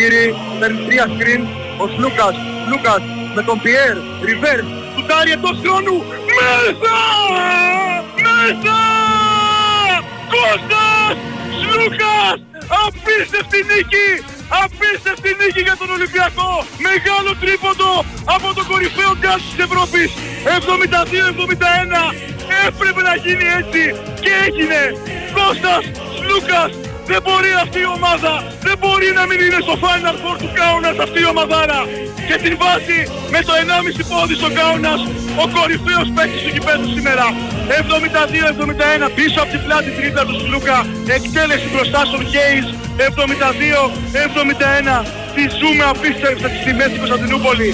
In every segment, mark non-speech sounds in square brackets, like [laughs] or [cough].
κύριοι, παίρνει τρία screen, ο Λούκας, Λούκας με τον Πιέρ, Ριβέρ, τάρει εντός χρόνου, μέσα! Μέσα! Κώστας! Σλούκας! Απίστευτη νίκη! Απίστευτη νίκη για τον Ολυμπιακό! Μεγάλο τρίποντο από τον κορυφαίο γκάς της Ευρώπης! 72-71! Έπρεπε να γίνει έτσι και έγινε! Κώστας Σλούκας δεν μπορεί αυτή η ομάδα, δεν μπορεί να μην είναι στο Final Four του Κάουνας αυτή η ομαδάρα. Και την βάζει με το 1,5 πόδι στο Κάουνας ο κορυφαίος παίκτης του κυπέδου σήμερα. 72-71 πίσω από την πλάτη τρίτα του Σλούκα. Εκτέλεση μπροστά στον Χέις. 72-71. Τι ζούμε απίστευτα τις τιμές στην Κωνσταντινούπολη.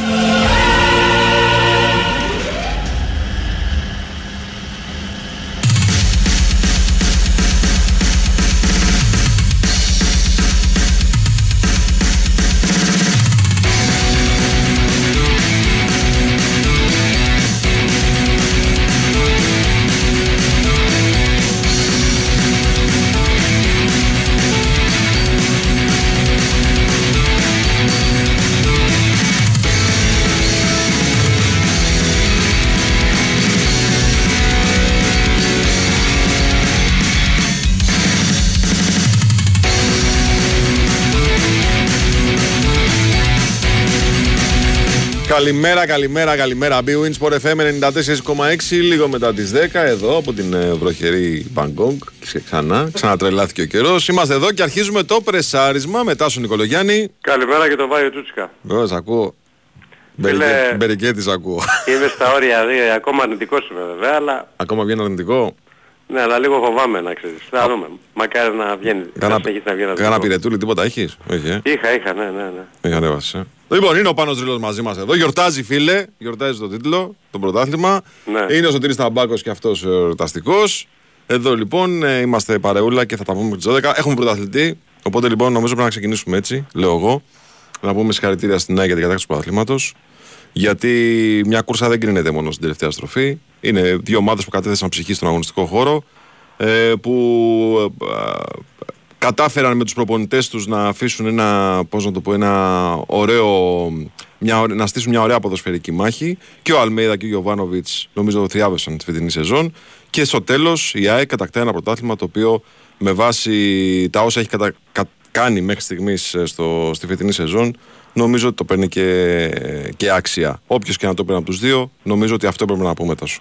Καλημέρα, καλημέρα, καλημέρα. Big Sport FM 94,6 λίγο μετά τις 10 εδώ από την ε, βροχερή Μπαγκόγκ. Και ξανά, ξανατρελάθηκε ο καιρός. Είμαστε εδώ και αρχίζουμε το πρεσάρισμα μετά στον Νικολογιάννη. Καλημέρα και τον Βάιο Τσούτσικα. Βέβαια, ακούω. Μπερικέτη ακούω. Είμαι στα όρια, δηλαδή, ακόμα αρνητικός είμαι βέβαια, αλλά. Ακόμα βγαίνει αρνητικό; Ναι, αλλά λίγο φοβάμαι να ξέρεις. Θα δούμε. Μακάρι να βγαίνει. Κάνα, να βγαίνει. Κάνα πυρετούλη, τίποτα έχεις; Όχι, ε; Είχα, είχα, ναι, ναι. ναι. Είχα ανέβασες. Λοιπόν, είναι ο Πάνος Δρύλος μαζί μας εδώ. Γιορτάζει φίλε, γιορτάζει το τίτλο, το πρωτάθλημα. Ναι. Είναι ο Σωτήρης Ταμπάκος και αυτός εορταστικός. Εδώ λοιπόν ε, είμαστε παρεούλα και θα τα πούμε τις 12. Έχουμε πρωταθλητή, οπότε λοιπόν νομίζω πρέπει να ξεκινήσουμε έτσι, λέω εγώ. Να πούμε συγχαρητήρια στην ΑΕΚ για την κατάξυση του πρωταθλήματος. Γιατί μια κούρσα δεν κρίνεται μόνο στην τελευταία στροφή. Είναι δύο ομάδες που κατέθεσαν ψυχή στον αγωνιστικό χώρο. Ε, που ε, κατάφεραν με τους προπονητές τους να αφήσουν ένα, πώς να το πω, ένα ωραίο, μια, να στήσουν μια ωραία ποδοσφαιρική μάχη και ο Αλμέιδα και ο Γιωβάνοβιτς νομίζω θριάβεσαν τη φετινή σεζόν και στο τέλος η ΑΕΚ κατακτά ένα πρωτάθλημα το οποίο με βάση τα όσα έχει κατα, κάνει μέχρι στιγμής ε, στο, στη φετινή σεζόν νομίζω ότι το παίρνει και, και άξια. Όποιος και να το παίρνει από τους δύο νομίζω ότι αυτό πρέπει να πούμε τόσο.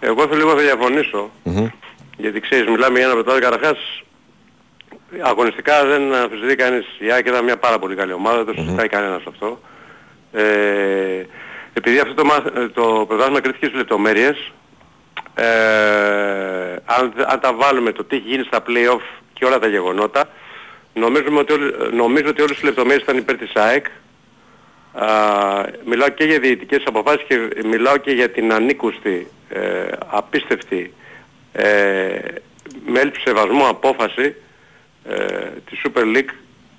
Εγώ θέλω λίγο να διαφωνήσω. Mm-hmm. Γιατί ξέρεις, μιλάμε για ένα πρωτάθλημα καταρχάς αγωνιστικά δεν αμφισβητεί κανείς. Η ΑΕΚ ήταν μια πάρα πολύ καλή ομάδα, δεν το συζητάει mm-hmm. κανένας αυτό. Ε, επειδή αυτό το, το πρωτάθλημα κρίθηκε στις λεπτομέρειες, ε, αν, αν τα βάλουμε το τι έχει γίνει στα play-off και όλα τα γεγονότα, νομίζουμε ότι, νομίζω ότι όλες οι λεπτομέρειες ήταν υπέρ της ΑΕΚ. Α, μιλάω και για διαιτητικές αποφάσεις και μιλάω και για την ανήκουστη, ε, απίστευτη, ε, με έλλειψη σεβασμού απόφαση ε, τη Super League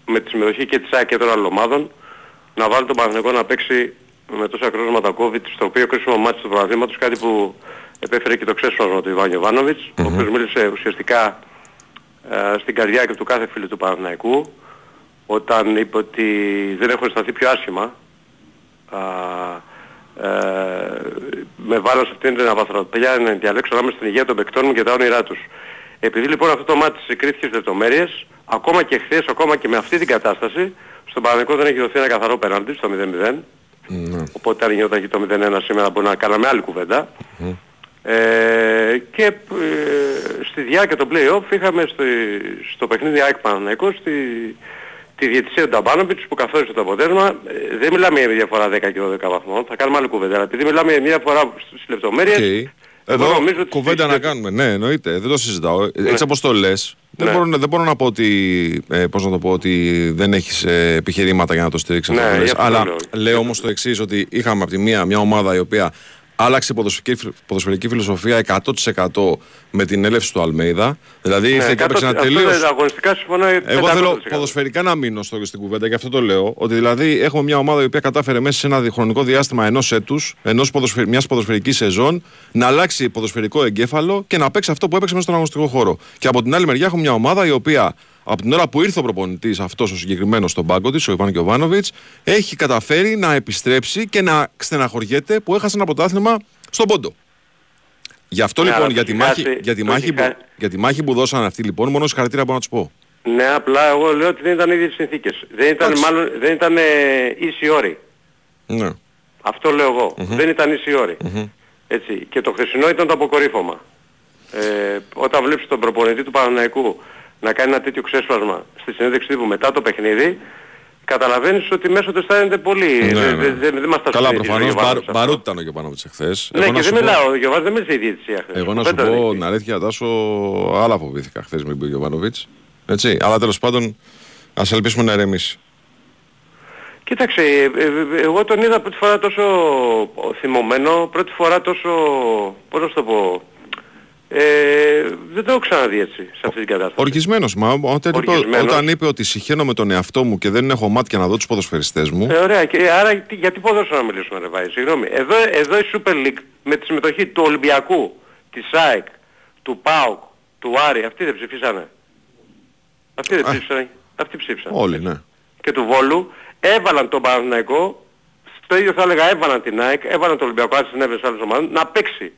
με τη συμμετοχή και της ΑΕΚ και των άλλων ομάδων να βάλει τον Παναθηναϊκό να παίξει με τόσα κρούσματα COVID στο οποίο κρίσιμο μάτι του παραδείγματος κάτι που επέφερε και το ξέσπασμα του Ιβάν Ιωβάνοβιτς mm-hmm. ο οποίος μίλησε ουσιαστικά ε, στην καρδιά και του κάθε φίλου του Παναθηναϊκού όταν είπε ότι δεν έχουν σταθεί πιο άσχημα α, ε, με βάρος αυτήν την απαθροπιά να διαλέξω ανάμεσα στην υγεία των παικτών μου και τα όνειρά τους. Επειδή λοιπόν αυτό το μάτι συγκρίθηκε στις λεπτομέρειες, ακόμα και χθες, ακόμα και με αυτή την κατάσταση, στον Παναγενικό δεν έχει δοθεί ένα καθαρό πέναλτι στο 0-0. Mm. Οπότε αν γινόταν και το 0-1 σήμερα μπορεί να κάναμε άλλη κουβέντα. Mm. Ε, και ε, στη διάρκεια των play-off είχαμε στο, στο παιχνίδι ΑΕΚ Παναγενικό στη, τη διαιτησία του Ταμπάνοβιτς που καθόρισε το αποτέλεσμα. Ε, δεν μιλάμε για μια διαφορά 10 και 12 βαθμών, θα κάνουμε άλλη κουβέντα. Αλλά επειδή μιλάμε για μια διαφορά στις λεπτομέρειες, okay. Εδώ νομίζω κουβέντα να κάνουμε. Ναι, εννοείται. Δεν το συζητάω. Ναι. Έτσι όπως το λες, δεν, ναι. μπορώ, δεν μπορώ να πω ότι, ε, πώς να το πω, ότι δεν έχεις ε, επιχειρήματα για να το στηρίξεις. Ναι, Αλλά λέω, λέω όμως το εξής, ότι είχαμε από τη μία μια ομάδα η οποία άλλαξε ποδοσφαιρική, ποδοσφαιρική φιλοσοφία 100% με την έλευση του Αλμέιδα. Δηλαδή ναι, ήρθε και έπαιξε ένα τελείω. Εγώ θέλω ποδοσφαιρικά να μείνω στο, στην κουβέντα και αυτό το λέω. Ότι δηλαδή έχουμε μια ομάδα η οποία κατάφερε μέσα σε ένα διχρονικό διάστημα ενός έτους, ποδοσφαιρ, μιας ποδοσφαιρικής σεζόν, να αλλάξει ποδοσφαιρικό εγκέφαλο και να παίξει αυτό που έπαιξε μέσα στον αγωνιστικό χώρο. Και από την άλλη μεριά έχουμε μια ομάδα η οποία από την ώρα που ήρθε ο προπονητής αυτός ο συγκεκριμένος στον πάγκο της, ο Ιβάν Γιοβάνοβιτ, έχει καταφέρει να επιστρέψει και να στεναχωριέται που έχασε ένα πρωτάθλημα στον πόντο. Γι' αυτό Ναι, λοιπόν, αλλά για το τη, έχει μάχη, χάσει- για, τη το μάχη έχει που, χάσει. για τη μάχη που δώσαν αυτοί λοιπόν, μόνο συγχαρητήρια μπορώ να τους πω. Ναι, απλά εγώ λέω ότι δεν ήταν ίδιες συνθήκες. Δεν ήταν, Εντάξει. μάλλον, δεν ήταν ε, ίση όρη. Ναι. Αυτό λέω εγώ. Δεν ήταν ίση όρη. Έτσι. Και το χθεσινό ήταν το αποκορύφωμα. Ε, όταν βλέπεις τον προπονητή του Παναναϊκού να κάνει ένα τέτοιο ξέσπασμα στη συνέντευξη τύπου μετά το παιχνίδι, καταλαβαίνεις ότι μέσα του αισθάνεται πολύ. Ναι, δεν, ναι. δεν, δεν, δεν μας τα Καλά, συνηθίζει ο προφανώς Γιωβάνοβιτς αυτό. μπαρούτ ήταν ο Γιωβάνοβιτς εχθές. Ναι, και δεν μιλάω. Ο Γιωβάνοβιτς δεν μίλησε η διαιτησία χθες. Εγώ να σου Κουβέντα δεν πω είχε. την αλήθεια, Τάσο, άλλα φοβήθηκα χθες με τον Γιωβάνοβιτς. Έτσι. Αλλά τέλος πάντων, ας ελπίσουμε να ηρεμήσει. Κοίταξε, ε, ε, εγώ τον είδα πρώτη φορά τόσο θυμωμένο, πρώτη φορά τόσο, πώς να σου το πω, ε, δεν το έχω ξαναδεί έτσι, σε αυτή την κατάσταση. Οργισμένος, μα όταν είπε, Οργισμένος. όταν είπε ότι συχαίνω με τον εαυτό μου και δεν έχω μάτια να δω τους ποδοσφαιριστές μου. Ε, ωραία, και άρα τι- γιατί ποδόσφαιρο να μιλήσουμε ρε Βάη, συγγνώμη. Εδώ, εδώ η Super League με τη συμμετοχή του Ολυμπιακού, της ΑΕΚ, του ΠΑΟΚ, του Άρη, αυτοί δεν ψηφίσανε. Αυτοί δεν Α. ψήφισαν. Αυτοί ψήφισαν. Όλοι, ναι. και του Βόλου έβαλαν τον Παναθηναϊκό, στο ίδιο θα έλεγα έβαλαν την ΑΕΚ, έβαλαν τον Ολυμπιακό, αν συνέβαινε σε άλλες ομάδες, να παίξει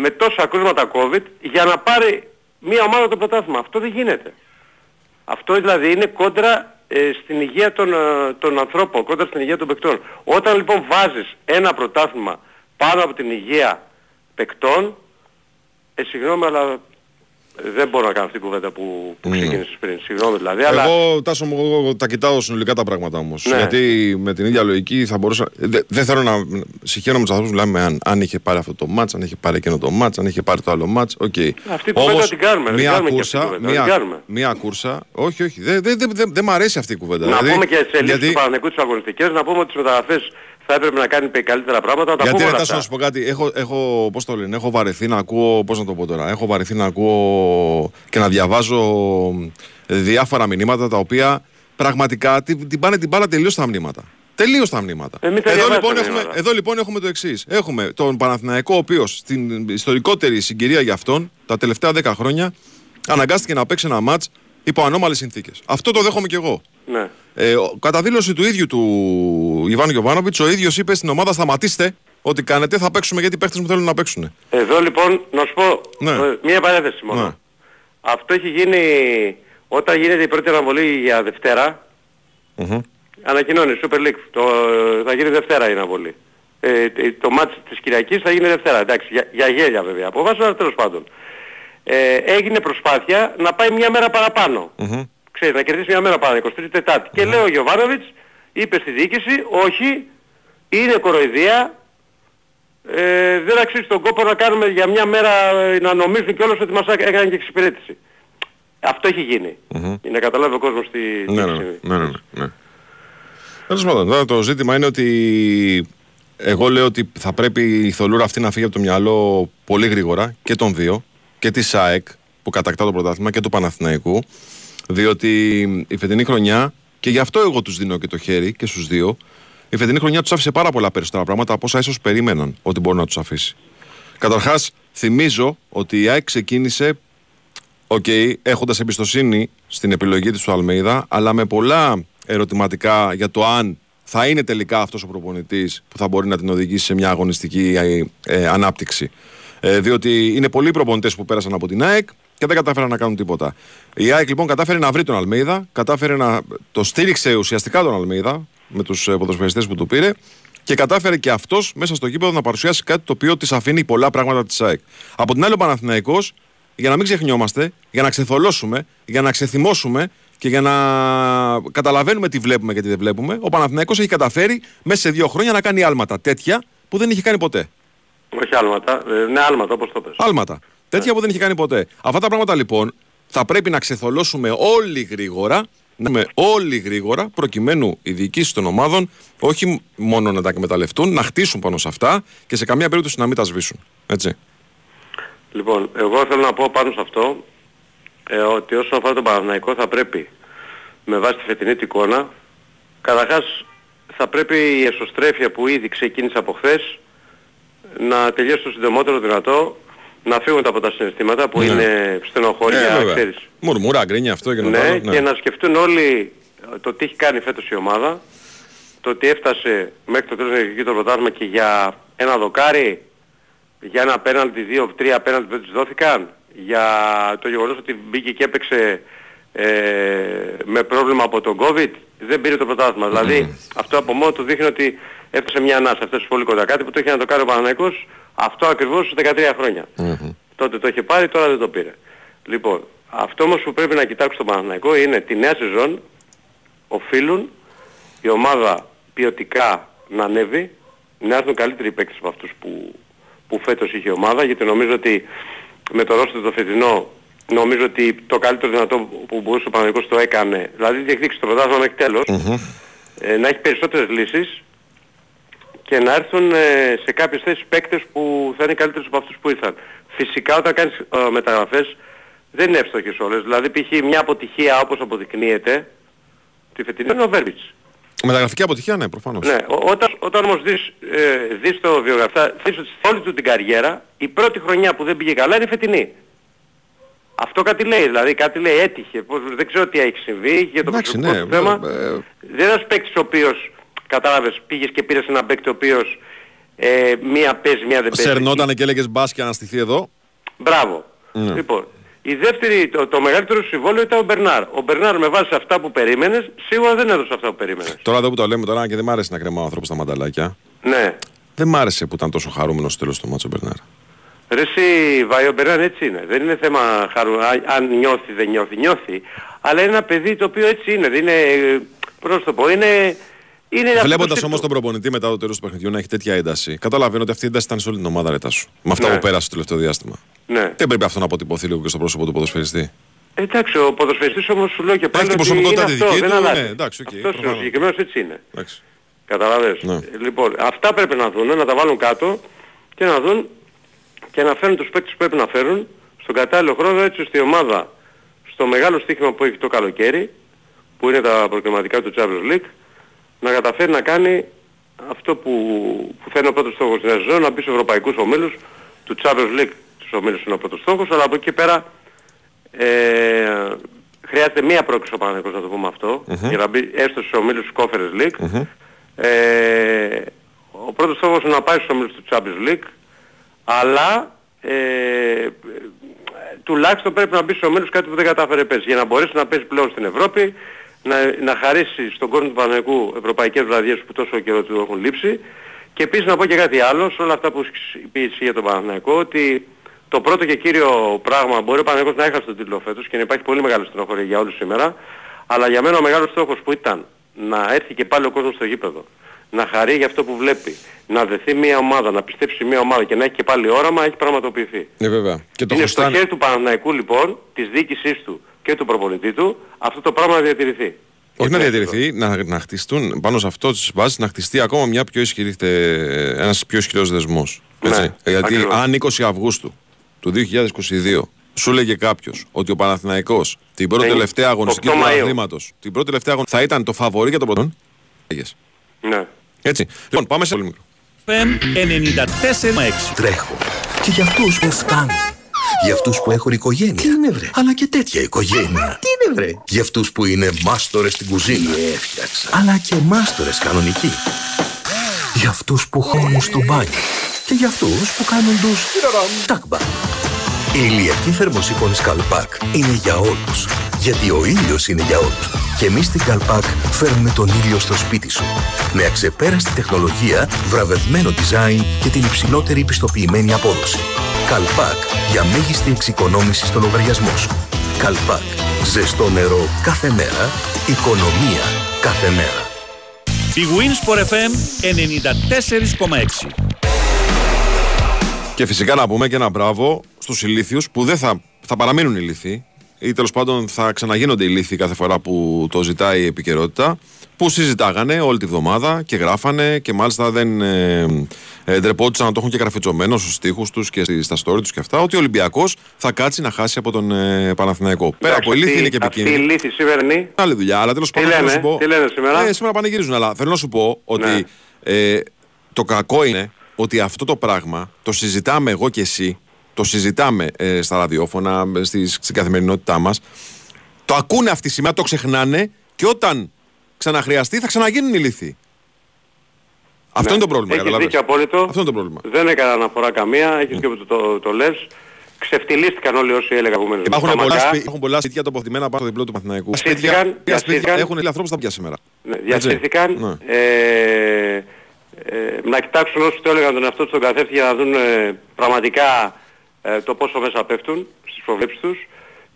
με τόσα κρούσματα COVID για να πάρει μια ομάδα το πρωτάθλημα. Αυτό δεν γίνεται. Αυτό δηλαδή είναι κόντρα ε, στην υγεία των, ε, των ανθρώπων, κόντρα στην υγεία των παικτών. Όταν λοιπόν βάζεις ένα πρωτάθλημα πάνω από την υγεία παικτών, ε, συγγνώμη αλλά ε, δεν μπορώ να κάνω αυτή την κουβέντα που, που Mm. ξεκίνησες πριν. Συγγνώμη δηλαδή. Αλλά... Εγώ, Τάσο μου, εγώ τα κοιτάω συνολικά τα πράγματα όμως. Ναι. Γιατί με την ίδια λογική θα μπορούσα. δε- Δεν θέλω να συγχαίρω με τους ανθρώπους που μιλάμε αν, αν είχε πάρει αυτό το ματς, αν είχε πάρει εκείνο το ματς, αν είχε πάρει το άλλο μάτς. Οκ. Αυτή την κουβέντα την κάνουμε, την μία κάνουμε και αυτή κούρσα, την κουβέντα, την μία, κάνουμε. μία κούρσα. Όχι, όχι. Δεν δε, δε, δε, δεν μ' αρέσει αυτή η κουβέντα. Να Δηλαδή, πούμε και σε λύσεις γιατί, του Παναθηναϊκού τους αγωνιστικές, να πούμε ότι τις μεταγραφές θα έπρεπε να κάνει καλύτερα πράγματα, να τα γιατί πούμε ρε, όλα Τάσο, να αυτά. σου πω κάτι. Έχω, έχω, πώς το λένε, έχω βαρεθεί να ακούω. Πώς να το πω τώρα. Έχω βαρεθεί να ακούω και να διαβάζω διάφορα μηνύματα τα οποία πραγματικά την, την πάνε την μπάλα τελείως τα μηνύματα. Τελείως τα μηνύματα. Ε, μην τα εδώ, διαβάζετε λοιπόν τα έχουμε, μηνύματα. εδώ λοιπόν έχουμε το εξής. Έχουμε τον Παναθηναϊκό, ο οποίος στην ιστορικότερη συγκυρία για αυτόν, τα τελευταία 10 χρόνια, αναγκάστηκε να παίξει ένα μάτς υπό ανώμαλες συνθήκες. Αυτό το δέχομαι κι εγώ. Ναι. Ε, ο- κατά δήλωση του ίδιου του Ιβάν Γιοβάνοβιτ, ο ίδιος είπε στην ομάδα: Σταματήστε ό,τι κάνετε, θα παίξουμε γιατί οι παίχτες μου θέλουν να παίξουν. Εδώ λοιπόν, να σου πω, Ναι. ε, μία παρένθεση μόνο. Ναι. Αυτό έχει γίνει όταν γίνεται η πρώτη αναβολή για Δευτέρα, Μμμ. ανακοινώνει η Super League. Το, θα γίνει Δευτέρα η αναβολή. Ε, ε, το μάτς της Κυριακής θα γίνει Δευτέρα. Εντάξει, για, για γέλια βέβαια. Αποφάσισα, αλλά τέλος πάντων. Ε, έγινε προσπάθεια να πάει μια μέρα παραπάνω. Μμμ. Ξέρεις, να κερδίσει μια μέρα πάνω, 23 Τετάρτη. Και λέει ο Γιωβάνοβιτς, είπε στη διοίκηση, όχι, είναι κοροϊδία, ε, δεν αξίζει τον κόπο να κάνουμε για μια μέρα ε, να νομίζουν κιόλας ότι μας έκανε και εξυπηρέτηση. Αυτό έχει γίνει. Για να καταλάβει ο κόσμος τι, τι Ναι, έχει ναι, συμβεί. ναι, ναι, ναι, ναι. Τέλος πάντων, τώρα το ζήτημα είναι ότι εγώ λέω ότι θα πρέπει η θολούρα αυτή να φύγει από το μυαλό πολύ γρήγορα και των δύο, και της ΣΑΕΚ που κατακτά το πρωτάθλημα και του Παναθηναϊκού, διότι η φετινή χρονιά, και γι' αυτό εγώ τους δίνω και το χέρι και στους δύο, η φετινή χρονιά τους άφησε πάρα πολλά περισσότερα πράγματα από όσα ίσως περίμεναν ότι μπορεί να τους αφήσει. Καταρχάς, θυμίζω ότι η ΑΕΚ ξεκίνησε Οκ, έχοντας εμπιστοσύνη στην επιλογή της του Αλμέιδα, αλλά με πολλά ερωτηματικά για το αν θα είναι τελικά αυτός ο προπονητής που θα μπορεί να την οδηγήσει σε μια αγωνιστική ε, ε, ανάπτυξη. Ε, διότι είναι πολλοί προπονητές που πέρασαν από την ΑΕΚ και δεν κατάφεραν να κάνουν τίποτα. Η ΑΕΚ λοιπόν κατάφερε να βρει τον Αλμέιδα, κατάφερε να το στήριξε ουσιαστικά τον Αλμέιδα με τους ποδοσφαιριστές που του πήρε και κατάφερε και αυτός μέσα στο γήπεδο να παρουσιάσει κάτι το οποίο της αφήνει πολλά πράγματα της ΑΕΚ. Από την άλλη, ο Παναθηναϊκός για να μην ξεχνιόμαστε, για να ξεθολώσουμε, για να ξεθυμώσουμε και για να καταλαβαίνουμε τι βλέπουμε και τι δεν βλέπουμε, ο Παναθηναϊκός έχει καταφέρει μέσα σε δύο χρόνια να κάνει άλματα τέτοια που δεν είχε κάνει ποτέ. Όχι άλματα, ε, ναι άλματα όπως το πες. Άλματα. Τέτοια που δεν είχε κάνει ποτέ. Αυτά τα πράγματα λοιπόν θα πρέπει να ξεθολώσουμε όλοι γρήγορα, να είμαι όλοι γρήγορα, προκειμένου οι διοικήσεις των ομάδων όχι μόνο να τα εκμεταλλευτούν, να χτίσουν πάνω σε αυτά και σε καμία περίπτωση να μην τα σβήσουν. Έτσι. Λοιπόν, εγώ θέλω να πω πάνω σε αυτό ε, ότι όσον αφορά τον Παναθηναϊκό θα πρέπει με βάση τη φετινή του εικόνα καταρχάς θα πρέπει η εσωστρέφεια που ήδη ξεκίνησε από χθες να τελειώσει το συντομότερο δυνατό να φύγουν από τα συναισθήματα που Ναι. είναι στενοχώρια, Ε, βέβαια. ξέρεις. Μουρμούρα, γκρίνια αυτό και να Ναι, πάρω, και να σκεφτούν όλοι το τι έχει κάνει φέτος η ομάδα, το ότι έφτασε μέχρι το τέλος να διεκδικεί το πρωτάθλημα και για ένα δοκάρι, για ένα πέναλτι, δύο, τρία πέναλτι που δεν τους δόθηκαν, για το γεγονός ότι μπήκε και έπαιξε ε, με πρόβλημα από τον COVID, δεν πήρε το πρωτάθλημα. Δηλαδή αυτό από μόνο του δείχνει ότι έφτασε μια ανάσα, έφτασε πολύ κοντά. Κάτι που το είχε να το κάνει ο Παναθηναϊκός αυτό ακριβώς 13 χρόνια. Τότε το είχε πάρει, τώρα δεν το πήρε. Λοιπόν, αυτό όμως που πρέπει να κοιτάξουν στο Παναθηναϊκό είναι τη νέα σεζόν οφείλουν η ομάδα ποιοτικά να ανέβει, να έρθουν καλύτεροι παίκτες από αυτούς που, που φέτος είχε η ομάδα, γιατί νομίζω ότι με το ρόστο το φετινό νομίζω ότι το καλύτερο δυνατό που μπορούσε ο Παναθηναϊκός το έκανε, δηλαδή διεκδίκησε το πρωτάθλημα μέχρι τέλος, ε, να έχει περισσότερες λύσεις και να έρθουν ε, σε κάποιες θέσεις παίκτες που θα είναι καλύτερους από αυτούς που ήρθαν. Φυσικά όταν κάνεις ε, μεταγραφές δεν είναι εύστοχες όλες. Δηλαδή π.χ. μια αποτυχία όπως αποδεικνύεται τη φετινή είναι ο Βέρμπιτς. Μεταγραφική αποτυχία, ναι, προφανώς. Ναι, ο- όταν, όταν όμως δεις, ε, δεις το βιογραφιά, δεις ότι σε όλη του την καριέρα η πρώτη χρονιά που δεν πήγε καλά είναι η φετινή. Αυτό κάτι λέει, δηλαδή κάτι λέει έτυχε. Πώς, δεν ξέρω τι έχει συμβεί, είχε το Εντάξει, προσωπικό ναι, του θέμα. ε, ε, Δεν είναι ένας παίκτης ο οποίος, κατάλαβες, πήγες και πήρες έναν παίκτη ο οποίος ε, μία παίζει, μία δεν παίζει. Σερνότανε και έλεγες μπα και αναστηθεί εδώ. Μπράβο. Ναι. Λοιπόν, η δεύτερη, το, το μεγαλύτερο συμβόλαιο ήταν ο Μπερνάρ. Ο Μπερνάρ με βάση αυτά που περίμενες, σίγουρα δεν έδωσε αυτά που περίμενες. Τώρα εδώ που το λέμε τώρα και δεν μ' άρεσε να κρεμάω άνθρωπο στα μανταλάκια. Ναι. Δεν μ' άρεσε που ήταν τόσο χαρούμενος στο τέλος του μάτσο Μπερνάρ. Ρε εσύ, Βάη, ο Μπερνάρ έτσι είναι. Δεν είναι θέμα χαρού, αν- αν νιώθει δεν νιώθει, νιώθει. Αλλά είναι ένα παιδί το οποίο έτσι είναι. Δεν είναι, ε, πώς να σου το πω, είναι... είναι αυτό Βλέποντας το όμως σύστημα. τον προπονητή μετά το τέλος του παιχνιδιού να έχει τέτοια ένταση, καταλαβαίνω ότι αυτή η ένταση ήταν σε όλη την ομάδα ρε Τάσο. Με αυτά Ναι. που πέρασε το τελευταίο διάστημα. Ναι. Δεν πρέπει αυτό να αποτυπωθεί λίγο και στο πρόσωπο του ποδοσφαιριστή. Εντάξει, ο ποδοσφαιριστής όμως σου λέω και πάλι την ότι προσωπικότητα είναι τη αυτό, δική δεν του, αλλάζει. ναι, εντάξει, οκ, Αυτός ο προφανώς. συγκεκριμένος έτσι είναι. Εντάξει. Κατάλαβες. Ναι. Ε, Λοιπόν, αυτά πρέπει να δουν, να τα βάλουν κάτω και να δουν και να φέρουν τους παίκτες που πρέπει να φέρουν στον κατάλληλο χρόνο έτσι ώστε η ομάδα στο μεγάλο στοίχημα που έχει το καλοκαίρι που είναι τα προκριματικά του Champions League να καταφέρει να κάνει αυτό που, που θα είναι ο πρώτος στόχος της νέας σεζόν να μπει στους ευρωπαϊκούς ομίλους. Του Champions League τους ομίλους είναι ο πρώτος στόχος αλλά από εκεί και πέρα ε, χρειάζεται μία πρόκληση ο Παναθηναϊκός να το πούμε αυτό για να μπει έστω στους ομίλους του Conference League. Ε, ο πρώτος στόχος είναι να πάει στους ομίλους του Champions League αλλά ε, ε, τουλάχιστον πρέπει να μπει στους ομίλους κάτι που δεν κατάφερε πέρσι για να μπορέσει να παίζει πλέον στην Ευρώπη να, να χαρίσει στον κόσμο του Παναγικού ευρωπαϊκές βραδιές που τόσο καιρό του έχουν λείψει και επίσης να πω και κάτι άλλο σε όλα αυτά που είπε εσύ για τον Παναθηναϊκό ότι το πρώτο και κύριο πράγμα μπορεί ο Παναγικός να έχασε τον τίτλο φέτος και να υπάρχει πολύ μεγάλη στενοχωρία για όλους σήμερα αλλά για μένα ο μεγάλος στόχος που ήταν να έρθει και πάλι ο κόσμος στο γήπεδο να χαρεί για αυτό που βλέπει, να δεθεί μια ομάδα, να πιστέψει μια ομάδα και να έχει και πάλι όραμα, έχει πραγματοποιηθεί. Ναι, βέβαια. Και το Είναι στο χρωστάνε. χέρι του Παναθηναϊκού λοιπόν, της διοίκησής του και του προπονητή του, αυτό το πράγμα να διατηρηθεί. Όχι να Έτσι, διατηρηθεί, να, να χτιστούν πάνω σε αυτό τι βάσει, να χτιστεί ακόμα μια πιο ισχυρή, ένας πιο ισχυρός δεσμός. Ναι, Γιατί ακριβώς. αν 20 Αυγούστου του 2022 σου έλεγε κάποιος ότι ο Παναθηναϊκός την πρώτη Είναι τελευταία αγωνιστική 8 του Μαΐου. αθλήματος, την πρώτη τελευταία αγωνιστική θα ήταν το φαβορή για τον πρωτόν; Έλεγες. Ναι. Έτσι. Λοιπόν, πάμε σε πολύ μικρό. FM 94,6. Τρέχω. Και για αυτούς που φτάνουν. Για αυτούς που έχουν οικογένεια. Τι είναι βρε; Αλλά και τέτοια οικογένεια. Τι είναι βρε; Για αυτούς που είναι μάστορες στην κουζίνα. Έφτιαξα. Αλλά και μάστορες κανονικοί. Για αυτούς που χώνουν στο μπάνιο. Και για αυτούς που κάνουν τους τάκμπα. Η ηλιακή θερμοσύφωνη Καλπάκ είναι για όλους. Γιατί ο ήλιος είναι για όλους. Και εμείς στην Καλπάκ φέρνουμε τον ήλιο στο σπίτι σου. Με αξεπέραστη τεχνολογία, βραβευμένο design και την υψηλότερη πιστοποιημένη απόδοση. Καλπάκ για μέγιστη εξοικονόμηση στο λογαριασμό σου. Καλπάκ. Ζεστό νερό κάθε μέρα. Οικονομία κάθε μέρα. Η Winsport FM 94,6. Και φυσικά να πούμε και ένα μπράβο στους ηλίθιους που δεν θα, θα παραμείνουν ηλίθιοι ή τέλος πάντων θα ξαναγίνονται ηλίθιοι κάθε φορά που το ζητάει η επικαιρότητα. Που συζητάγανε όλη τη βδομάδα και γράφανε και μάλιστα δεν ε, ε, ντρεπόντουσαν να το έχουν και γραφιτσωμένο στους τοίχου τους και στη- στα story τους και αυτά. Ότι ο Ολυμπιακός θα κάτσει να χάσει από τον ε, Παναθηναϊκό. Πέρα από Εντάξει, ηλίθιοι είναι αυτή- και Αυτή η επικίνδυνοι. λύθη σημερινή, Άλλη δουλειά, αλλά τέλος πάντων θέλω να λένε, σου πω. τι λένε σήμερα; Ε, σήμερα πανηγυρίζουν, αλλά θέλω να σου πω ότι Ναι. ε, το κακό είναι ότι αυτό το πράγμα το συζητάμε εγώ και εσύ το συζητάμε ε, στα ραδιόφωνα, ε, στη, στην καθημερινότητά μας. Το ακούνε αυτή σήμερα, το ξεχνάνε και όταν ξαναχρειαστεί θα ξαναγίνουν οι λύθοι. Αυτό είναι το πρόβλημα. Έχεις καταλάβες. δίκιο απόλυτο. Αυτό είναι το πρόβλημα. Δεν έκανα αναφορά καμία, έχεις και που το, το, το λες. Ξεφτυλίστηκαν όλοι όσοι έλεγα προηγουμένως. Υπάρχουν Στα πολλά, μαλλιά. σπί- υπάρχουν πολλά σπίτια τοποθετημένα πάνω στο διπλό του Παθηναϊκού. Διασύρθηκαν, Σπίτια, σπίτια διασύρθηκαν. έχουν ανθρώπους στα πια σήμερα. Ναι, Έτσι. διασύρθηκαν. Ναι. Ε, ε, να κοιτάξουν όσοι το έλεγαν τον εαυτό τους στον καθρέφτη για να δουν ε, πραγματικά ε, το πόσο μέσα πέφτουν στις προβλέψεις τους.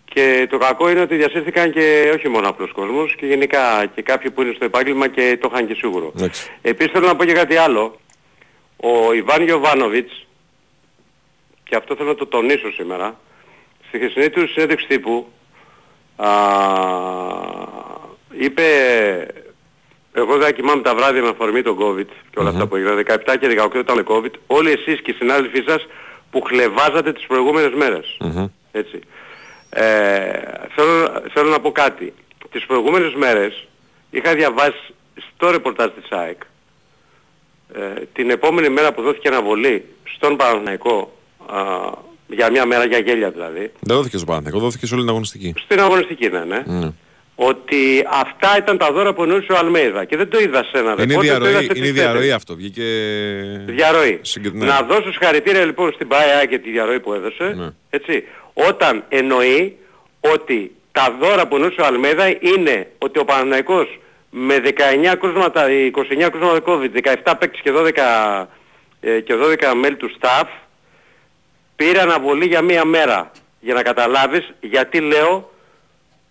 Και το κακό είναι ότι διασύρθηκαν και όχι μόνο απλός κόσμος και γενικά και κάποιοι που είναι στο επάγγελμα και το είχαν και σίγουρο. Εντάξει. Επίσης θέλω να πω και κάτι άλλο. Ο Ιβάν Γιοβάνοβιτς, και αυτό θέλω να το τονίσω σήμερα, στη χθεσινή του συνέντευξη τύπου α, είπε εγώ δεν κοιμάμαι τα βράδια με αφορμή τον COVID και όλα αυτά που έγιναν 17 και 18 ήταν COVID όλοι εσείς και οι συνάδελφοί σας που χλεβάζατε τις προηγούμενες μέρες. Έτσι. Ε, θέλω, θέλω να πω κάτι. Τις προηγούμενες μέρες είχα διαβάσει στο ρεπορτάζ της ΑΕΚ ε, την επόμενη μέρα που δόθηκε αναβολή στον Παναθηναϊκό α, για μια μέρα για γέλια δηλαδή Δεν δόθηκε στο Παναθηναϊκό, δόθηκε σε όλη την αγωνιστική. στην αγωνιστική ναι, ναι. Ναι. Ότι αυτά ήταν τα δώρα που εννοούσε ο Αλμέιδα και δεν το είδα σε ένα Είναι η ρεπόρτερ, το είδα διαρροή, σε είναι η τις διαρροή τέσσερις. αυτό. Βγήκε. Διαρροή. Συγκε- ναι. Να δώσω συγχαρητήρια λοιπόν στην ΠΑΕΑ και τη διαρροή που έδωσε. Ναι. Έτσι. Όταν εννοεί ότι τα δώρα που εννοούσε ο Αλμέδα είναι ότι ο Παναναϊκός με 19 κρούσματα, 29 κρούσματα COVID, 17 παίκτες και 12, ε, και 12 μέλη του staff πήρε αναβολή για μία μέρα. Για να καταλάβεις γιατί λέω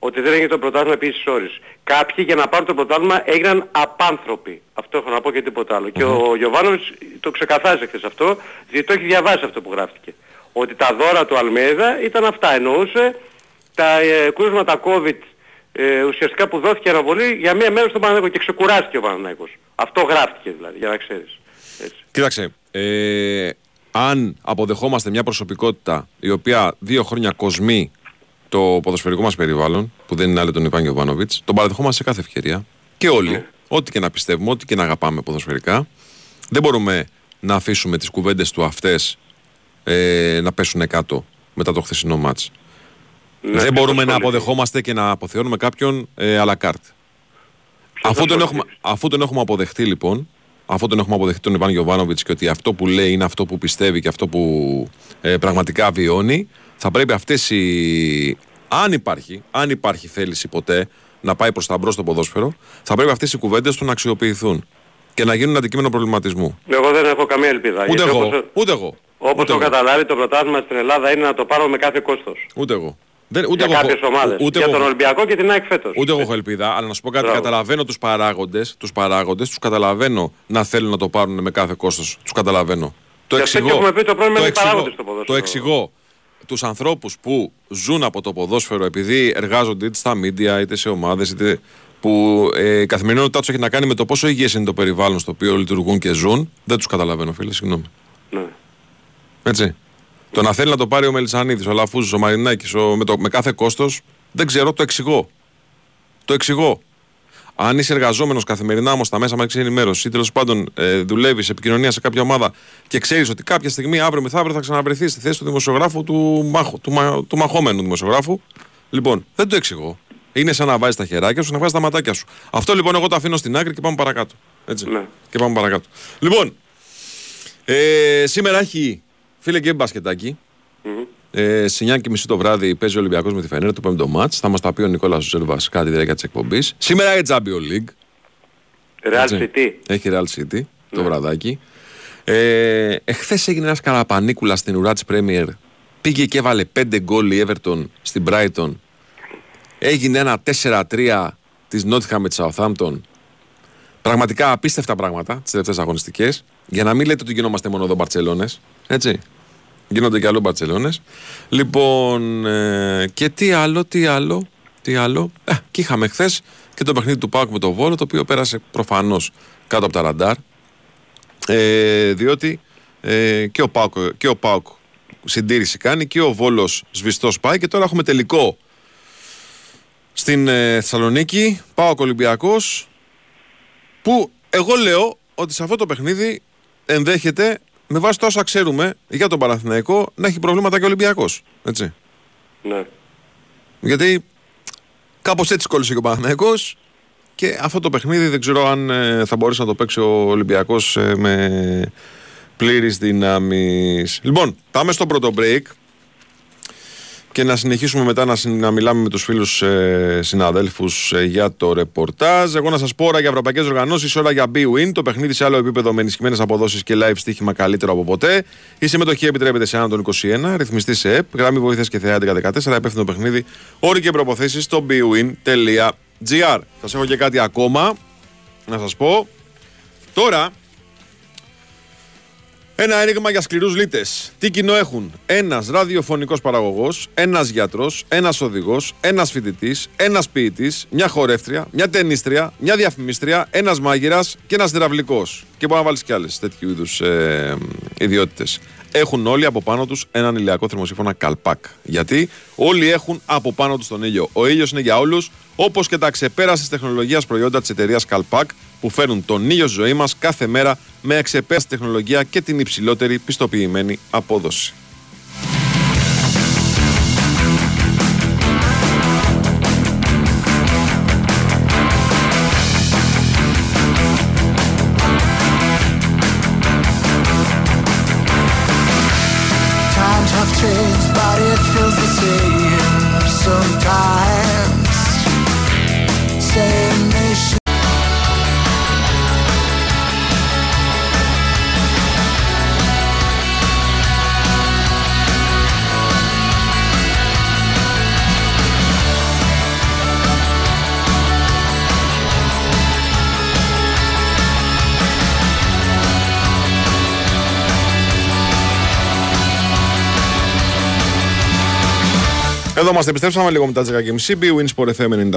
ότι δεν έγινε το πρωτάθλημα επίσης όρις. Κάποιοι για να πάρουν το πρωτάθλημα έγιναν απάνθρωποι. Αυτό έχω να πω και τίποτα άλλο. Και ο Γιωβάνοβιτς το ξεκαθάρισε χθες αυτό, διότι το έχει διαβάσει αυτό που γράφτηκε. Ότι τα δώρα του Αλμέδα ήταν αυτά. Εννοούσε τα ε, κρούσματα COVID ε, ουσιαστικά που δόθηκε αναβολή για μία μέρα στον Παναθηναϊκό και ξεκουράστηκε ο Παναθηναϊκός. Αυτό γράφτηκε δηλαδή, για να ξέρεις. Έτσι. Κοίταξε, ε, αν αποδεχόμαστε μια προσωπικότητα η οποία δύο χρόνια κοσμεί το ποδοσφαιρικό μας περιβάλλον, που δεν είναι άλλο τον Ιβάν Γιοβάνοβιτ, τον παραδεχόμαστε σε κάθε ευκαιρία. Και όλοι, ό,τι και να πιστεύουμε, ό,τι και να αγαπάμε ποδοσφαιρικά, δεν μπορούμε να αφήσουμε τις κουβέντες του αυτές ε, να πέσουν κάτω μετά το χθεσινό μάτς. Ναι, δεν ποιος μπορούμε το να σχολεί. αποδεχόμαστε και να αποθεώνουμε κάποιον ε, à la carte. Αφού το τον, σχολεί. έχουμε, αφού τον έχουμε αποδεχτεί λοιπόν, αφού τον έχουμε αποδεχτεί τον Ιβάν Γιοβάνοβιτ και ότι αυτό που λέει είναι αυτό που πιστεύει και αυτό που ε, πραγματικά βιώνει, θα πρέπει αυτές οι. Αν υπάρχει, αν υπάρχει θέληση ποτέ να πάει προς τα μπρος στο ποδόσφαιρο, θα πρέπει αυτές οι κουβέντες του να αξιοποιηθούν και να γίνουν αντικείμενο προβληματισμού. Εγώ δεν έχω καμία ελπίδα. Ούτε γιατί εγώ. όπως- Ούτε εγώ. Όπως ούτε το εγώ. καταλάβει το πρωτάθλημα στην Ελλάδα είναι να το πάρουμε με κάθε κόστος. Ούτε εγώ. Δεν, ούτε για εγώ, κάποιες έχω- ομάδες. Ούτε για εγώ, τον Ολυμπιακό και την ΑΕΚ φέτος. Ούτε εγώ έχω ελπίδα, αλλά να σου πω κάτι. Μπράβο. Καταλαβαίνω τους παράγοντες, τους παράγοντες, τους καταλαβαίνω να θέλουν να το πάρουν με κάθε κόστος. Τους καταλαβαίνω. Το Γι' αυτό εξηγώ. και έχουμε πει το πρόβλημα είναι οι εξηγώ. παράγοντες στο ποδόσφαιρο. Το εξηγώ. Τους ανθρώπους που ζουν από το ποδόσφαιρο επειδή εργάζονται είτε στα μίντια είτε σε ομάδες, είτε που ε, η καθημερινότητά τους έχει να κάνει με το πόσο υγιές είναι το περιβάλλον στο οποίο λειτουργούν και ζουν, δεν τους καταλαβαίνω, φίλε. Συγγνώμη. Ναι. Έτσι. Το να θέλει να το πάρει ο Μελισανίδης, ο Λαφούζο, ο Μαρινάκης με, το- με κάθε κόστος, δεν ξέρω, το εξηγώ. Το εξηγώ. Αν είσαι εργαζόμενος καθημερινά όμως στα μέσα μαζική ενημέρωση ή τέλος πάντων ε, δουλεύεις σε επικοινωνίας σε κάποια ομάδα και ξέρεις ότι κάποια στιγμή αύριο μεθαύριο θα ξαναβρεθεί στη θέση του δημοσιογράφου του, μάχο, του, μα, του μαχόμενου δημοσιογράφου. Λοιπόν, δεν το εξηγώ. Είναι σαν να βάζεις τα χεράκια σου, να βάζεις τα ματάκια σου. Αυτό λοιπόν εγώ το αφήνω στην άκρη και πάμε παρακάτω. Έτσι. Ναι. Και πάμε παρακάτω. Λοιπόν, ε, σήμερα έχει φίλε και μπασκετάκι. Ε, σε 9.30 το βράδυ παίζει ο Ολυμπιακός με τη Φενέρα το πέμπτο μάτς. Θα μας τα πει ο Νικόλας Ζέρβα κάτι τη διάρκεια της εκπομπής. Σήμερα έχει Champions League. Real Έτσι. City. Έχει Real City το βραδάκι. Ε, Εχθές έγινε ένας καραπανίκουλας στην ουρά της Premier. Πήγε και έβαλε 5 γκολ η Everton στην Brighton. Έγινε ένα 4-3 της Nottingham με τη Southampton. Πραγματικά απίστευτα πράγματα τις τελευταίες αγωνιστικές. Για να μην λέτε ότι γινόμαστε μόνο εδώ Μπαρσελόνες. Έτσι. Γίνονται και αλλού Μπαρσελόνες. Λοιπόν, ε, και τι άλλο, τι άλλο, τι άλλο. Ε, και είχαμε χθες και το παιχνίδι του Πάουκ με το Βόλο, το οποίο πέρασε προφανώς κάτω από τα ραντάρ. Ε, διότι ε, και, ο Πάουκ, και ο Πάουκ συντήρηση κάνει και ο Βόλος σβηστός πάει και τώρα έχουμε τελικό στην ε, Θεσσαλονίκη, Πάουκ Ολυμπιακός που εγώ λέω ότι σε αυτό το παιχνίδι ενδέχεται με βάση τα όσα ξέρουμε για τον Παναθηναϊκό να έχει προβλήματα και ο Ολυμπιακός. Έτσι. Ναι. Γιατί κάπως έτσι κόλλησε και ο Παναθηναϊκός και αυτό το παιχνίδι δεν ξέρω αν ε, θα μπορέσει να το παίξει ο Ολυμπιακός ε, με πλήρης δυνάμεις. Λοιπόν, πάμε στο πρώτο break και να συνεχίσουμε μετά να, συν- να μιλάμε με τους φίλους ε, συναδέλφους ε, για το ρεπορτάζ. Εγώ να σας πω ώρα για ευρωπαϊκές οργανώσεις, ώρα για B-Win, το παιχνίδι σε άλλο επίπεδο με ενισχυμένες αποδόσεις και live στοίχημα καλύτερο από ποτέ. Η συμμετοχή επιτρέπεται σε άνω των 21, ρυθμιστή σε ΕΠ, γραμμή βοήθειας και θεά 1114, υπεύθυνο παιχνίδι, όροι και προποθέσεις στο bwin.gr. Σας έχω και κάτι ακόμα να σας πω. Τώρα ένα έρηγμα για σκληρούς λίτε. Τι κοινό έχουν; Ένας ραδιοφωνικός παραγωγός, ένας γιατρός, ένας οδηγός, ένας φοιτητής, ένας ποιητής, μια χορεύτρια, μια ταινίστρια, μια διαφημίστρια, ένας μάγειρας και ένας υδραυλικό. Και μπορεί να βάλεις κι άλλες τέτοιου είδους ε, ιδιότητες. Έχουν όλοι από πάνω τους έναν ηλιακό θερμοσύφωνα καλπάκ. Γιατί όλοι έχουν από πάνω τους τον ήλιο. Ο ήλιος είναι για όλους, όπως και τα ξεπέρασης τεχνολογίας προϊόντα της εταιρείας Καλπάκ που φέρνουν τον ήλιο στη ζωή μας κάθε μέρα με εξεπέραστη τεχνολογία και την υψηλότερη πιστοποιημένη απόδοση. Εδώ είμαστε, επιστρέψαμε λίγο μετά τις 10.30. Winsport FM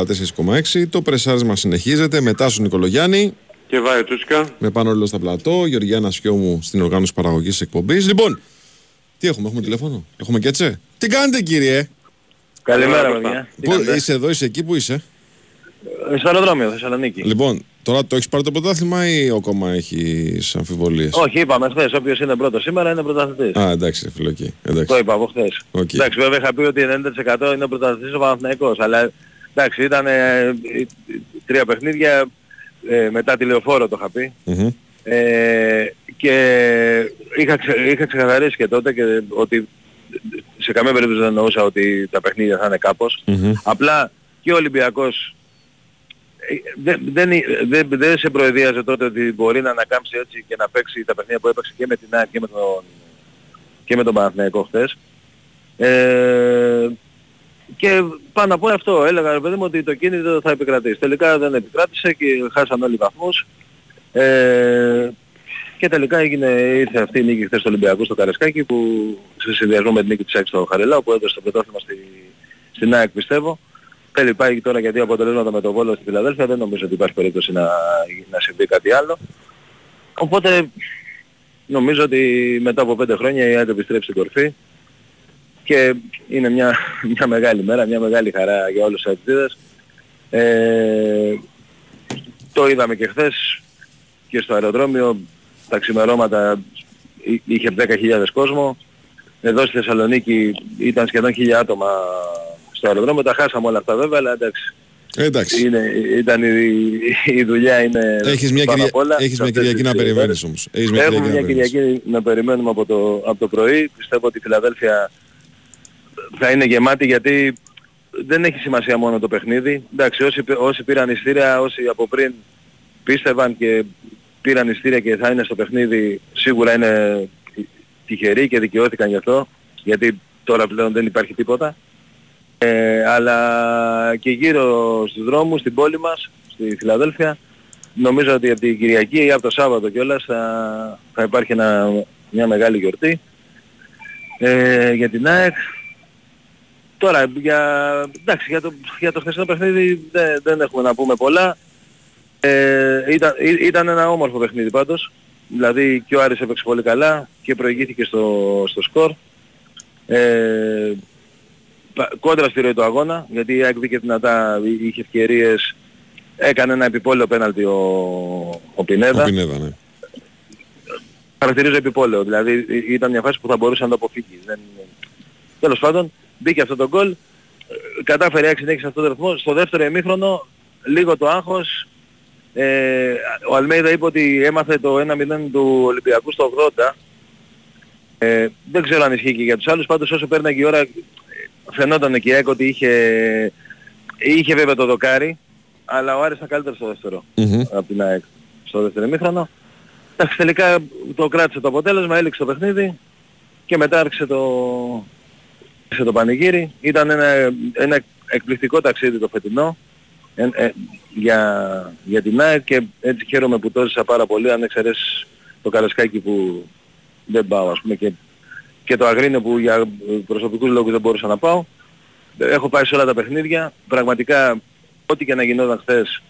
94,6. Το πρεσάρισμα συνεχίζεται. Μετά στον Νικολογιάννη. Και βάει Τούσκα. Με πάνω όλο στα πλατό. Γεωργιάνα Σιώμου στην οργάνωση παραγωγής εκπομπής. Λοιπόν, τι έχουμε, έχουμε τηλέφωνο; Έχουμε και έτσι; Τι κάνετε, κύριε; Καλημέρα, Καλημέρα, παιδιά. Τι Πού, κάνετε; είσαι εδώ, είσαι εκεί, που είσαι; Ε, Στο αεροδρόμιο, Θεσσαλονίκη. Λοιπόν, τώρα το έχεις πάρει το πρωτάθλημα ή ακόμα έχει αμφιβολίες; Όχι, είπαμε χθες, όποιος είναι πρώτος σήμερα είναι πρωταθλητής. Α, εντάξει, φίλο εκεί. Εντάξει. Το είπα από χθες. Οκ. Εντάξει, βέβαια είχα πει ότι 90% είναι πρωταθλητής ο Παναθηναϊκός, αλλά εντάξει, ήταν ε, τρία παιχνίδια, ε, μετά τη λεωφόρο το είχα πει. Μμμ. Ε, και είχα, ξε, είχα ξεκαθαρίσει και τότε και ότι σε καμία περίπτωση δεν εννοούσα ότι τα παιχνίδια θα είναι κάπως. Μμμ. Απλά και ο Ολυμπιακός ε, δεν, δεν, δεν, δεν σε προϊδέαζε τότε ότι μπορεί να ανακάμψει έτσι και να παίξει τα παιχνίδια που έπαιξε και με την ΑΕΚ και με τον, και με τον Παναθηναϊκό χθες. Ε, και πάνω από αυτό έλεγα ρε παιδί μου ότι το κίνητο θα επικρατήσει. Τελικά δεν επικράτησε και χάσαν όλοι οι βαθμούς. Ε, και τελικά έγινε, ήρθε αυτή η νίκη χθες στο Ολυμπιακό στο Καρεσκάκι που σε συνδυασμό με την νίκη της ΑΕΚ στο Χαρελάου που έδωσε το πρωτάθλημα στη, στην ΑΕΚ πιστεύω. Θέλει πάει τώρα για δύο αποτελέσματα με το Βόλο στη Φιλαδέλφια, δεν νομίζω ότι υπάρχει περίπτωση να, να συμβεί κάτι άλλο. Οπότε νομίζω ότι μετά από πέντε χρόνια η ΑΕΚ επιστρέψει στην κορφή και είναι μια, μια μεγάλη μέρα, μια μεγάλη χαρά για όλους τους αεκτήδες. Ε, το είδαμε και χθες και στο αεροδρόμιο τα ξημερώματα εί- είχε 10.000 κόσμο. Εδώ στη Θεσσαλονίκη ήταν σχεδόν 1.000 άτομα στο αεροδρόμιο. Τα χάσαμε όλα αυτά βέβαια, αλλά εντάξει. Ε, εντάξει. Είναι, ήταν η, η δουλειά είναι Έχεις μια, πάνω κυρια... απ' όλα έχεις σε μια αυτές Κυριακή τις να περιμένεις μέρες. όμως. Έχεις μια Έχουμε Κυριακή μια να περιμένεις. Κυριακή να περιμένουμε από το, από το πρωί. Πιστεύω ότι η Φιλαδέλφια θα είναι γεμάτη γιατί δεν έχει σημασία μόνο το παιχνίδι. Εντάξει, όσοι, πη- όσοι πήραν ειστήρια, όσοι από πριν πίστευαν και πήραν ειστήρια και θα είναι στο παιχνίδι, σίγουρα είναι τυχεροί και δικαιώθηκαν γι' αυτό, γιατί τώρα πλέον δεν υπάρχει τίποτα. Ε, αλλά και γύρω στους δρόμους, στην πόλη μας, στη Φιλαδέλφια, νομίζω ότι από την Κυριακή ή από το Σάββατο κιόλας θα, θα υπάρχει ένα, μια μεγάλη γιορτή ε, για την ΑΕΚ. Τώρα για, εντάξει, για, το, για το χθεσινό παιχνίδι δεν, δεν έχουμε να πούμε πολλά. Ε, ήταν, ή- ήταν ένα όμορφο παιχνίδι πάντως. Δηλαδή και ο Άρης έπαιξε πολύ καλά και προηγήθηκε στο, στο σκορ. Ε, πα- κόντρα στη ροή του αγώνα, γιατί η ΑΕΚ βγήκε δυνατά, εί- είχε ευκαιρίες, έκανε ένα επιπόλαιο πέναλτι ο, ο Ο Πινέδα. Πινέδα, ναι. χαρακτηρίζω επιπόλαιο. Δηλαδή ε, ήταν μια φάση που θα μπορούσε να το αποφύγει. Δεν... Τέλος πάντων, μπήκε αυτό το γκολ, ε, κατάφερε να συνέχισε αυτό το ρυθμό. Στο δεύτερο εμίχρονο, λίγο το άγχος, ε, ο Αλμέιδα είπε ότι έμαθε το 1-0 του Ολυμπιακού στο 80. Ε, δεν ξέρω αν ισχύει και για τους άλλους, πάντως όσο πέρναγε η ώρα ε, φαινόταν και η ότι είχε, είχε βέβαια το δοκάρι, αλλά ο Άρης ήταν καλύτερος στο δεύτερο Μμμ. από την ΑΕΚ στο δεύτερο εμίχρονο. Εντάξει, τελικά το κράτησε το αποτέλεσμα, έληξε το παιχνίδι και μετά άρχισε το, άρχισε το πανηγύρι. Ήταν ένα, ένα εκπληκτικό ταξίδι το φετινό ε, ε, για, για την ΑΕΚ και έτσι χαίρομαι που το έζησα πάρα πολύ αν εξαιρέσεις το καλεσκάκι που δεν πάω ας πούμε και, και το Αγρίνιο που για προσωπικούς λόγους δεν μπορούσα να πάω. Έχω πάει σε όλα τα παιχνίδια. Πραγματικά ό,τι και να γινόταν χθες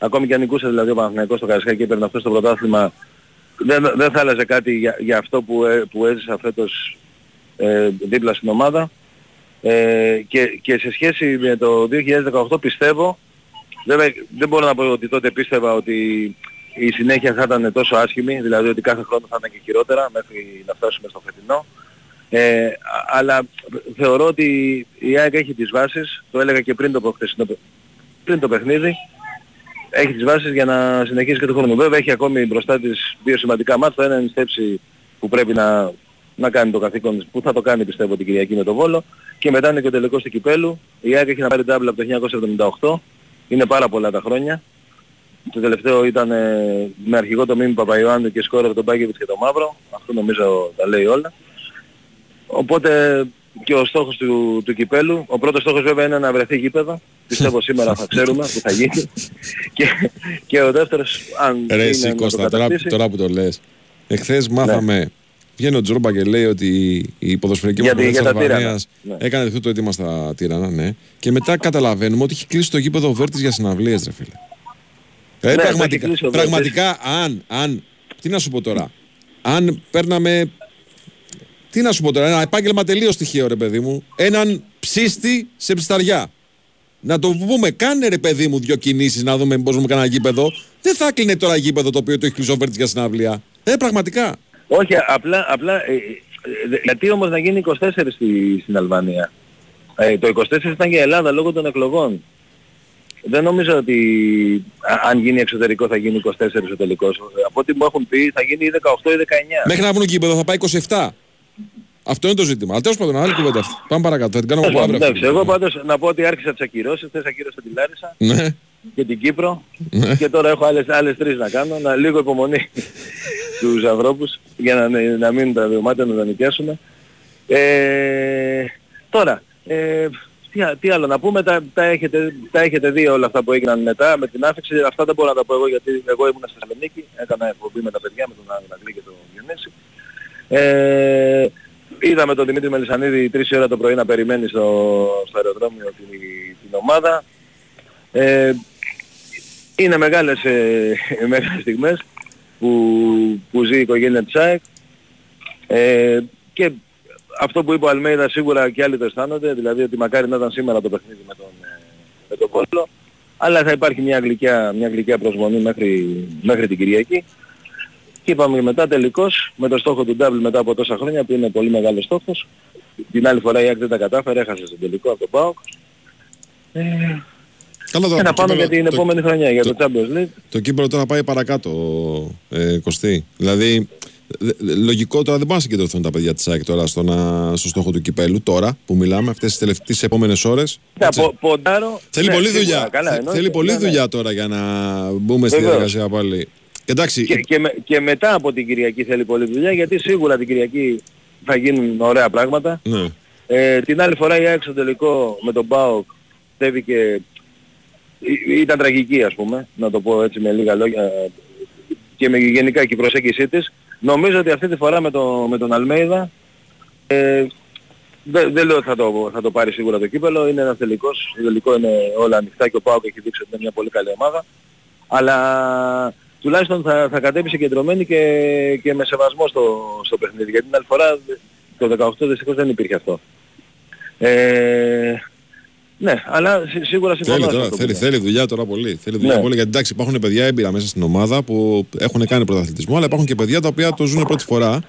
ακόμη και αν νικούσε δηλαδή ο Παναθηναϊκός στο Καρασκάκι και έπαιρνε αυτό στο πρωτάθλημα δεν, δεν θα άλλαζε κάτι για, για αυτό που, ε, που έζησα φέτος ε, δίπλα στην ομάδα ε, και, και σε σχέση με το 2018 πιστεύω βέβαια δεν μπορώ να πω ότι τότε πίστευα ότι η συνέχεια θα ήταν τόσο άσχημη δηλαδή ότι κάθε χρόνο θα ήταν και χειρότερα μέχρι να φτάσουμε στο φετινό ε, α- αλλά θεωρώ ότι η ΑΕΚ έχει τις βάσεις το έλεγα και πριν το, προχθεσινό παι- πριν το παιχνίδι έχει τις βάσεις για να συνεχίσει και το χρόνο. Βέβαια έχει ακόμη μπροστά της δύο σημαντικά μάτια. Το ένα είναι η στέψη που πρέπει να, να κάνει το καθήκον της, που θα το κάνει πιστεύω την Κυριακή με το Βόλο. Και μετά είναι και ο τελικός του Κυπέλου. Η ΑΕΚ έχει να πάρει double από το 1978. Είναι πάρα πολλά τα χρόνια. Το τελευταίο ήταν ε, με αρχηγό το Μίμη Παπαϊωάννου και σκόρευε τον Μπάγκεβιτς και τον Μαύρο. Αυτό νομίζω τα λέει όλα. Οπότε και ο στόχος του, του κυπέλου, ο πρώτος στόχος βέβαια είναι να βρεθεί γήπεδο. Πιστεύω [laughs] σήμερα θα ξέρουμε που θα γίνει. και, και ο δεύτερος, αν Ρε είναι εσύ να το Κώστα, τώρα, κατακτήσει, τώρα που το λες. Εχθές μάθαμε, βγαίνει ο Τζόρμπα και λέει ότι η ποδοσφαιρική Για ομάδα τη- της για τα τύρανα. Αλβανίας Ναι. έκανε αυτό το έτοιμα στα τύρανα, ναι. Και μετά καταλαβαίνουμε ότι έχει κλείσει το γήπεδο ο Βέρτης για συναυλίες, ρε φίλε. Ε, Ναι, το έχει πραγματικά, κλείσει ο Βέρτης. πραγματικά αν, αν, τι να σου πω τώρα, αν παίρναμε, τι να σου πω τώρα, ένα επάγγελμα τελείως στοιχείο ρε παιδί μου, έναν ψίστη σε ψισταριά. Να το πούμε, κάνε ρε παιδί μου δύο κινήσεις να δούμε πώς μου κάνει ένα γήπεδο. Δεν θα κλείνει τώρα γήπεδο το οποίο το έχει κλείσει ο Βέρτης για συναυλία. Ε, πραγματικά. Όχι, απλά, απλά ε, ε, ε, γιατί όμως να γίνει 24 στη, στην Αλβανία. Ε, το 24 ήταν για Ελλάδα λόγω των εκλογών. Δεν νομίζω ότι α- αν γίνει εξωτερικό θα γίνει 24 ο τελικός. Ε, Από ό,τι μου έχουν πει θα γίνει ή 18 ή 19. Μέχρι να βγουν γήπεδο θα πάει 27. Αυτό είναι το ζήτημα. Αλλά τέλος πάντων, άλλη κουβέντα αυτή. Πάμε παρακάτω. Θα την κάνουμε από αύριο. αυτή. Εντάξει, εγώ πάντως να πω ότι άρχισα τις ακυρώσεις, χθες ακύρωσα την Λάρισα Ναι. και την Κύπρο Ναι. και τώρα έχω άλλες, άλλες τρεις να κάνω, να, λίγο υπομονή [laughs] τους ανθρώπους για να, να μείνουν τα δωμάτια να τα νοικιάσουμε. Ε, τώρα, ε, τι, α- τι άλλο να πούμε, τα, τα, έχετε, τα έχετε δει όλα αυτά που έγιναν μετά με την άφηξη, αυτά δεν μπορώ να τα πω εγώ γιατί εγώ ήμουν στη Θεσσαλονίκη, έκανα εκπομπή με τα παιδιά, με τον Αγγλή και τον Διονύση. Ε, είδαμε τον Δημήτρη Μελισανίδη τρεις ώρα το πρωί να περιμένει στο, στο αεροδρόμιο την, την ομάδα. Ε, είναι μεγάλες, ε, [laughs] μεγάλες στιγμές που, που ζει η οικογένεια της ΑΕΚ ε, και αυτό που είπε ο Αλμέιδα σίγουρα και άλλοι το αισθάνονται, δηλαδή ότι μακάρι να ήταν σήμερα το παιχνίδι με τον, ε, με τον Πόλο, αλλά θα υπάρχει μια γλυκιά, μια γλυκιά προσμονή μέχρι, μέχρι την Κυριακή. Και είπαμε μετά τελικώς με το στόχο του Double μετά από τόσα χρόνια που είναι πολύ μεγάλος στόχος. Την άλλη φορά η ΑΕΚ δεν τα κατάφερε, έχασε στον τελικό από τον ΠΑΟΚ. Ε, Καλά και τώρα. να το πάμε κύπελλο- για την το- επόμενη χρονιά, για το Champions League. Το κύπελο τώρα πάει παρακάτω, ε, Κωστή. Δηλαδή, δε- δε- λογικό τώρα δεν πάνε να συγκεντρωθούν τα παιδιά της ΑΕΚ τώρα στο, να, στο στόχο του κυπέλου, τώρα που μιλάμε, αυτές τις τελευταίες επόμενες ώρες. Ναι, Έτσι. πο- ποντάρω. Θέλει ναι, πολύ σίγουρα, δουλειά. καλά, Θε- εννοείται. Θέλει πολύ Ναι, ναι. δουλειά τώρα για να μπούμε στη Βεβαίως. διαδικασία πάλι. Εντάξει, Και, και, με- και μετά από την Κυριακή θέλει πολύ δουλειά γιατί σίγουρα την Κυριακή θα γίνουν ωραία πράγματα. ναι. Ε, την άλλη φορά η ΑΕΚ στο τελικό με τον ΠΑΟΚ στέβηκε, ή- ήταν τραγική ας πούμε, να το πω έτσι με λίγα λόγια και με γενικά και η προσέγγιση της. Νομίζω ότι αυτή τη φορά με, το, με τον Αλμέιδα ε, δεν, δεν λέω ότι θα το, θα το πάρει σίγουρα το κύπελο, είναι ένας τελικός, το τελικό είναι όλα ανοιχτά και ο ΠΑΟΚ έχει δείξει ότι είναι μια πολύ καλή ομάδα. Αλλά τουλάχιστον θα, θα κατέβει συγκεντρωμένη και, και με σεβασμό στο, στο παιχνίδι. Γιατί την άλλη φορά το 18 δυστυχώς δεν υπήρχε αυτό. Ε, Ναι, αλλά σι- σίγουρα συμφωνώ Θέλει σε τώρα, αυτό που θέλει, λέτε. θέλει δουλειά τώρα πολύ. Θέλει δουλειά Ναι. πολύ γιατί εντάξει υπάρχουν παιδιά έμπειρα μέσα στην ομάδα που έχουν κάνει πρωταθλητισμό, αλλά υπάρχουν και παιδιά τα οποία το ζουν πρώτη φορά.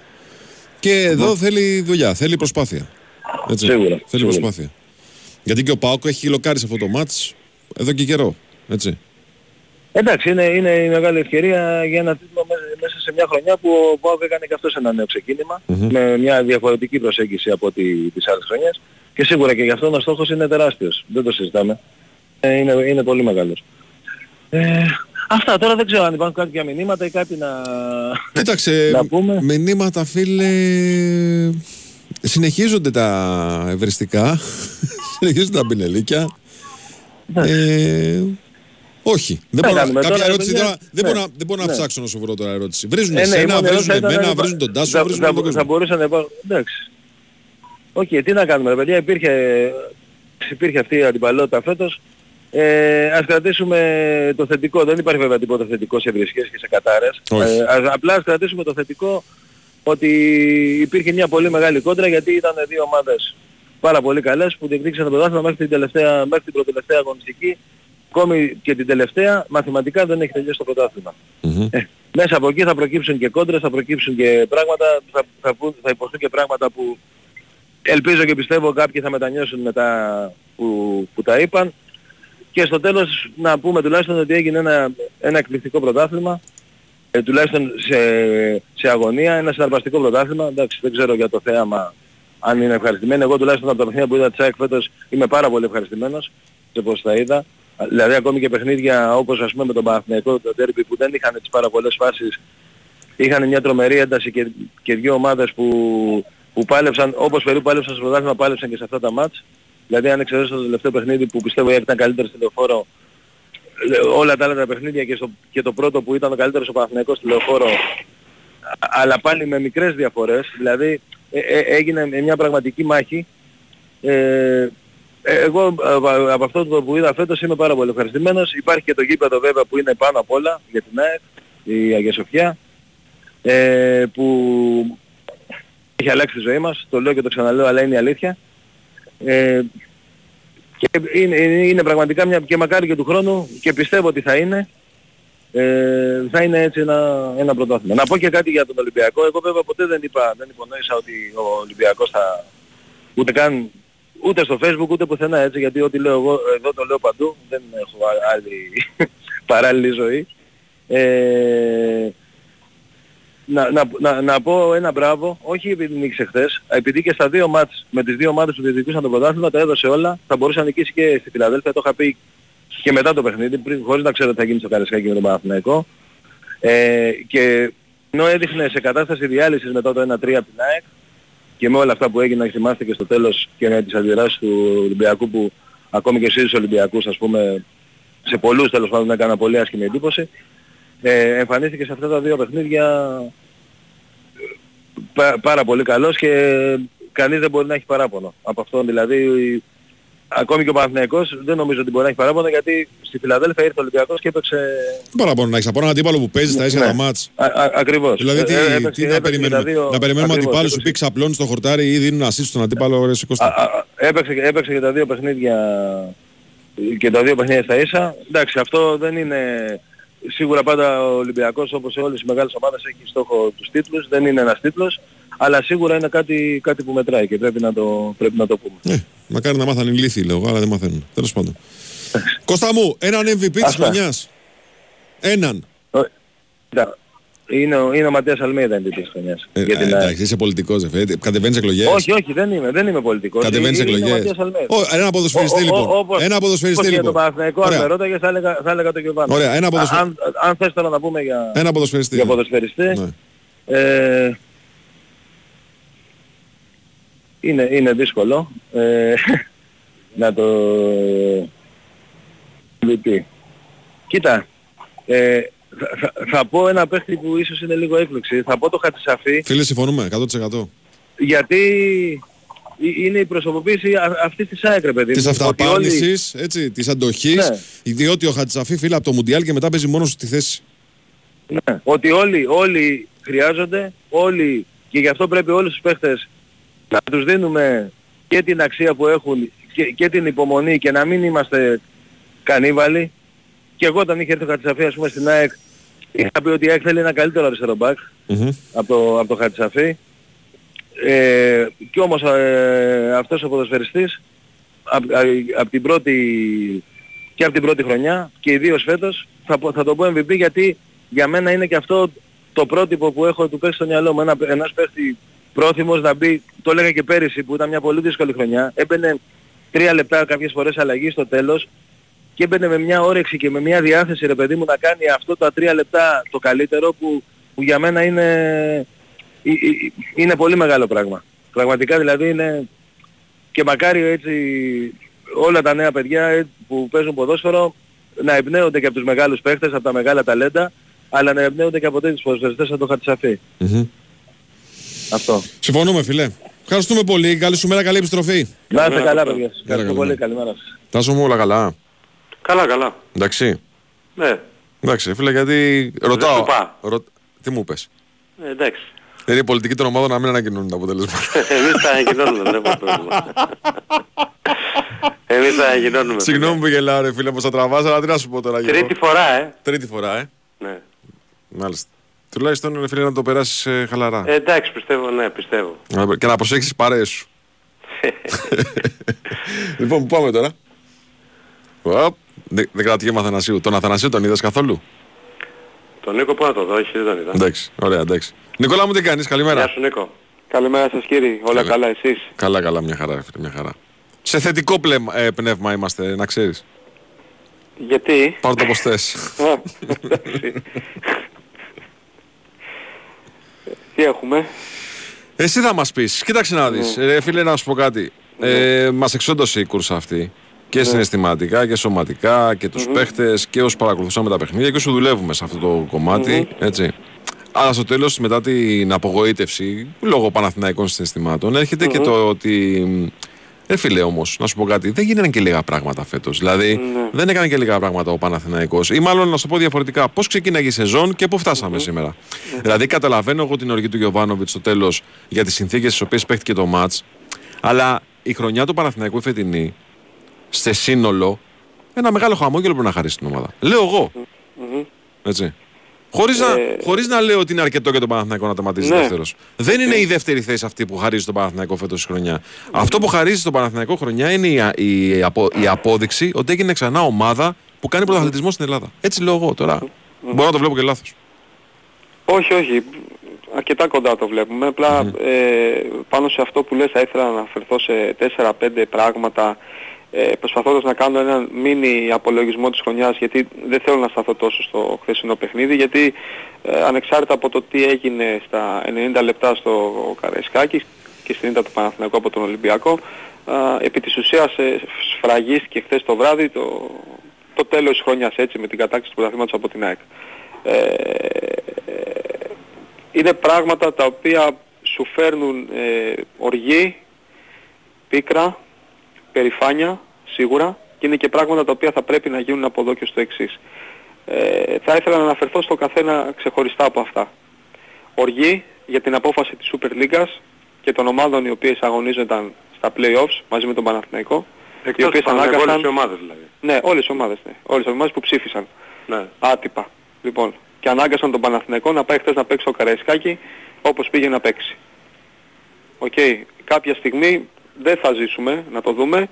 Και εδώ θέλει δουλειά, θέλει προσπάθεια. Έτσι. Σίγουρα, Θέλει σίγουρα. προσπάθεια. Γιατί και ο Πάοκ έχει λοκάρει σε αυτό το μάτς εδώ και καιρό. Έτσι. Εντάξει, είναι, είναι η μεγάλη ευκαιρία για ένα τίτλο μέ- μέσα σε μια χρονιά που ο Πάοκ έκανε και αυτός ένα νέο ξεκίνημα με μια διαφορετική προσέγγιση από ό,τι τις άλλες χρονιές και σίγουρα και γι' αυτό ο στόχος είναι τεράστιος. Δεν το συζητάμε. Ε, είναι, είναι πολύ μεγάλος. Ε, αυτά τώρα δεν ξέρω αν υπάρχουν κάποια μηνύματα ή κάτι να... Κοίταξε, Να πούμε. μηνύματα φίλε. Συνεχίζονται τα ευριστικά. [laughs] συνεχίζονται τα μπινελίκια. Ε, όχι. Δεν Ναι, μπορώ, κάνουμε κάποια τώρα, ερώτηση παιδιά. τώρα, δεν, Ναι. μπορώ, να- δεν μπορώ να Ναι. ψάξω να σου βρω τώρα ερώτηση. Βρίζουν Ε, ναι, η εσένα, μόνη βρίζουν ερώτηση ήταν εμένα, να- βρίζουν τον Τάσο, θα- βρίζουν θα- όλο τον Θα κόσμο. μπορούσε να υπάρχουν... Εντάξει. Οκ, τι να κάνουμε ρε παιδιά, υπήρχε, υπήρχε αυτή η αντιπαλότητα φέτος. Ε, ας κρατήσουμε το θετικό, δεν υπάρχει βέβαια τίποτα θετικό σε βρισιές και σε κατάρες. Όχι. Ε, ας, απλά ας κρατήσουμε το θετικό ότι υπήρχε μια πολύ μεγάλη κόντρα γιατί ήταν δύο ομάδες πάρα πολύ καλές που διεκδίκησαν το πρωτάθλημα μέχρι την, τελευταία, μέχρι την προτελευταία αγωνιστική. Ακόμη και την τελευταία μαθηματικά δεν έχει τελειώσει το πρωτάθλημα. Μμμ. Ε, μέσα από εκεί θα προκύψουν και κόντρες, θα προκύψουν και πράγματα, θα, θα, πούν- θα υποστούν και πράγματα που ελπίζω και πιστεύω κάποιοι θα μετανιώσουν μετά που, που τα είπαν. Και στο τέλος να πούμε τουλάχιστον ότι έγινε ένα, ένα εκπληκτικό πρωτάθλημα, ε, τουλάχιστον σε, σε αγωνία, ένα συναρπαστικό πρωτάθλημα. Εντάξει, δεν ξέρω για το θέαμα αν είναι ευχαριστημένοι. Εγώ τουλάχιστον από τα παιχνίδια που είδα της ΑΕΚ φέτος είμαι πάρα πολύ ευχαριστημένος σε πώς τα είδα. Δηλαδή ακόμη και παιχνίδια όπως ας πούμε με τον Παναθηναϊκό, το Derby που δεν είχαν τις πάρα πολλές φάσεις είχαν μια τρομερή ένταση και, και δύο ομάδες που, που πάλεψαν, όπως περίπου πάλεψαν στο πρωτάθλημα, πάλεψαν και σε αυτά τα μάτς. Δηλαδή αν εξαιρέσω το τελευταίο παιχνίδι που πιστεύω η ΑΕΚ ήταν καλύτερη στη λεωφόρο, ε, όλα τα άλλα τα παιχνίδια και, στο, και το πρώτο που ήταν ο καλύτερος ο Παναθηναϊκός στη λεωφόρο, α- αλλά πάλι με μικρές διαφορές, δηλαδή ε, ε, έγινε μια πραγματική μάχη. Ε, ε, εγώ ε, από αυτό το που είδα φέτος είμαι πάρα πολύ ευχαριστημένος. Υπάρχει και το γήπεδο βέβαια που είναι πάνω απ' όλα για την ΑΕΚ, η Αγία Σοφιά, ε, που έχει αλλάξει τη ζωή μας. Το λέω και το ξαναλέω, αλλά είναι η αλήθεια. Ε, και είναι, είναι, είναι πραγματικά μια και μακάρι και του χρόνου και πιστεύω ότι θα είναι ε, θα είναι έτσι ένα, ένα πρωτάθλημα. Να πω και κάτι για τον Ολυμπιακό. Εγώ βέβαια ποτέ δεν είπα, δεν υπονόησα ότι ο Ολυμπιακός θα ούτε καν ούτε στο facebook ούτε πουθενά έτσι γιατί ό,τι λέω εγώ εδώ το λέω παντού δεν έχω α- άλλη [laughs] παράλληλη ζωή. Ε, να, να, να, να πω ένα μπράβο, όχι επειδή νίκησε χθες, επειδή και στα δύο μάτς με τις δύο ομάδες που διεκδικούσαν το πρωτάθλημα τα έδωσε όλα, θα μπορούσε να νικήσει και στη Φιλαδέλφια, το είχα πει και μετά το παιχνίδι, πριν, χωρίς να ξέρω τι θα γίνει στο Καρεσκάκι με τον Παναθηναϊκό. Ε, και ενώ έδειχνε σε κατάσταση διάλυσης μετά το 1-3 από την ΑΕΚ και με όλα αυτά που έγιναν θυμάστε και στο τέλος και με τις αντιδράσεις του Ολυμπιακού που ακόμη και εσείς τους Ολυμπιακούς ας πούμε σε πολλούς τέλος πάντων έκανα πολύ άσχημη εντύπωση ε, εμφανίστηκε σε αυτά τα δύο παιχνίδια πα- πάρα πολύ καλός και κανείς δεν μπορεί να έχει παράπονο. Από αυτόν δηλαδή ακόμη και ο Παναθηναϊκός δεν νομίζω ότι μπορεί να έχει παράπονο γιατί στη Φιλαδέλφια ήρθε ο Ολυμπιακός και έπαιξε Δεν παραπάνω να έχεις από έναν αντίπαλο που παίζει στα ίσια Ναι. τα μάτς. α, α, ακριβώς. Δηλαδή τι, Ε, ε, έπαιξε- τι να έπαιξε και τα περιμένουμε. δύο- Να περιμένουμε ακριβώς, αντιπάλους σου έπαιξε- πει ξαπλώνει στο χορτάρι ή δίνουν assist στον αντίπαλο ρε σηκώστε. Α, α, α, έπαιξε, και- έπαιξε και τα δύο παιχνίδια και τα δύο παιχνίδια στα ίσα. Εντάξει, αυτό δεν είναι... Σίγουρα πάντα ο Ολυμπιακός όπως σε όλες τις μεγάλες ομάδες έχει στόχο τους τίτλους, δεν είναι ένας τίτλος, αλλά σίγουρα είναι κάτι, κάτι που μετράει και πρέπει να το, πρέπει να το πούμε. Ε, μακάρι να μάθανε οι λύθοι λέω, αλλά δεν μαθαίνουν. Τέλος πάντων. Κώστα μου, έναν MVP της Αυτά. χρονιάς. Έναν. Ο- Κοίτα, Είναι ο, είναι ο Ματίας Αλμέιδα MVP της χρονιάς. Ε, για την ε, ΑΕΚ. εντάξει, είσαι πολιτικός, ρε. Κατεβαίνεις εκλογές. όχι, όχι, δεν είμαι, δεν είμαι πολιτικός. Κατεβαίνεις Είναι- είναι ο εκλογές. Ματίας Αλμέιδα. Ω, Ένα ποδοσφαιριστή Ο- ο- λοιπόν. όπως- Ένα ποδοσφαιριστή όπως για τον λοιπόν. Παναθηναϊκό, αν Ωραία. με ρώταγες, θα έλεγα, θα έλεγα τον Γιωβάνο. Ωραία, ένα ποδοσφαι- Αν, αν θες τώρα να πούμε για, Ένα ποδοσφαιριστή. για ποδοσφαιριστή, Ναι. ε, είναι, είναι δύσκολο ε, [laughs] να το MVP. Κοίτα, ε, θα, θα, θα πω ένα παίχτη που ίσως είναι λίγο έκπληξη. Θα πω το Χατσισαφή Φίλε, συμφωνούμε 100%. γιατί ε- είναι η προσωποποίηση α- αυτής της ΑΕΚ, ρε παιδί. Της μου. Ότι όλοι- αυταπάρνηση, έτσι, της αντοχής. Ναι. Διότι ο Χατζησαφή φίλε από το Μουντιάλ και μετά παίζει μόνος στη θέση. Ναι, ότι όλοι, όλοι χρειάζονται, όλοι και γι' αυτό πρέπει όλους τους παίχτες να τους δίνουμε και την αξία που έχουν και, και την υπομονή και να μην είμαστε κανίβαλοι. Και εγώ όταν είχε έρθει ο Χατσαφή ας πούμε στην ΑΕΚ είχα πει ότι η ΑΕΚ θέλει ένα καλύτερο αριστερό μπακ από το, από το Χατσαφή. Ε, και όμως ε, αυτός ο ποδοσφαιριστής από απ την πρώτη και από την πρώτη χρονιά και ιδίως φέτος θα, πω- θα το πω MVP γιατί για μένα είναι και αυτό το πρότυπο που έχω του παίξει στο μυαλό μου. Ένα, ένας παίχτη πρόθυμος να μπει, το έλεγα και πέρυσι που ήταν μια πολύ δύσκολη χρονιά, έμπαινε τρία λεπτά κάποιες φορές αλλαγή στο τέλος και έμπαινε με μια όρεξη και με μια διάθεση ρε παιδί μου να κάνει αυτό τα τρία λεπτά το καλύτερο που, που για μένα είναι, ε- ε- είναι πολύ μεγάλο πράγμα. Πραγματικά δηλαδή είναι και μακάρι έτσι όλα τα νέα παιδιά ε, που παίζουν ποδόσφαιρο να εμπνέονται και από τους μεγάλους παίχτες, από τα μεγάλα ταλέντα, αλλά να εμπνέονται και από τέτοιους ποδοσφαιριστές σαν το Χατσαφή. Αυτό. Συμφωνούμε, φιλέ. Ευχαριστούμε πολύ. Καλή σου μέρα, καλή επιστροφή. Να είστε καλά παιδιά. Έλα, Ευχαριστώ πολύ. καλημέρα. Καλημέρα σας. Τάσο μου όλα καλά. Καλά, καλά. Εντάξει. Ναι, Εντάξει, φίλε, γιατί ρωτάω. σου πά. Ρω- Τι μου πες. ε, εντάξει. Είναι η πολιτική των ομάδων να μην ανακοινώνουν τα αποτελέσματα. [laughs] Εμείς τα ανακοινώνουμε, δεν έχουμε πρόβλημα. [laughs] Εμείς τα ανακοινώνουμε. Συγγνώμη που γελάω, ρε φίλε, πως θα τραβάς, αλλά τι να σου πω τώρα. Γιώργο; Τρίτη φορά, ε. Τρίτη φορά, ε. Ναι. Μάλιστα. Τουλάχιστον, ρε φίλε, να το περάσεις ε, χαλαρά. Ε, εντάξει, πιστεύω, ναι, πιστεύω. Να- Και να προσέξεις τις παρέες σου. [laughs] λοιπόν, πού πάμε τώρα. Οπ, Δεν δεν κρατιέμαι Αθανασίου. Τον Αθανασίου τον είδες καθόλου; Τον Νίκο πού να το δω, όχι δεν τον είδα. Εντάξει, ωραία, εντάξει. Νικόλα μου τι κάνεις, Γεια καλημέρα. σου Νίκο. Καλημέρα σας κύριοι, όλα Καλά. καλά εσείς; Καλά, καλά, μια χαρά, ρε φίλε, μια χαρά. Σε θετικό πλέμα- ε, πνεύμα είμαστε, να ξέρεις. Γιατί... Πάρω το πως θες. Α, εντάξει. Τι έχουμε; Εσύ θα μας πεις. Κοίταξε να δεις. Ρε φίλε, να σου πω κάτι. Ε, μας εξόντωσε η κούρσα αυτή. Και συναισθηματικά και σωματικά και τους παίχτες και όσους παρακολουθούσαμε τα παιχνίδια και όσους δουλεύουμε σε αυτό το κομμάτι. Έτσι. Αλλά στο τέλος μετά την απογοήτευση λόγω Παναθηναϊκών συναισθημάτων έρχεται και το ότι ε, φίλε όμως, να σου πω κάτι, δεν γίνανε και λίγα πράγματα φέτος. Δηλαδή, δεν έκανε και λίγα πράγματα ο Παναθηναϊκός Ή μάλλον να σου το πω διαφορετικά, πώς ξεκίναγε η σεζόν και πού φτάσαμε σήμερα. Δηλαδή, καταλαβαίνω εγώ την οργή του Γιωβάνοβιτς στο τέλος για τις συνθήκες στις οποίες παίχτηκε το ματ. Αλλά η χρονιά του Παναθηναϊκού η φετινή, σε σύνολο, ένα μεγάλο χαμόγελο πρέπει να χαρίσει την ομάδα. Λέω εγώ. Έτσι. Χωρίς, να, χωρίς να λέω ότι είναι αρκετό για τον Παναθηναϊκό να τερματίζει Ναι. δεύτερος. Δεν είναι η δεύτερη θέση αυτή που χαρίζει τον Παναθηναϊκό φέτος η χρονιά. Αυτό που χαρίζει στον Παναθηναϊκό χρονιά είναι η, α- η, απο- η απόδειξη ότι έγινε ξανά ομάδα που κάνει πρωταθλητισμό στην Ελλάδα. Έτσι λέω εγώ τώρα. Μπορώ να το βλέπω και λάθος. Όχι, όχι. Αρκετά κοντά το βλέπουμε. Απλά ε, πάνω σε αυτό που λες θα ήθελα να αναφερθώ σε 4-5 πράγματα ε, προσπαθώντας να κάνω έναν μίνι απολογισμό της χρονιάς γιατί δεν θέλω να σταθώ τόσο στο χθεσινό παιχνίδι γιατί ε, ανεξάρτητα από το τι έγινε στα 90 λεπτά στο Καραϊσκάκη και στην ήττα του Παναθηναϊκού από τον Ολυμπιακό α, επί της ουσίας ε, σφραγίστηκε χθες το βράδυ το, το τέλος της χρονιάς έτσι με την κατάκτηση του πρωταθλήματος από την ΑΕΚ. Ε, είναι πράγματα τα οποία σου φέρνουν ε, οργή, πίκρα, περηφάνεια σίγουρα και είναι και πράγματα τα οποία θα πρέπει να γίνουν από εδώ και στο εξής. Ε, θα ήθελα να αναφερθώ στο καθένα ξεχωριστά από αυτά. Οργή για την απόφαση της Super League και των ομάδων οι οποίες αγωνίζονταν στα play-offs μαζί με τον Παναθηναϊκό. οι Εκτός οποίες του Παναθηναϊκού, όλες οι ανάγκασαν... ομάδες δηλαδή. Ναι, όλες οι ομάδες, ναι. Όλες οι ομάδες που ψήφισαν Ναι. άτυπα. Λοιπόν, και ανάγκασαν τον Παναθηναϊκό να πάει χθες να παίξει στο Καραϊσκάκι όπως πήγε να παίξει. Οκ, κάποια στιγμή δεν θα ζήσουμε, να το δούμε.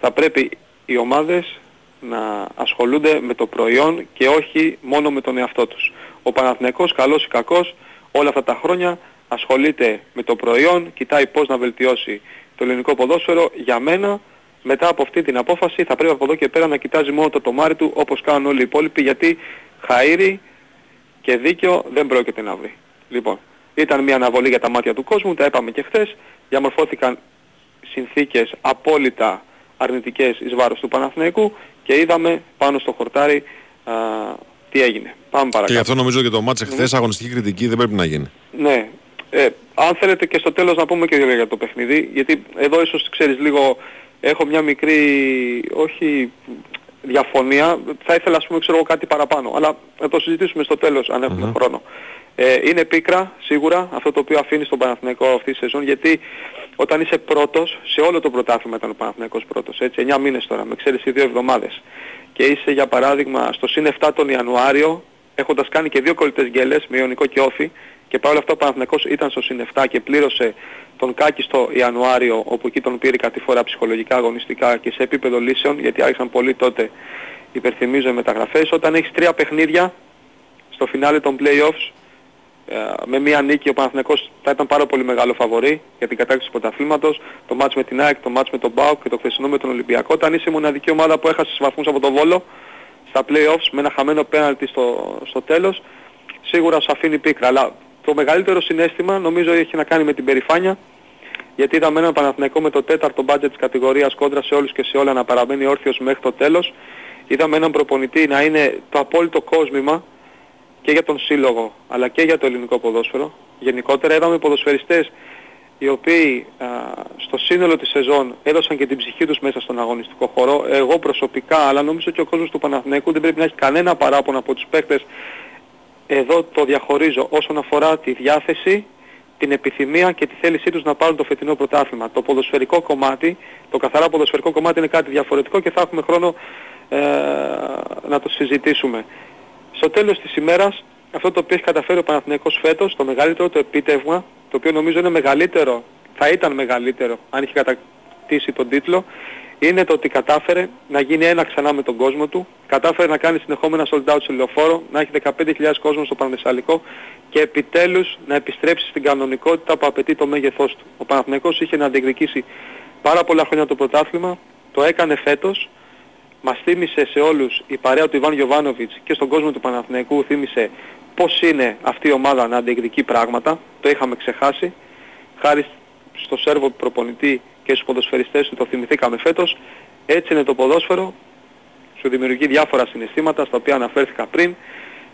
Θα πρέπει οι ομάδες να ασχολούνται με το προϊόν και όχι μόνο με τον εαυτό τους. Ο Παναθηναϊκός, καλός ή κακός, όλα αυτά τα χρόνια ασχολείται με το προϊόν, κοιτάει πώς να βελτιώσει το ελληνικό ποδόσφαιρο. Για μένα, μετά από αυτή την απόφαση, θα πρέπει από εδώ και πέρα να κοιτάζει μόνο το τομάρι του όπως κάνουν όλοι οι υπόλοιποι, γιατί χαΐρι και δίκαιο δεν πρόκειται να βρει. Λοιπόν, ήταν μια αναβολή για τα μάτια του κόσμου, τα είπαμε και χθες, διαμορφώθηκαν συνθήκες απόλυτα αρνητικές εις βάρος του Παναθηναϊκού και είδαμε πάνω στο χορτάρι α, τι έγινε. Πάμε Και παρακάτω. γι' αυτό νομίζω και το μάτς εχθές αγωνιστική κριτική δεν πρέπει να γίνει. Ναι. Ε, αν θέλετε και στο τέλος να πούμε και δύο για το παιχνίδι, γιατί εδώ ίσως ξέρεις λίγο, έχω μια μικρή, όχι διαφωνία, θα ήθελα ας πούμε ξέρω εγώ κάτι παραπάνω, αλλά να το συζητήσουμε στο τέλος αν έχουμε χρόνο. Ε, είναι πίκρα σίγουρα αυτό το οποίο αφήνει στον Παναθηναϊκό αυτή τη σεζόν γιατί όταν είσαι πρώτος, σε όλο το πρωτάθλημα ήταν ο Παναθηναϊκός πρώτος, έτσι, 9 μήνες τώρα, με εξαίρεση 2 εβδομάδες. Και είσαι για παράδειγμα στο συν 7 τον Ιανουάριο, έχοντας κάνει και δύο κολλητές γκέλες με Ιωνικό και Όφη, και παρόλα αυτά ο Παναθηναϊκός ήταν στο συν 7 και πλήρωσε τον Κάκη στο Ιανουάριο, όπου εκεί τον πήρε κάτι φορά ψυχολογικά, αγωνιστικά και σε επίπεδο λύσεων, γιατί άρχισαν πολύ τότε, υπερθυμίζω, οι μεταγραφές. Όταν έχεις τρία παιχνίδια στο φινάλε των play-offs, ε, με μία νίκη ο Παναθηναϊκός θα ήταν πάρα πολύ μεγάλο φαβορή για την κατάκτηση του πρωταθλήματος. Το μάτς με την ΑΕΚ, το μάτς με τον ΠΑΟΚ και το χθεσινό με τον Ολυμπιακό. Όταν είσαι η μοναδική ομάδα που έχασες τους βαθμούς από τον Βόλο στα play-offs με ένα χαμένο πέναλτι στο, στο τέλος, σίγουρα σου αφήνει πίκρα. Αλλά το μεγαλύτερο συνέστημα νομίζω έχει να κάνει με την περηφάνεια γιατί είδαμε έναν Παναθηναϊκό με το τέταρτο μπάτζετ της κατηγορίας κόντρα σε όλους και σε όλα να παραμένει όρθιος μέχρι το τέλος. Είδαμε έναν προπονητή να είναι το απόλυτο κόσμημα και για τον σύλλογο αλλά και για το ελληνικό ποδόσφαιρο. Γενικότερα είδαμε ποδοσφαιριστές οι οποίοι α, στο σύνολο της σεζόν έδωσαν και την ψυχή τους μέσα στον αγωνιστικό χώρο. Εγώ προσωπικά, αλλά νομίζω και ο κόσμος του Παναθηναϊκού δεν πρέπει να έχει κανένα παράπονο από τους παίκτες. Εδώ το διαχωρίζω όσον αφορά τη διάθεση, την επιθυμία και τη θέλησή τους να πάρουν το φετινό πρωτάθλημα. Το ποδοσφαιρικό κομμάτι, το καθαρά ποδοσφαιρικό κομμάτι είναι κάτι διαφορετικό και θα έχουμε χρόνο ε, να το συζητήσουμε. Στο τέλος της ημέρας, αυτό το οποίο έχει καταφέρει ο Παναθηναϊκός φέτος, το μεγαλύτερο το επίτευγμα, το οποίο νομίζω είναι μεγαλύτερο, θα ήταν μεγαλύτερο αν είχε κατακτήσει τον τίτλο, είναι το ότι κατάφερε να γίνει ένα ξανά με τον κόσμο του, κατάφερε να κάνει συνεχόμενα sold out σε λεωφόρο, να έχει 15.000 κόσμο στο Πανθεσσαλικό και επιτέλους να επιστρέψει στην κανονικότητα που απαιτεί το μέγεθός του. Ο Παναθηναϊκός είχε να διεκδικήσει πάρα πολλά χρόνια το πρωτάθλημα, το έκανε φέτος, μας θύμισε σε όλους η παρέα του Ιβάν Γιωβάνοβιτς και στον κόσμο του Παναθηναϊκού θύμισε πώς είναι αυτή η ομάδα να διεκδικεί πράγματα, το είχαμε ξεχάσει, χάρη στο σέρβο προπονητή και στους ποδοσφαιριστές του το θυμηθήκαμε φέτος, έτσι είναι το ποδόσφαιρο, σου δημιουργεί διάφορα συναισθήματα στα οποία αναφέρθηκα πριν.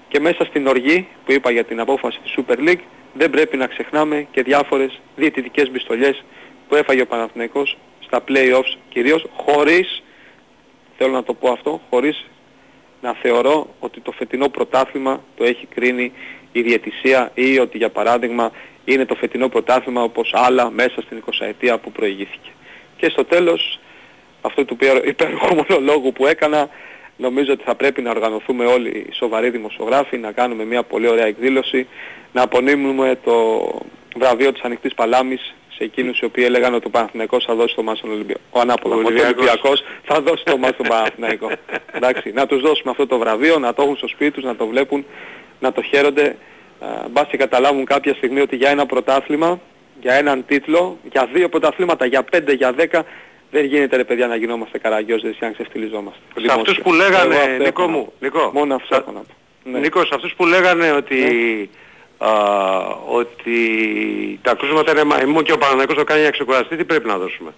Και μέσα στην οργή που είπα για την απόφαση της Super League δεν πρέπει να ξεχνάμε και διάφορες διαιτητικές μπιστολιές που έφαγε ο Παναθηναϊκός στα play-offs κυρίως χωρίς θέλω να το πω αυτό, χωρίς να θεωρώ ότι το φετινό πρωτάθλημα το έχει κρίνει η διαιτησία ή ότι για παράδειγμα είναι το φετινό πρωτάθλημα όπως άλλα μέσα στην 20 ετία που προηγήθηκε. Και στο τέλος αυτού του υπέροχου μονολόγου που έκανα νομίζω ότι θα πρέπει να οργανωθούμε όλοι οι σοβαροί δημοσιογράφοι, να κάνουμε μια πολύ ωραία εκδήλωση, να απονείμουμε το βραβείο της Ανοιχτής Παλάμης σε εκείνους οι οποίοι έλεγαν ότι ο Παναθηναϊκός θα δώσει το μάτι στον Ολυμπιακό. Ο ανάποδα, ο Ολυμπιακός θα δώσει το μάτι στον Παναθηναϊκό. Εντάξει, να τους δώσουμε αυτό το βραβείο, να το έχουν στο σπίτι τους, να το βλέπουν, να το χαίρονται. Μπας και καταλάβουν κάποια στιγμή ότι για ένα πρωτάθλημα, για έναν τίτλο, για δύο πρωταθλήματα, για πέντε, για δέκα, δεν γίνεται ρε παιδιά να γινόμαστε καραγκιόζες για να ξεφτυλιζόμαστε. Σε αυτούς που λέγανε, Νίκο μου, Νίκο, Μόνο αυτό έχω να πω. Ναι. Νίκο, σε αυτούς που λέγανε ότι α, ότι τα κρούσματα είναι μαϊμού και ο Παναγιακός το κάνει για ξεκουραστή, τι πρέπει να δώσουμε;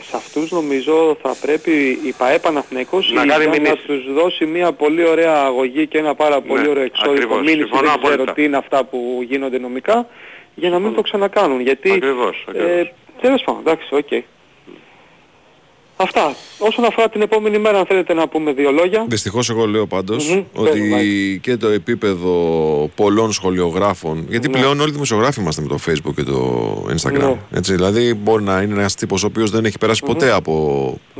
Σε αυτούς νομίζω θα πρέπει η ΠαΕ Παναθηναϊκός Να η κάνει ίδια να μηνύσεις. τους δώσει μια πολύ ωραία αγωγή και ένα πάρα πολύ Ναι, ωραίο εξώδικο ακριβώς. μήνυση, Συμφωνώ δεν ξέρω απόλυτα. τι είναι αυτά που γίνονται νομικά, για να μην το ξανακάνουν. Γιατί, Ακριβώς, ακριβώς. ε, τέλος πάντων, εντάξει, οκ. Αυτά. Όσον αφορά την επόμενη μέρα, αν θέλετε να πούμε δύο λόγια. Δυστυχώς, εγώ λέω πάντως Μμμ, ότι πες, και το επίπεδο πολλών σχολιογράφων. Γιατί Ναι. πλέον όλοι οι δημοσιογράφοι είμαστε με το Facebook και το Instagram. Ναι. Έτσι, δηλαδή, μπορεί να είναι ένας τύπος ο οποίος δεν έχει περάσει ποτέ από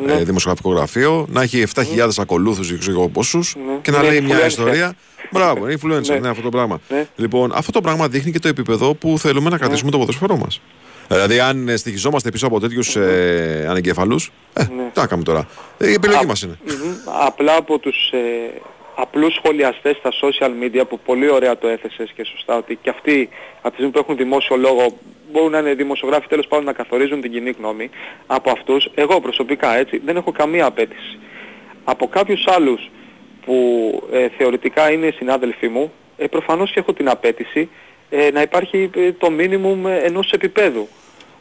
Ναι. ε, δημοσιογραφικό γραφείο, να έχει 7.000 ακολούθους ή ξέρω εγώ πόσους Ναι. και να Είναι λέει μια influencer. ιστορία. Μπράβο, είναι influencer, Ναι. ναι, αυτό το πράγμα. Ναι. Λοιπόν, αυτό το πράγμα δείχνει και το επίπεδο που θέλουμε να κρατήσουμε το ποδοσφαιρό μας. Δηλαδή, αν ε, στοιχιζόμαστε πίσω από τέτοιους ε, ανεγκέφαλου, ε, Ναι. τι να κάνουμε τώρα. Ε, η επιλογή Α, μας είναι. μμμ. Απλά από τους ε, απλούς σχολιαστές στα social media που πολύ ωραία το έθεσες και σωστά ότι και αυτοί από τη στιγμή που έχουν δημόσιο λόγο μπορούν να είναι δημοσιογράφοι τέλος πάντων να καθορίζουν την κοινή γνώμη από αυτούς εγώ προσωπικά έτσι δεν έχω καμία απέτηση από κάποιους άλλους που ε, θεωρητικά είναι συνάδελφοί μου ε, προφανώς και έχω την απαίτηση ε, να υπάρχει ε, το μίνιμουμ ε, ενός επίπεδου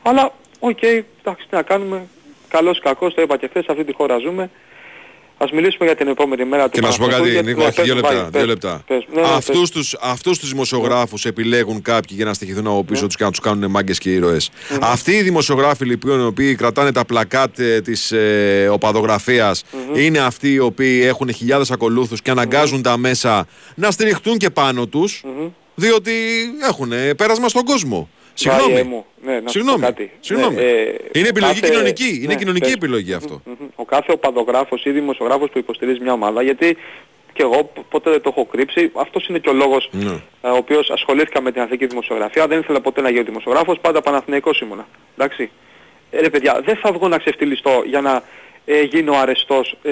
αλλά οκ, εντάξει τι να κάνουμε καλός κακός, το είπα και χθες, σε αυτή τη χώρα ζούμε. Ας μιλήσουμε για την επόμενη μέρα του Και να σου πω Παναθηναϊκού, κάτι, γιατί- Νίκο, ναι, όχι, πες, δύο λεπτά. βάλει, Δύο πες, λεπτά. πες. Ναι, ναι, αυτούς, πες. τους, αυτούς τους δημοσιογράφους επιλέγουν κάποιοι για να στοιχηθούν από πίσω τους και να τους κάνουν μάγκες και ήρωες. Αυτοί οι δημοσιογράφοι λοιπόν οι οποίοι κρατάνε τα πλακάτ ε, της ε, οπαδογραφίας είναι αυτοί οι οποίοι έχουν χιλιάδες ακολούθους και αναγκάζουν τα μέσα να στηριχτούν και πάνω τους διότι έχουν πέρασμα στον κόσμο. Βάριε Συγγνώμη. μου. Ναι, να σου πω Συγγνώμη. κάτι. Συγγνώμη. Ναι, ε, είναι ο επιλογή κάθε- κοινωνική. Είναι ναι, κοινωνική πες. επιλογή αυτό. Μμμ. Ο κάθε οπαδογράφος ή δημοσιογράφος που υποστηρίζει μια ομάδα, γιατί και εγώ π- ποτέ δεν το έχω κρύψει, αυτός είναι και ο λόγος Ναι. ε, ο οποίος ασχολήθηκα με την αθλητική δημοσιογραφία, δεν ήθελα ποτέ να γίνω δημοσιογράφος, πάντα Παναθηναϊκός ήμουνα. Εντάξει. Ε, ρε παιδιά, δεν θα βγω να ξεφτυλιστώ για να ε, γίνω αρεστός ε,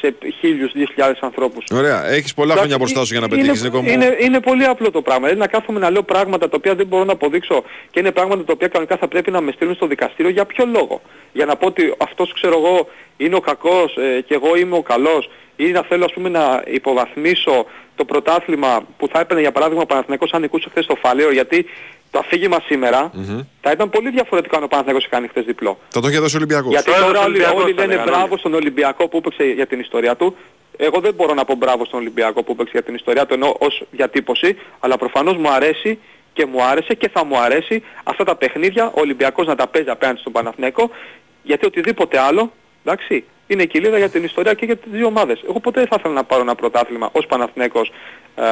σε χίλιους, δύο χιλιάδες ανθρώπους. Ωραία. Έχεις πολλά χρόνια μπροστά σου για να πετύχεις, Νίκο μου. είναι, είναι πολύ απλό το πράγμα. Δηλαδή να κάθομαι να λέω πράγματα τα οποία δεν μπορώ να αποδείξω και είναι πράγματα τα οποία κανονικά θα πρέπει να με στείλουν στο δικαστήριο. Για ποιο λόγο; Για να πω ότι αυτός ξέρω εγώ είναι ο κακός ε, και εγώ είμαι ο καλός ή να θέλω ας πούμε να υποβαθμίσω το πρωτάθλημα που θα έπαιρνε για παράδειγμα ο Παναθηναϊκός αν νικούσε χθες το Φαλαίο γιατί το αφήγημα σήμερα θα ήταν πολύ διαφορετικό αν ο Παναθηναϊκός είχε κάνει χθες διπλό. Θα το είχε δώσει ο Ολυμπιακός. Γιατί Τώρα τώρα ο όλοι, Ολυμπιακός όλοι θα λένε λέγανε μπράβο όλοι. στον Ολυμπιακό που έπαιξε για την ιστορία του. Εγώ δεν μπορώ να πω μπράβο στον Ολυμπιακό που έπαιξε για την ιστορία του ενώ ως διατύπωση, αλλά προφανώς μου αρέσει και μου άρεσε και θα μου αρέσει αυτά τα παιχνίδια ο Ολυμπιακός να τα παίζει απέναντι στον Παναθηναϊκό γιατί οτιδήποτε άλλο, εντάξει, είναι κοιλίδα για την ιστορία και για τις δύο ομάδες. Εγώ ποτέ δεν θα ήθελα να πάρω ένα πρωτάθλημα ως Παναθηναϊκός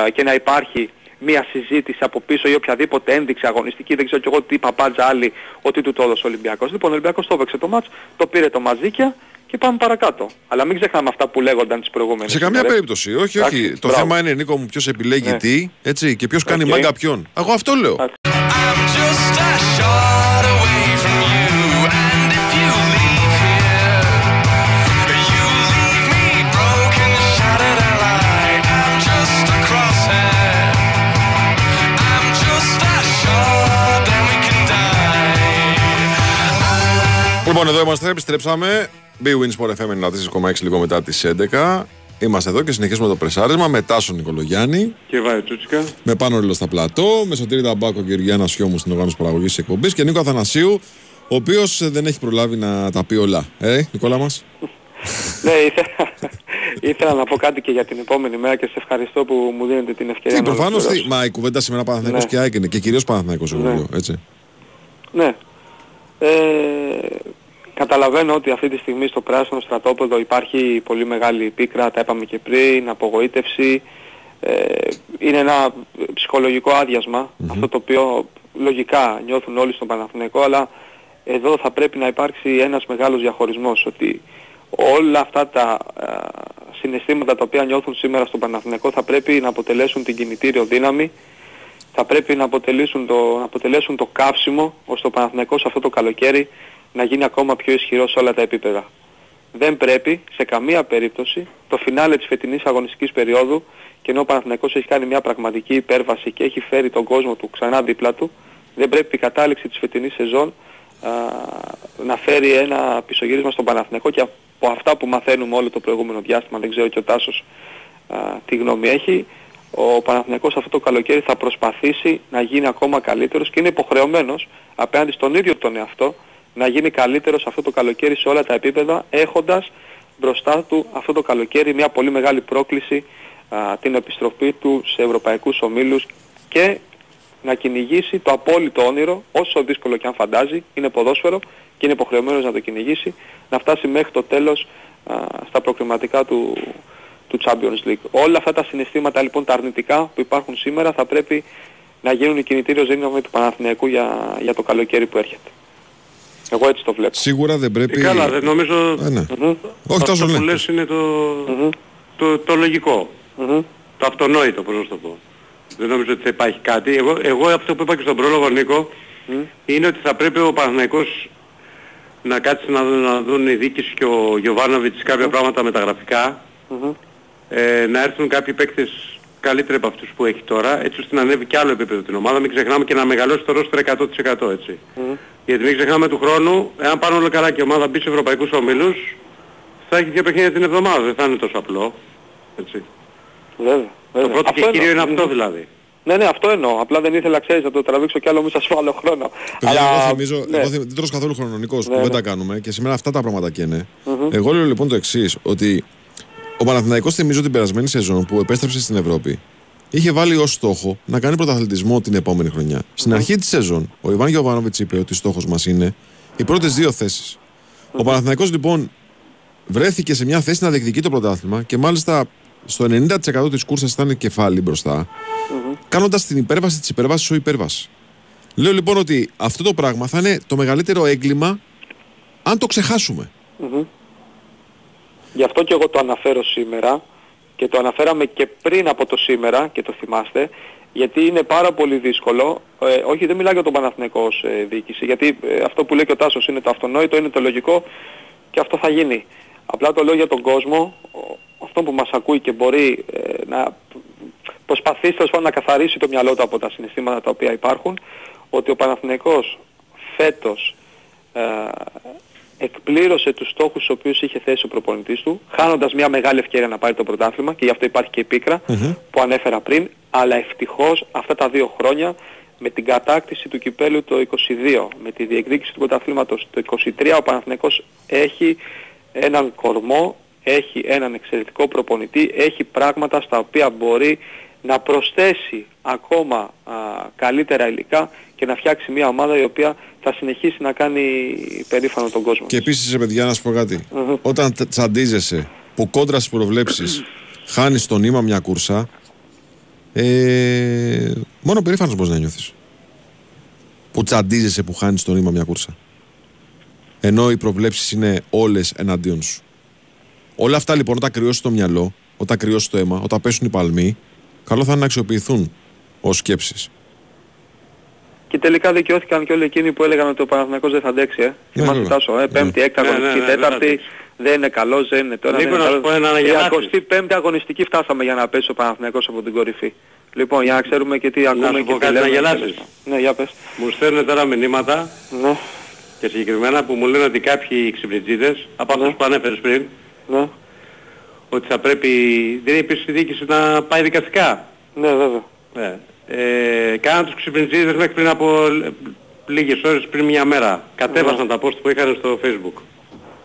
ε, και να υπάρχει μια συζήτηση από πίσω ή οποιαδήποτε ένδειξη αγωνιστική, δεν ξέρω κι εγώ τι παπάτζα άλλη, ότι του το έδωσε ο Ολυμπιακός. Λοιπόν, ο Ολυμπιακός το έπαιξε το ματς, το πήρε με μαγκιά και πάμε παρακάτω. Αλλά μην ξεχνάμε αυτά που λέγονταν τις προηγούμενες Σε καμία ημέρες. περίπτωση. Όχι, Εντάξει, όχι. Το μπράβο. θέμα είναι, Νίκο μου, ποιος επιλέγει Ναι. τι έτσι, και ποιος κάνει Οκ. μάγκα ποιον. Εγώ αυτό λέω. Εντάξει. Λοιπόν, εδώ είμαστε, επιστρέψαμε. BWIN Sport FM 94,6 λίγο μετά τις 11. Είμαστε εδώ και συνεχίζουμε το πρεσάρισμα με Τάσο Νικολογιάννη, Και Βάιο Τσούτσικα. με πάνω ρίλο στα πλατό, με Σωτήρη Ταμπάκο και Γεωργιάνα Σιώμου στην οργάνωση παραγωγής τη εκπομπής και Νίκο Αθανασίου, ο οποίος δεν έχει προλάβει να τα πει όλα. Ε, Νικόλα μας; [laughs] Ναι, ήθελα, ήθελα να πω κάτι και για την επόμενη μέρα και σε ευχαριστώ που μου δίνετε την ευκαιρία Τι, να προφανώς. ολοκληρώσω. Μα η κουβέντα σήμερα Παναθηναϊκός Ναι. και ΑΕΚ είναι και κυρίως Παναθηναϊκός εγώ Ναι. λέω, έτσι. Ναι. Ε, καταλαβαίνω ότι αυτή τη στιγμή στο πράσινο στρατόπεδο υπάρχει πολύ μεγάλη πίκρα, τα είπαμε και πριν, απογοήτευση. Ε, είναι ένα ψυχολογικό άδειασμα, αυτό το οποίο λογικά νιώθουν όλοι στον Παναθηναϊκό, αλλά εδώ θα πρέπει να υπάρξει ένας μεγάλος διαχωρισμός, ότι όλα αυτά τα α, συναισθήματα τα οποία νιώθουν σήμερα στον Παναθηναϊκό θα πρέπει να αποτελέσουν την κινητήριο δύναμη θα πρέπει να αποτελέσουν το, να αποτελέσουν το καύσιμο ώστε ο Παναθηναϊκός αυτό το καλοκαίρι να γίνει ακόμα πιο ισχυρός σε όλα τα επίπεδα. Δεν πρέπει σε καμία περίπτωση το φινάλε της φετινής αγωνιστικής περίοδου και ενώ ο Παναθηναϊκός έχει κάνει μια πραγματική υπέρβαση και έχει φέρει τον κόσμο του ξανά δίπλα του, δεν πρέπει η κατάληξη της φετινής σεζόν α, να φέρει ένα πισωγύρισμα στον Παναθηναϊκό και από αυτά που μαθαίνουμε όλο το προηγούμενο διάστημα, δεν ξέρω και ο Τάσος α, τι γνώμη έχει, ο Παναθηναϊκός αυτό το καλοκαίρι θα προσπαθήσει να γίνει ακόμα καλύτερος και είναι υποχρεωμένος απέναντι στον ίδιο τον εαυτό να γίνει καλύτερος αυτό το καλοκαίρι σε όλα τα επίπεδα έχοντας μπροστά του αυτό το καλοκαίρι μια πολύ μεγάλη πρόκληση α, την επιστροφή του σε ευρωπαϊκούς ομίλους και να κυνηγήσει το απόλυτο όνειρο, όσο δύσκολο και αν φαντάζει, είναι ποδόσφαιρο και είναι υποχρεωμένος να το κυνηγήσει, να φτάσει μέχρι το τέλος α, στα προκριματικά του, του Champions League. Όλα αυτά τα συναισθήματα λοιπόν τα αρνητικά που υπάρχουν σήμερα θα πρέπει να γίνουν η κινητήριος δύναμη του Παναθηναϊκού για, για το καλοκαίρι που έρχεται. Εγώ έτσι το βλέπω. Σίγουρα δεν πρέπει. Ε, καλά, δεν νομίζω Ε, ναι. Μμμ, Όχι αυτό τόσο που ναι. λες είναι το, μμμ, το, το λογικό. μμμ. Το αυτονόητο, πώς να σου το πω. Δεν νομίζω ότι θα υπάρχει κάτι. Εγώ, εγώ αυτό που είπα και στον πρόλογο Νίκο είναι ότι θα πρέπει ο Παναθηναϊκός να κάτσει να, δουν- να δουν η δίκηση και ο Γιωβάνοβιτς κάποια πράγματα μεταγραφικά. Μμμ. Ε, να έρθουν κάποιοι παίκτες καλύτεροι από αυτούς που έχει τώρα, έτσι ώστε να ανέβει και άλλο επίπεδο την ομάδα. Μην ξεχνάμε και να μεγαλώσει το ρόστρο 100% έτσι. Μμμ. Γιατί μην ξεχνάμε του χρόνου, εάν πάνε όλα καλά και η ομάδα μπει σε ευρωπαϊκούς ομίλους, θα έχει δύο παιχνίδια την εβδομάδα, δεν θα είναι τόσο απλό. Έτσι. Βέβαια, Το βέβαια. πρώτο και Αυτό κύριο είναι εννοώ. αυτό δηλαδή. Ναι, ναι, αυτό εννοώ. Απλά δεν ήθελα, ξέρεις, να το τραβήξω κι άλλο, μη σας φάω άλλο χρόνο. Παιδιά, Αλλά, εγώ θυμίζω, ναι. εγώ θυμ- δεν τρως καθόλου χρονονικός Ναι, που δεν ναι. τα κάνουμε και σήμερα αυτά τα πράγματα και είναι. Μμμ. Εγώ λέω λοιπόν το εξής, ότι ο Παναθηναϊκός θυμίζω την περασμένη σεζόν που επέστρεψε στην Ευρώπη είχε βάλει ως στόχο να κάνει πρωταθλητισμό την επόμενη χρονιά. Στην αρχή της σεζόν, ο Ιβάν Γιοβάνοβιτ είπε ότι στόχος μας είναι οι πρώτες δύο θέσεις. Ο Παναθηναϊκός λοιπόν βρέθηκε σε μια θέση να διεκδικεί το πρωτάθλημα και μάλιστα στο 90% της κούρσας ήταν κεφάλι μπροστά. κάνοντας την υπέρβαση της υπέρβασης ο υπέρβασης. Λέω λοιπόν ότι αυτό το πράγμα θα είναι το μεγαλύτερο έγκλημα αν το ξεχάσουμε. Μμμ. Γι' αυτό και εγώ το αναφέρω σήμερα και το αναφέραμε και πριν από το σήμερα και το θυμάστε γιατί είναι πάρα πολύ δύσκολο, ε, όχι δεν μιλάω για τον Παναθηναϊκό ως ε, διοίκηση γιατί ε, αυτό που λέει και ο Τάσος είναι το αυτονόητο, είναι το λογικό και αυτό θα γίνει. Απλά το λέω για τον κόσμο, ο- αυτό που μας ακούει και μπορεί ε, να προσπαθήσει τέλος πάντων να καθαρίσει το μυαλό του από τα συναισθήματα τα οποία υπάρχουν, ότι ο Παναθηναϊκός φέτος ε, εκπλήρωσε τους στόχους τους οποίους είχε θέσει ο προπονητής του, χάνοντας μια μεγάλη ευκαιρία να πάρει το πρωτάθλημα και γι' αυτό υπάρχει και η πίκρα που ανέφερα πριν, αλλά ευτυχώς αυτά τα δύο χρόνια με την κατάκτηση του κυπέλου το 22, με τη διεκδίκηση του πρωταθλήματος το 23, ο Παναθηναϊκός έχει έναν κορμό, έχει έναν εξαιρετικό προπονητή, έχει πράγματα στα οποία μπορεί να προσθέσει ακόμα α, καλύτερα υλικά και να φτιάξει μια ομάδα η οποία θα συνεχίσει να κάνει περήφανο τον κόσμο. Και επίσης, παιδιά, να σου πω κάτι. Όταν τε- τσαντίζεσαι που κόντρα στις προβλέψεις χάνεις το νήμα μια κούρσα, ε, μόνο περήφανος μπορείς να νιώθεις. Που τσαντίζεσαι που χάνεις το νήμα μια κούρσα. Ενώ οι προβλέψεις είναι όλες εναντίον σου. Όλα αυτά λοιπόν όταν κρυώσεις το μυαλό, όταν κρυώσεις το αίμα, όταν πέσουν οι παλμοί, καλό θα είναι να αξιοποιηθούν ως σκέψεις. Και τελικά δικαιώθηκαν και όλοι εκείνοι που έλεγαν ότι ο Παναθηναϊκός δεν θα αντέξει. Ε. Θυμάστε βέβαια. Τάσο, ε, πέμπτη, έκτη Ναι, ναι, αγωνιστική, ναι, δεν θα τέταρτη, αντέξει. δεν είναι καλός, δεν είναι τώρα. Νίκο, δεν είναι να σου καλός. πω ένα να γελάσεις. 35η αγωνιστική φτάσαμε για να πέσει ο Παναθηναϊκός από την κορυφή. Λοιπόν, για να ξέρουμε και τι ακούμε σου και πω τι κάτι να λέμε. γελάσεις. Ναι, για πες. Μου στέλνουν τώρα μηνύματα Ναι, και συγκεκριμένα που μου λένε ότι κάποιοι ξυπνητζίδες, από αυτούς που ανέφερες πριν, ναι, ότι θα πρέπει, δεν είπε στη διοίκηση να πάει δικαστικά. ναι, βέβαια. Ναι. Ε, κάναν τους ξυπνητζίδες μέχρι πριν από λ- λίγες ώρες, πριν μια μέρα. Κατέβασαν τα post που είχαν στο facebook.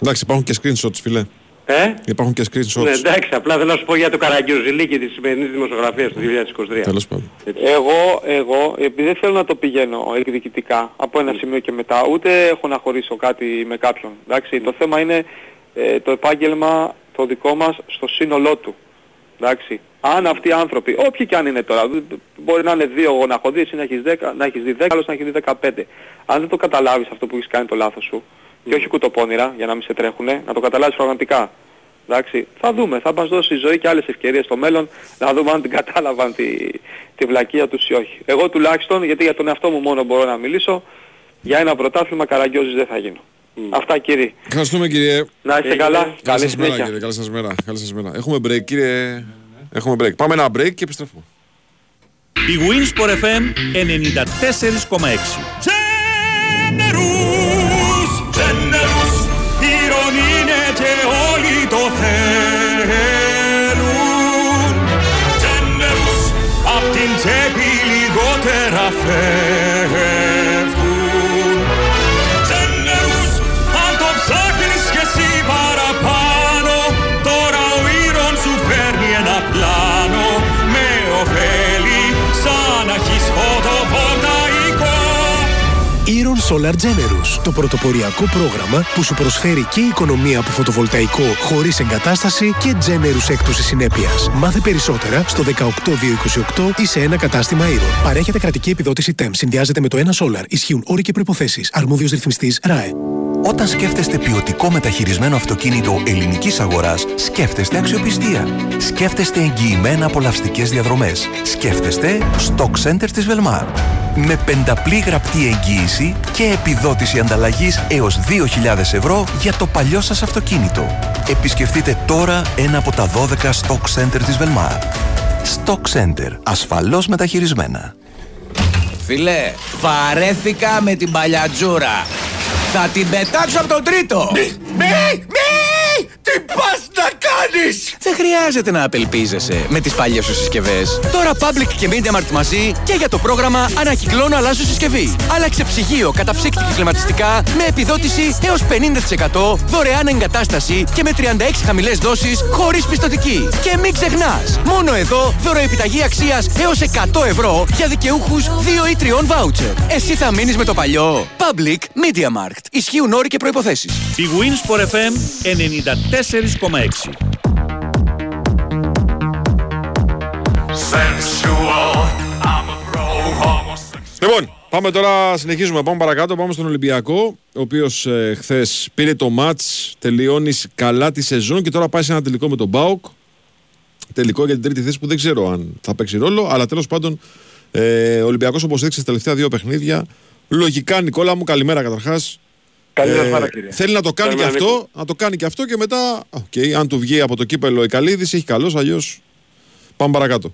Εντάξει, υπάρχουν και screenshots, φιλέ. Ε; Υπάρχουν και screenshots. Ναι, εντάξει, απλά θέλω να σου πω για το Καραγκιόζηλίκη της σημερινής δημοσιογραφίας του 2023. Τέλος πάντων. Εγώ, εγώ, επειδή δεν θέλω να το πηγαίνω εκδικητικά από ένα σημείο και μετά, ούτε έχω να χωρίσω κάτι με κάποιον. Εντάξει, το θέμα είναι ε, το επάγγελμα το δικό μας στο σύνολό του. Εντάξει. Αν αυτοί οι άνθρωποι, όποιοι και αν είναι τώρα, δ- μπορεί να είναι δύο εγώ να έχω δει, εσύ να έχεις, 10, να έχεις δει 10, άλλος να έχει δει 15. Αν δεν το καταλάβεις αυτό που έχεις κάνει το λάθος σου, και όχι κουτοπώνυρα για να μην σε τρέχουνε, να το καταλάβεις πραγματικά. Εντάξει, θα δούμε, θα μας δώσει η ζωή και άλλες ευκαιρίες στο μέλλον να δούμε αν την κατάλαβαν τη, τη βλακεία τους ή όχι. Εγώ τουλάχιστον, γιατί για τον εαυτό μου μόνο μπορώ να μιλήσω, για ένα πρωτάθλημα καραγκιόζης δεν θα γίνω. Αυτά κύριε. Ευχαριστούμε κύριε. Να είστε καλά. Καλή Καλή σας μέρα συνέχεια. κύριε. Καλή σας μέρα. Καλή σας μέρα. Έχουμε break κύριε. Έχουμε break. Πάμε ένα break και επιστρέφουμε. Η Winsport FM 94,6. Generous, generous, ήρων είναι και όλοι το θέλουν. Generous, απ' την τσέπη λιγότερα φεύγουν. Solar Generous, το πρωτοποριακό πρόγραμμα που σου προσφέρει και οικονομία από φωτοβολταϊκό χωρίς εγκατάσταση και generous έκπτωση συνέπειας. Μάθε περισσότερα στο 18228 ή σε ένα κατάστημα Iron. Παρέχεται κρατική επιδότηση TEM. Συνδυάζεται με το ένα Solar. Ισχύουν όροι και προϋποθέσεις. Αρμόδιος ρυθμιστής ΡΑΕ. Όταν σκέφτεστε ποιοτικό μεταχειρισμένο αυτοκίνητο ελληνικής αγοράς, σκέφτεστε αξιοπιστία. Σκέφτεστε εγγυημένα απολαυστικές διαδρομές. Σκέφτεστε Stock Center της Velmar. Με πενταπλή γραπτή εγγύηση και επιδότηση ανταλλαγής έως 2.000 ευρώ για το παλιό σας αυτοκίνητο. Επισκεφτείτε τώρα ένα από τα 12 Stock Center της Velmar. Stock Center. Ασφαλώς μεταχειρισμένα. Φιλέ, βαρέθηκα με την παλιατζούρα. Θα την πετάξω από τον τρίτο. Μη, μη, τι πας να κάνεις; Δεν χρειάζεται να απελπίζεσαι με τις παλιές σου συσκευές. Τώρα Public και MediaMarkt μαζί και για το πρόγραμμα Ανακυκλώνω αλλάζω συσκευή. Άλλαξε ψυγείο, καταψύκτικη κλιματιστικά με επιδότηση έως 50%, δωρεάν εγκατάσταση και με 36 χαμηλές δόσεις χωρίς πιστοτική. Και μην ξεχνάς, μόνο εδώ δωροεπιταγή αξίας έως 100 ευρώ για δικαιούχους 2 ή 3 βάουτσερ. Εσύ θα μείνεις με το παλιό. Public MediaMarkt. Ισχύουν όροι και προϋποθέσεις. Η Winsport FM 94,6. Sensual, Λοιπόν, πάμε τώρα, συνεχίζουμε. Πάμε παρακάτω. Πάμε στον Ολυμπιακό, ο οποίος ε, χθες πήρε το ματ, τελειώνει καλά τη σεζόν και τώρα πάει σε ένα τελικό με τον ΠΑΟΚ. Τελικό για την τρίτη θέση που δεν ξέρω αν θα παίξει ρόλο, αλλά τέλος πάντων ε, ο Ολυμπιακός όπως έδειξε στα τελευταία δύο παιχνίδια. Λογικά, Νικόλα μου, καλημέρα καταρχάς. Καλημέρα, κύριε. Θέλει να το κάνει και Καλημέρα, αυτό, να το κάνει και αυτό και μετά, οκ, αν του βγει από το κύπελο η Καλίδης, έχει καλώς, αλλιώς πάμε παρακάτω.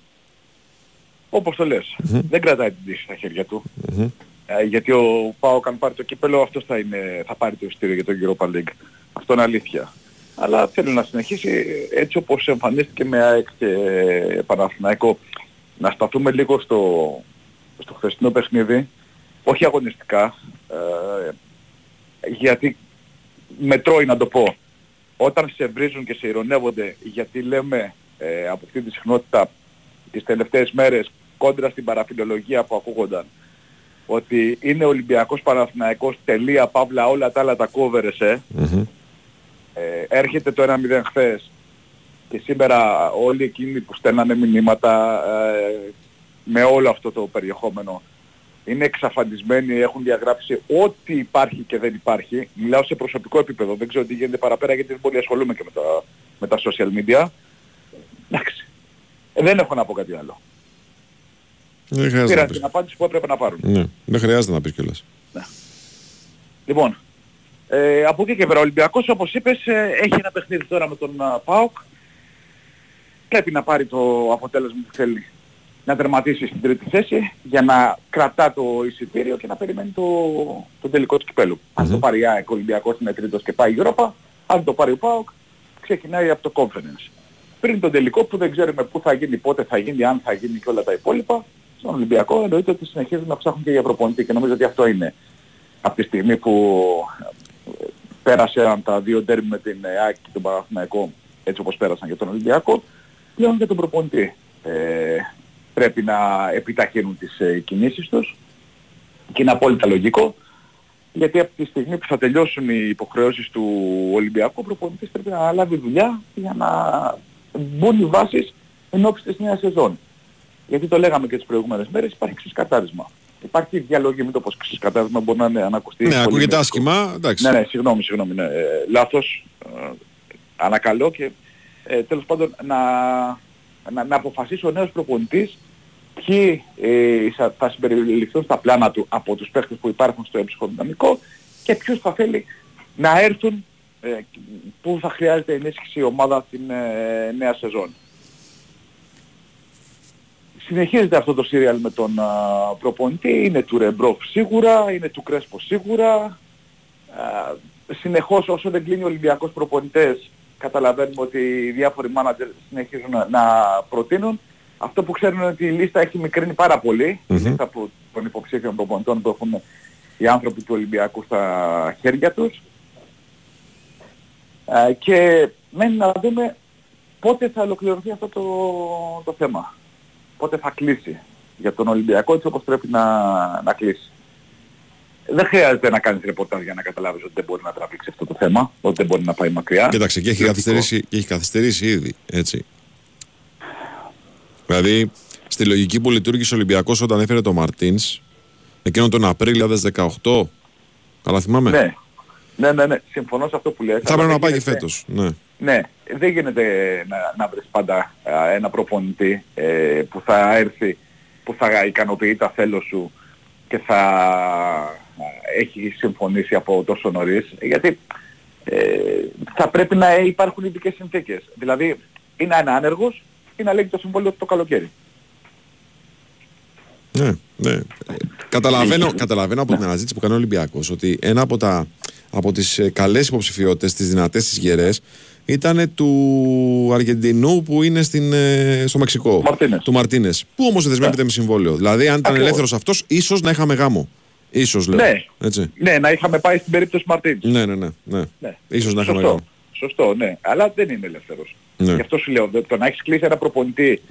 Όπως το λες. Δεν κρατάει την τύχη στα χέρια του. Ε, γιατί ο ΠΑΟΚ αν πάρει το κύπελο αυτός θα, είναι, θα πάρει το εισιτήριο για τον Europa League. Αυτό είναι αλήθεια. Αλλά θέλω να συνεχίσει έτσι όπως εμφανίστηκε με ΑΕΚ και Παναθηναϊκό. Να σταθούμε λίγο στο, στο χθεσινό παιχνίδι. Όχι αγωνιστικά. Ε, γιατί μετρώει να το πω. Όταν σε βρίζουν και σε ειρωνεύονται γιατί λέμε ε, από αυτή τη συχνότητα τις τελευταίες μέρες κόντρα στην παραφιλολογία που ακούγονταν ότι είναι Ολυμπιακός Παναθηναϊκός τελεία παύλα όλα τα άλλα τα κόβερεσαι ε, έρχεται το 1-0 χθες και σήμερα όλοι εκείνοι που στέλνανε μηνύματα ε, με όλο αυτό το περιεχόμενο είναι εξαφανισμένοι, έχουν διαγράψει ό,τι υπάρχει και δεν υπάρχει. Μιλάω σε προσωπικό επίπεδο, δεν ξέρω τι γίνεται παραπέρα γιατί δεν πολύ ασχολούμαι και με τα, με τα social media. Εντάξει. Ε, δεν έχω να πω κάτι άλλο. Δεν χρειάζεται να Πήραν πεις. την απάντηση που έπρεπε να πάρουν. Ναι, δεν χρειάζεται να πεις κιόλας. Λοιπόν, ε, από εκεί και πέρα ο Ολυμπιακός όπως είπες ε, έχει ένα παιχνίδι τώρα με τον α, ΠΑΟΚ. Πρέπει να πάρει το αποτέλεσμα που θέλει. Να τερματίσει στην τρίτη θέση για να κρατά το εισιτήριο και να περιμένει το, το τελικό του κυπέλου. Αν το πάρει η ΑΕΚ ο Ολυμπιακός είναι τρίτος και πάει η Europa, αν το πάρει ο ΠΑΟΚ ξεκινάει από το conference. Πριν τον τελικό που δεν ξέρουμε πού θα γίνει, πότε θα γίνει, αν θα γίνει και όλα τα υπόλοιπα, στον Ολυμπιακό εννοείται ότι συνεχίζουν να ψάχνουν και για προπονητή και νομίζω ότι αυτό είναι από τη στιγμή που ε, πέρασαν τα δύο ντέρμπι με την ΑΕΚ και τον Παναθηναϊκό έτσι όπως πέρασαν για τον Ολυμπιακό, πλέον για τον προπονητή. Ε, πρέπει να επιταχύνουν τις ε, κινήσεις τους και είναι απόλυτα λογικό γιατί από τη στιγμή που θα τελειώσουν οι υποχρεώσεις του Ολυμπιακού ο προπονητής πρέπει να λάβει δουλειά για να μπουν οι βάσεις εν ώψη της νέας σεζόν. Γιατί το λέγαμε και τις προηγούμενες μέρες υπάρχει ξεσκατάρισμα. Υπάρχει διαλόγη, μην το πω ξεσκατάρισμα, μπορεί να είναι ανακουστεί. Ναι, πολύ ακούγεται μυστικό. άσχημα, εντάξει. Ναι, ναι, συγγνώμη, συγγνώμη, ναι, ε, λάθος, ε, ανακαλώ και ε, τέλος πάντων να, να, να αποφασίσει ο νέος προπονητής ποιοι ε, θα, θα συμπεριληφθούν στα πλάνα του από τους παίχτες που υπάρχουν στο ψυχοδυναμικό και ποιους θα θέλει να έρθουν ε, που θα χρειάζεται ενίσχυση η ομάδα την ε, νέα σεζόν. Συνεχίζεται αυτό το σύριαλ με τον α, προπονητή, είναι του Ρεμπρόφ σίγουρα, είναι του Κρέσπο σίγουρα. Α, συνεχώς όσο δεν κλείνει ο Ολυμπιακός προπονητές καταλαβαίνουμε ότι οι διάφοροι μάνατζερ συνεχίζουν να, να προτείνουν. Αυτό που ξέρουν είναι ότι η λίστα έχει μικρύνει πάρα πολύ, η λίστα που, των υποψήφιων προπονητών που έχουν οι άνθρωποι του Ολυμπιακού στα χέρια τους. Ε, και μένει να δούμε πότε θα ολοκληρωθεί αυτό το, το θέμα. Πότε θα κλείσει για τον Ολυμπιακό έτσι όπως πρέπει να, να κλείσει. Δεν χρειάζεται να κάνεις ρεπορτάζ για να καταλάβεις ότι δεν μπορεί να τραβήξει αυτό το θέμα, ότι δεν μπορεί να πάει μακριά. Κοίταξε, και έχει, Λογικό. καθυστερήσει, και έχει καθυστερήσει ήδη. Έτσι. Δηλαδή, στη λογική που λειτουργήσε ο Ολυμπιακός όταν έφερε το Μαρτίνς, εκείνον τον Απρίλιο 2018, καλά θυμάμαι, Ναι. Ναι, ναι, ναι. Συμφωνώ σε αυτό που λες. θα αλλά έπρεπε να δεν πάει και γίνεται- φέτος. Ναι. Ναι, δεν γίνεται να, να βρεις πάντα α, ένα προπονητή ε, που θα έρθει, που θα ικανοποιεί τα θέλω σου και θα α, έχει συμφωνήσει από τόσο νωρίς. Γιατί ε, θα πρέπει να υπάρχουν ειδικές συνθήκες. Δηλαδή, ή να είναι άνεργος ή να λέγει το συμβόλαιο του το καλοκαίρι. Ναι, ναι. Ε, Καταλαβαίνω, καταλαβαίνω από την αναζήτηση που κάνει ο Ολυμπιακός ότι ένα από, τα, από τις ε, καλές υποψηφιότητες, τις δυνατές, τις γερές, ήταν του Αργεντινού που είναι στην, ε, στο Μεξικό. Μαρτίνες. Του Μαρτίνες. Που όμως δεσμεύεται με συμβόλαιο. Δηλαδή, αν ήταν Ακριβώς. ελεύθερος αυτός, ίσως να είχαμε γάμο. Ίσως λέω. Ναι. Έτσι. Ναι, να είχαμε πάει στην περίπτωση Μαρτίν. Ναι, ναι, ναι. ναι. Ναι. Ίσως να είχαμε Σωστό. γάμο. Σωστό, ναι. Αλλά δεν είναι ελεύθερος. Ναι. Γι' αυτό σου λέω, το να έχεις κλείσει ένα προπονητή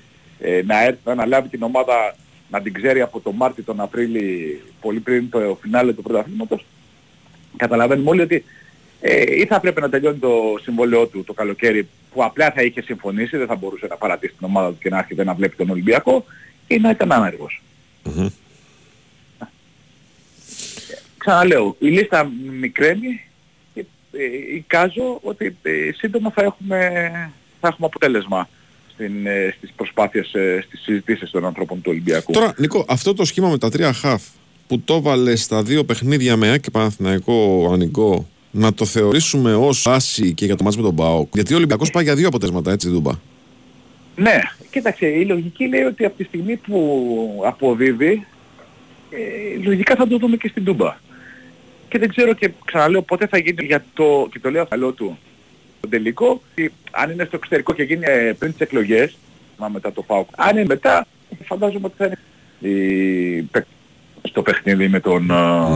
ε, να έρθει να αναλάβει την ομάδα να την ξέρει από τον Μάρτιο τον Απρίλη πολύ πριν το φινάλε του πρωταθλήματος καταλαβαίνουμε όλοι ότι ε, ή θα πρέπει να τελειώνει το συμβόλαιό του το καλοκαίρι που απλά θα είχε συμφωνήσει, δεν θα μπορούσε να παρατήσει την ομάδα του και να έρχεται να βλέπει τον Ολυμπιακό ή να ήταν άνεργος. Ξαναλέω, η λίστα μικραίνει και ε, εικάζω ότι ε, σύντομα θα έχουμε, θα έχουμε αποτέλεσμα στην, ε, στις προσπάθειες, ε, στις συζητήσεις των ανθρώπων του Ολυμπιακού. Τώρα, Νίκο, αυτό το σχήμα με τα τρία χαφ που το βάλε στα δύο παιχνίδια με ΑΕΚ και Παναθηναϊκό Ανικό να το θεωρήσουμε ως βάση και για το μάτς με τον Μπάοκ. Γιατί ο Ολυμπιακός πάει για δύο αποτελέσματα, έτσι, Δούμπα; Ναι, κοίταξε, η λογική λέει ότι από τη στιγμή που αποδίδει, ε, λογικά θα το δούμε και στην Τούμπα. Και δεν ξέρω και ξαναλέω πότε θα γίνει για το, και το λέω καλό του, το τελικό, ότι αν είναι στο εξωτερικό και γίνει ε, πριν τις εκλογές, μα μετά το ΠΑΟΚ, αν είναι μετά, φαντάζομαι ότι θα είναι η, στο παιχνίδι με τον, α,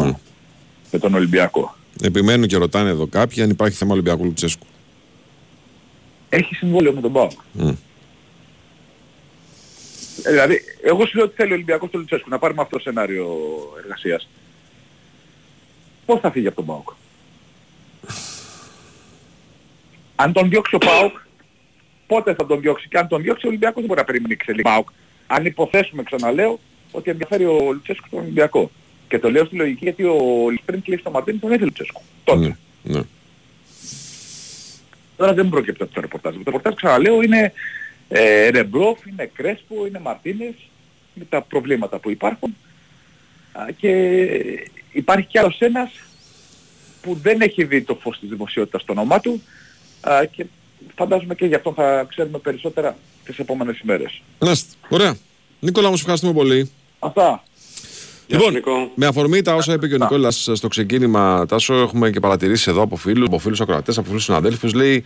με τον Ολυμπιακό. Επιμένουν και ρωτάνε εδώ κάποιοι αν υπάρχει θέμα Ολυμπιακού Λουτσέσκου. Έχει συμβόλαιο με τον ΠΑΟΚ. Μμ. Ε, Δηλαδή, εγώ σου λέω ότι θέλει ο Ολυμπιακός του Λουτσέσκου να πάρουμε αυτό το σενάριο εργασίας. Πώς θα φύγει από τον ΠΑΟΚ. Αν τον διώξει ο ΠΑΟΚ, πότε θα τον διώξει; Και αν τον διώξει ο Ολυμπιακός δεν μπορεί να περιμένει εξελίξη. ΠΑΟΚ. Αν υποθέσουμε, ξαναλέω, ότι ενδιαφέρει ο Λουτσέσκου τον Ολυμπιακό. Και το λέω στη λογική γιατί ο πριν κλείσει το Μαρτίνι τον ήθελε ο Λουτσέσκου. Τότε. Ναι, ναι. Τώρα δεν πρόκειται από το ρεπορτάζ. Το ρεπορτάζ ξαναλέω είναι ε, Ρεμπρόφ, είναι Κρέσπο, είναι Μαρτίνες, με τα προβλήματα που υπάρχουν. Α, και υπάρχει κι άλλος ένας που δεν έχει δει το φως της δημοσιότητας στο όνομά του α, και φαντάζομαι και γι' αυτό θα ξέρουμε περισσότερα τις επόμενες ημέρες. Μάλιστα. Ωραία. Νίκολα, μου ευχαριστούμε πολύ. Αυτά. Λοιπόν, με αφορμή τα όσα είπε και ο Νικόλας στο ξεκίνημα, Τάσο, έχουμε και παρατηρήσεις εδώ από φίλους, από φίλους ακροατές, από φίλους συναδέλφους. Λέει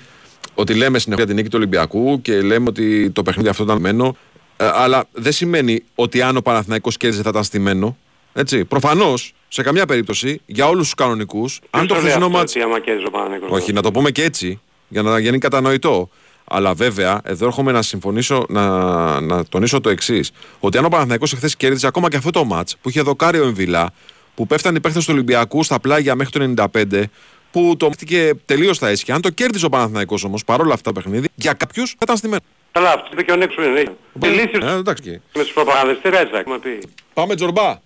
ότι λέμε συνεχώς για την νίκη του Ολυμπιακού και λέμε ότι το παιχνίδι αυτό ήταν μένο. Ε, αλλά δεν σημαίνει ότι αν ο Παναθηναϊκός κέρδιζε θα ήταν στημένο. Έτσι. Προφανώς, σε καμιά περίπτωση, για όλους τους κανονικούς, αν το λέει χθεσινό αυτό, μάτς ότι άμα κέρδιζε ο Παναθηναϊκός. όχι, να το πούμε και έτσι, για να γίνει κατανοητό. Αλλά βέβαια, εδώ έρχομαι να συμφωνήσω, να, να τονίσω το εξής. Ότι αν ο Παναθηναϊκός εχθές κέρδιζε ακόμα και αυτό το ματ που είχε δοκάρει ο Εμβιλά, που πέφτανε οι παίχτες του Ολυμπιακού στα πλάγια μέχρι το 95, που το μάχτηκε τελείως στα ίσια. Αν το κέρδιζε ο Παναθηναϊκός όμως παρόλα αυτά το παιχνίδι, για κάποιους θα ήταν στημένο. Καλά, αυτό είπε και ο Νέξου είναι. Η λύση Ε, εντάξει. και. με τους προπαγανδιστές θα έχουμε πει. Πάμε τζορμπά.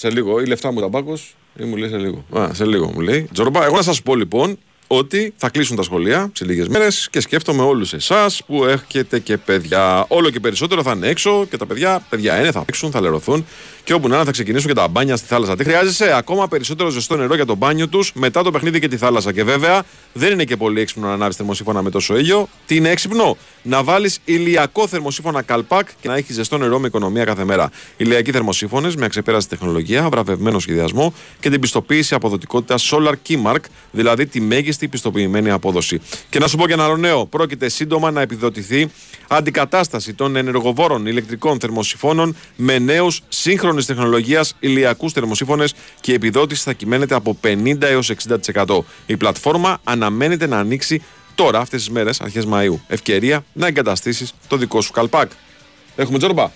Σε λίγο, ή λεφτά μου τα μπάκος, ή μου λέει σε λίγο. Α, σε λίγο μου λέει. Τζορμπά, εγώ να σας πω λοιπόν ότι θα κλείσουν τα σχολεία σε λίγες μέρες και σκέφτομαι όλους εσάς που έχετε και παιδιά. Όλο και περισσότερο θα είναι έξω και τα παιδιά, παιδιά είναι, θα παίξουν, θα λερωθούν και όπου να είναι θα ξεκινήσουν και τα μπάνια στη θάλασσα. Τι χρειάζεσαι, ακόμα περισσότερο ζεστό νερό για το μπάνιο τους μετά το παιχνίδι και τη θάλασσα. Και βέβαια δεν είναι και πολύ έξυπνο να ανάβει θερμοσύφωνα με τόσο ήλιο. Τι είναι έξυπνο, να βάλεις ηλιακό θερμοσύφωνα καλπάκ και να έχεις ζεστό νερό με οικονομία κάθε μέρα. Ηλιακοί θερμοσύφωνες με αξεπέραστη τεχνολογία, βραβευμένο σχεδιασμό και την πιστοποίηση αποδοτικότητας Solar Keymark, δηλαδή τη μέγιστη πιστοποιημένη απόδοση. Και να σου πω και ένα άλλο νέο, πρόκειται σύντομα να επιδοτηθεί αντικατάσταση των ενεργοβόρων ηλεκτρικών θερμοσυφώνων με νέους σύγχρονης τεχνολογίας ηλιακούς θερμοσύφωνες και η επιδότηση θα κυμαίνεται από 50 έως 60%. Η πλατφόρμα αναμένεται να ανοίξει τώρα, αυτές τις μέρες, αρχές Μαου. Ευκαιρία να εγκαταστήσεις το δικό σου καλπάκ. Έχουμε τζόρμπα.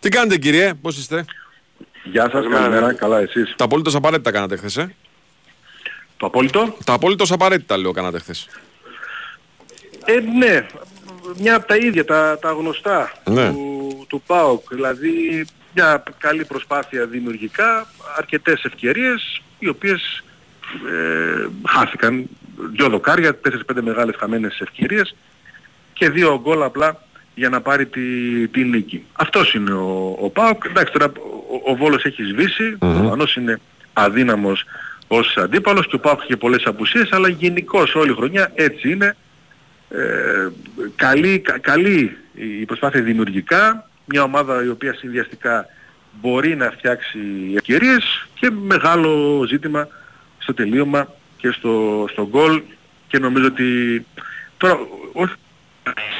Τι κάνετε, κύριε, πώς είστε; Γεια σας, καλημέρα, καλά εσείς; Τα απολύτω απαραίτητα κάνατε χθες, ε; Το απόλυτο; Τα απολύτω απαραίτητα, λέω, κάνατε χθες. Ε, ναι, μια από τα ίδια, τα, τα γνωστά Ναι. του, του ΠΑΟΚ. Δηλαδή μια καλή προσπάθεια δημιουργικά, αρκετές ευκαιρίες οι οποίες ε, χάθηκαν. Δυο δοκάρια, 4-5 μεγάλες χαμένες ευκαιρίες και δύο γκολ απλά για να πάρει τη, τη νίκη. Αυτός είναι ο, ο ΠΑΟΚ. Εντάξει τώρα ο, ο Βόλος έχει σβήσει, προφανώς είναι αδύναμος ως αντίπαλος και ο ΠΑΟΚ είχε πολλές απουσίες, αλλά γενικώς όλη η χρονιά έτσι είναι ε, καλή, κα- καλή η προσπάθεια δημιουργικά, μια ομάδα η οποία συνδυαστικά μπορεί να φτιάξει ευκαιρίες και μεγάλο ζήτημα στο τελείωμα και στο, στο γκολ και νομίζω ότι τώρα όχι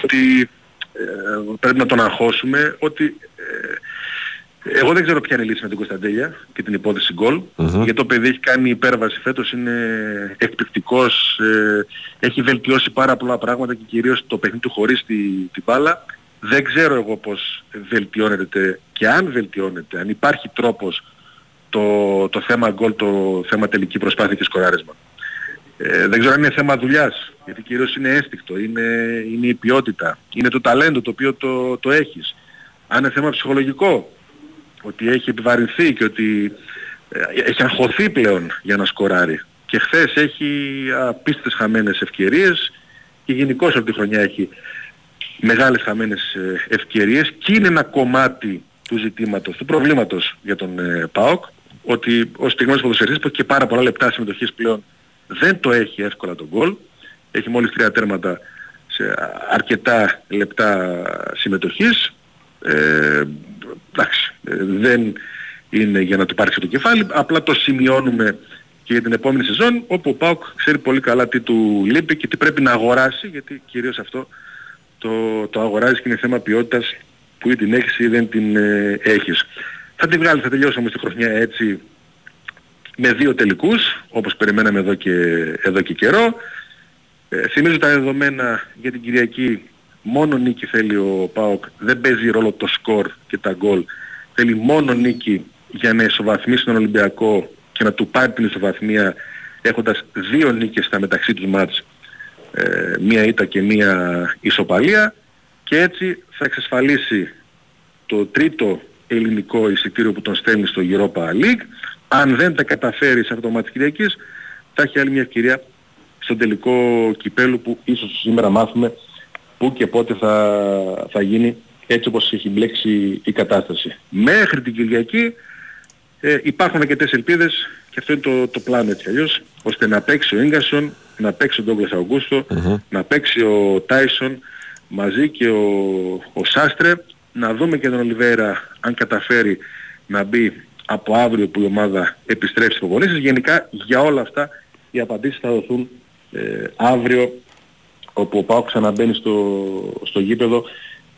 ότι ε, πρέπει να τον αγχώσουμε ότι ε, εγώ δεν ξέρω ποια είναι η λύση με την Κωνσταντέλια και την υπόθεση γκολ. Γιατί το παιδί έχει κάνει υπέρβαση φέτος, είναι εκπληκτικός, ε, έχει βελτιώσει πάρα πολλά πράγματα και κυρίως το παιχνίδι του χωρίς τη, την μπάλα. Δεν ξέρω εγώ πώς βελτιώνεται και αν βελτιώνεται, αν υπάρχει τρόπος το, το θέμα γκολ, το θέμα τελική προσπάθεια και σκοράρισμα. Ε, δεν ξέρω αν είναι θέμα δουλειάς, γιατί κυρίως είναι αίσθηκτο, είναι, είναι η ποιότητα, είναι το ταλέντο το οποίο το, το έχεις. Αν είναι θέμα ψυχολογικό, ότι έχει επιβαρυνθεί και ότι ε, έχει αγχωθεί πλέον για να σκοράρει. Και χθες έχει απίστευτες χαμένες ευκαιρίες και γενικώς από τη χρονιά έχει μεγάλες χαμένες ε, ευκαιρίες και είναι ένα κομμάτι του ζητήματος, του προβλήματος για τον ε, ΠΑΟΚ ότι ο στιγμός ποδοσφαιριστής που έχει και πάρα πολλά λεπτά συμμετοχής πλέον δεν το έχει εύκολα τον γκολ. Έχει μόλις τρία τέρματα σε αρκετά λεπτά συμμετοχής. Ε, εντάξει, ε, δεν είναι για να του πάρει το κεφάλι, απλά το σημειώνουμε και για την επόμενη σεζόν, όπου ο ΠΑΟΚ ξέρει πολύ καλά τι του λείπει και τι πρέπει να αγοράσει, γιατί κυρίως αυτό το, το αγοράζεις και είναι θέμα ποιότητας που ή την έχεις ή δεν την ε, έχεις. Θα τη βγάλει, θα τελειώσουμε στη χρονιά έτσι με δύο τελικούς, όπως περιμέναμε εδώ και, εδώ και καιρό. Ε, θυμίζω τα δεδομένα για την Κυριακή, μόνο νίκη θέλει ο ΠΑΟΚ, δεν παίζει ρόλο το σκορ και τα γκολ. Θέλει μόνο νίκη για να ισοβαθμίσει τον Ολυμπιακό και να του πάρει την ισοβαθμία έχοντας δύο νίκες στα μεταξύ τους μάτς, ε, μία ήττα και μία ισοπαλία και έτσι θα εξασφαλίσει το τρίτο ελληνικό εισιτήριο που τον στέλνει στο Europa League. Αν δεν τα καταφέρεις σε αυτό το μάτι Κυριακής, θα έχει άλλη μια ευκαιρία στον τελικό κυπέλου που ίσως σήμερα μάθουμε πού και πότε θα, θα γίνει έτσι όπως έχει μπλέξει η κατάσταση. Μέχρι την Κυριακή ε, υπάρχουν αρκετές ελπίδες και αυτό είναι το, το πλάνο έτσι αλλιώς, ώστε να παίξει ο Ίγκασον, να παίξει ο Ντόγκλας Αουγκούστο, να παίξει ο Τάισον μαζί και ο, ο Σάστρε, να δούμε και τον Ολιβέρα αν καταφέρει να μπει από αύριο που η ομάδα επιστρέψει στις προπονήσεις. Γενικά για όλα αυτά οι απαντήσεις θα δοθούν ε, αύριο όπου ο Πάο ξαναμπαίνει στο, στο γήπεδο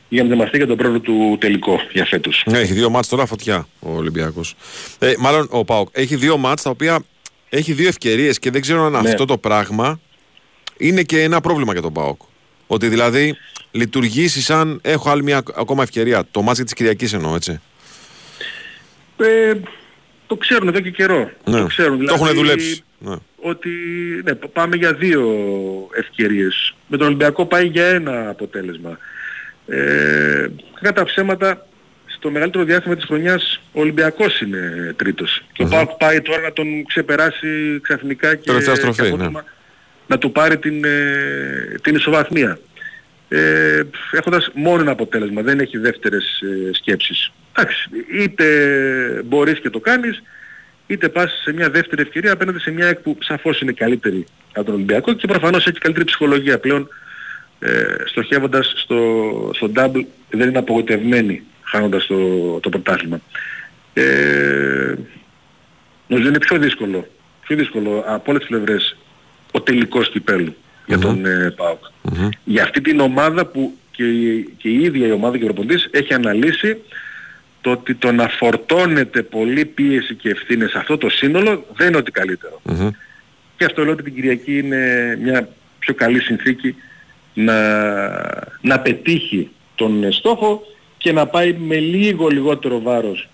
για να ετοιμαστεί για τον πρώτο του τελικό για φέτος. Ναι, έχει δύο μάτς τώρα φωτιά ο Ολυμπιακός. Ε, μάλλον ο Πάοκ έχει δύο μάτς τα οποία έχει δύο ευκαιρίες και δεν ξέρω αν Ναι. αυτό το πράγμα είναι και ένα πρόβλημα για τον Πάοκ. Ότι δηλαδή λειτουργήσει σαν έχω άλλη μια ακόμα ευκαιρία. Το μάτς της Κυριακής εννοώ, έτσι. Ε, το ξέρουν εδώ και καιρό. Ναι. Το ξέρουν. Το έχουν δηλαδή δουλέψει. Ναι. Ότι ναι, π- πάμε για δύο ευκαιρίες. Με τον Ολυμπιακό πάει για ένα αποτέλεσμα. Ε, κατά ψέματα, στο μεγαλύτερο διάστημα της χρονιάς ο Ολυμπιακός είναι τρίτος. Και ο ΠΑΟΚ πάει τώρα να τον ξεπεράσει ξαφνικά και, Τελευταία και στροφή, απότομα να του πάρει την, ε, την ισοβαθμία. Ε, έχοντας μόνο ένα αποτέλεσμα, δεν έχει δεύτερες ε, σκέψεις. Εντάξει, είτε μπορείς και το κάνεις, είτε πας σε μια δεύτερη ευκαιρία απέναντι σε μια εκ που σαφώς είναι καλύτερη από τον Ολυμπιακό και προφανώς έχει καλύτερη ψυχολογία πλέον ε, στοχεύοντας στο, στο double δεν είναι απογοητευμένοι χάνοντας το, το πρωτάθλημα. Ε, νομίζω είναι πιο δύσκολο, πιο δύσκολο από όλες τις πλευρές ο τελικός κυπέλου για τον ε, ΠΑΟΚ. Για αυτή την ομάδα που και, η- και η ίδια η ομάδα και ο προπονητής έχει αναλύσει το ότι το να φορτώνεται πολύ πίεση και ευθύνες σε αυτό το σύνολο δεν είναι ότι καλύτερο. Και αυτό λέω ότι την Κυριακή είναι μια πιο καλή συνθήκη να, να πετύχει τον ε, στόχο και να πάει με λίγο λιγότερο βάρος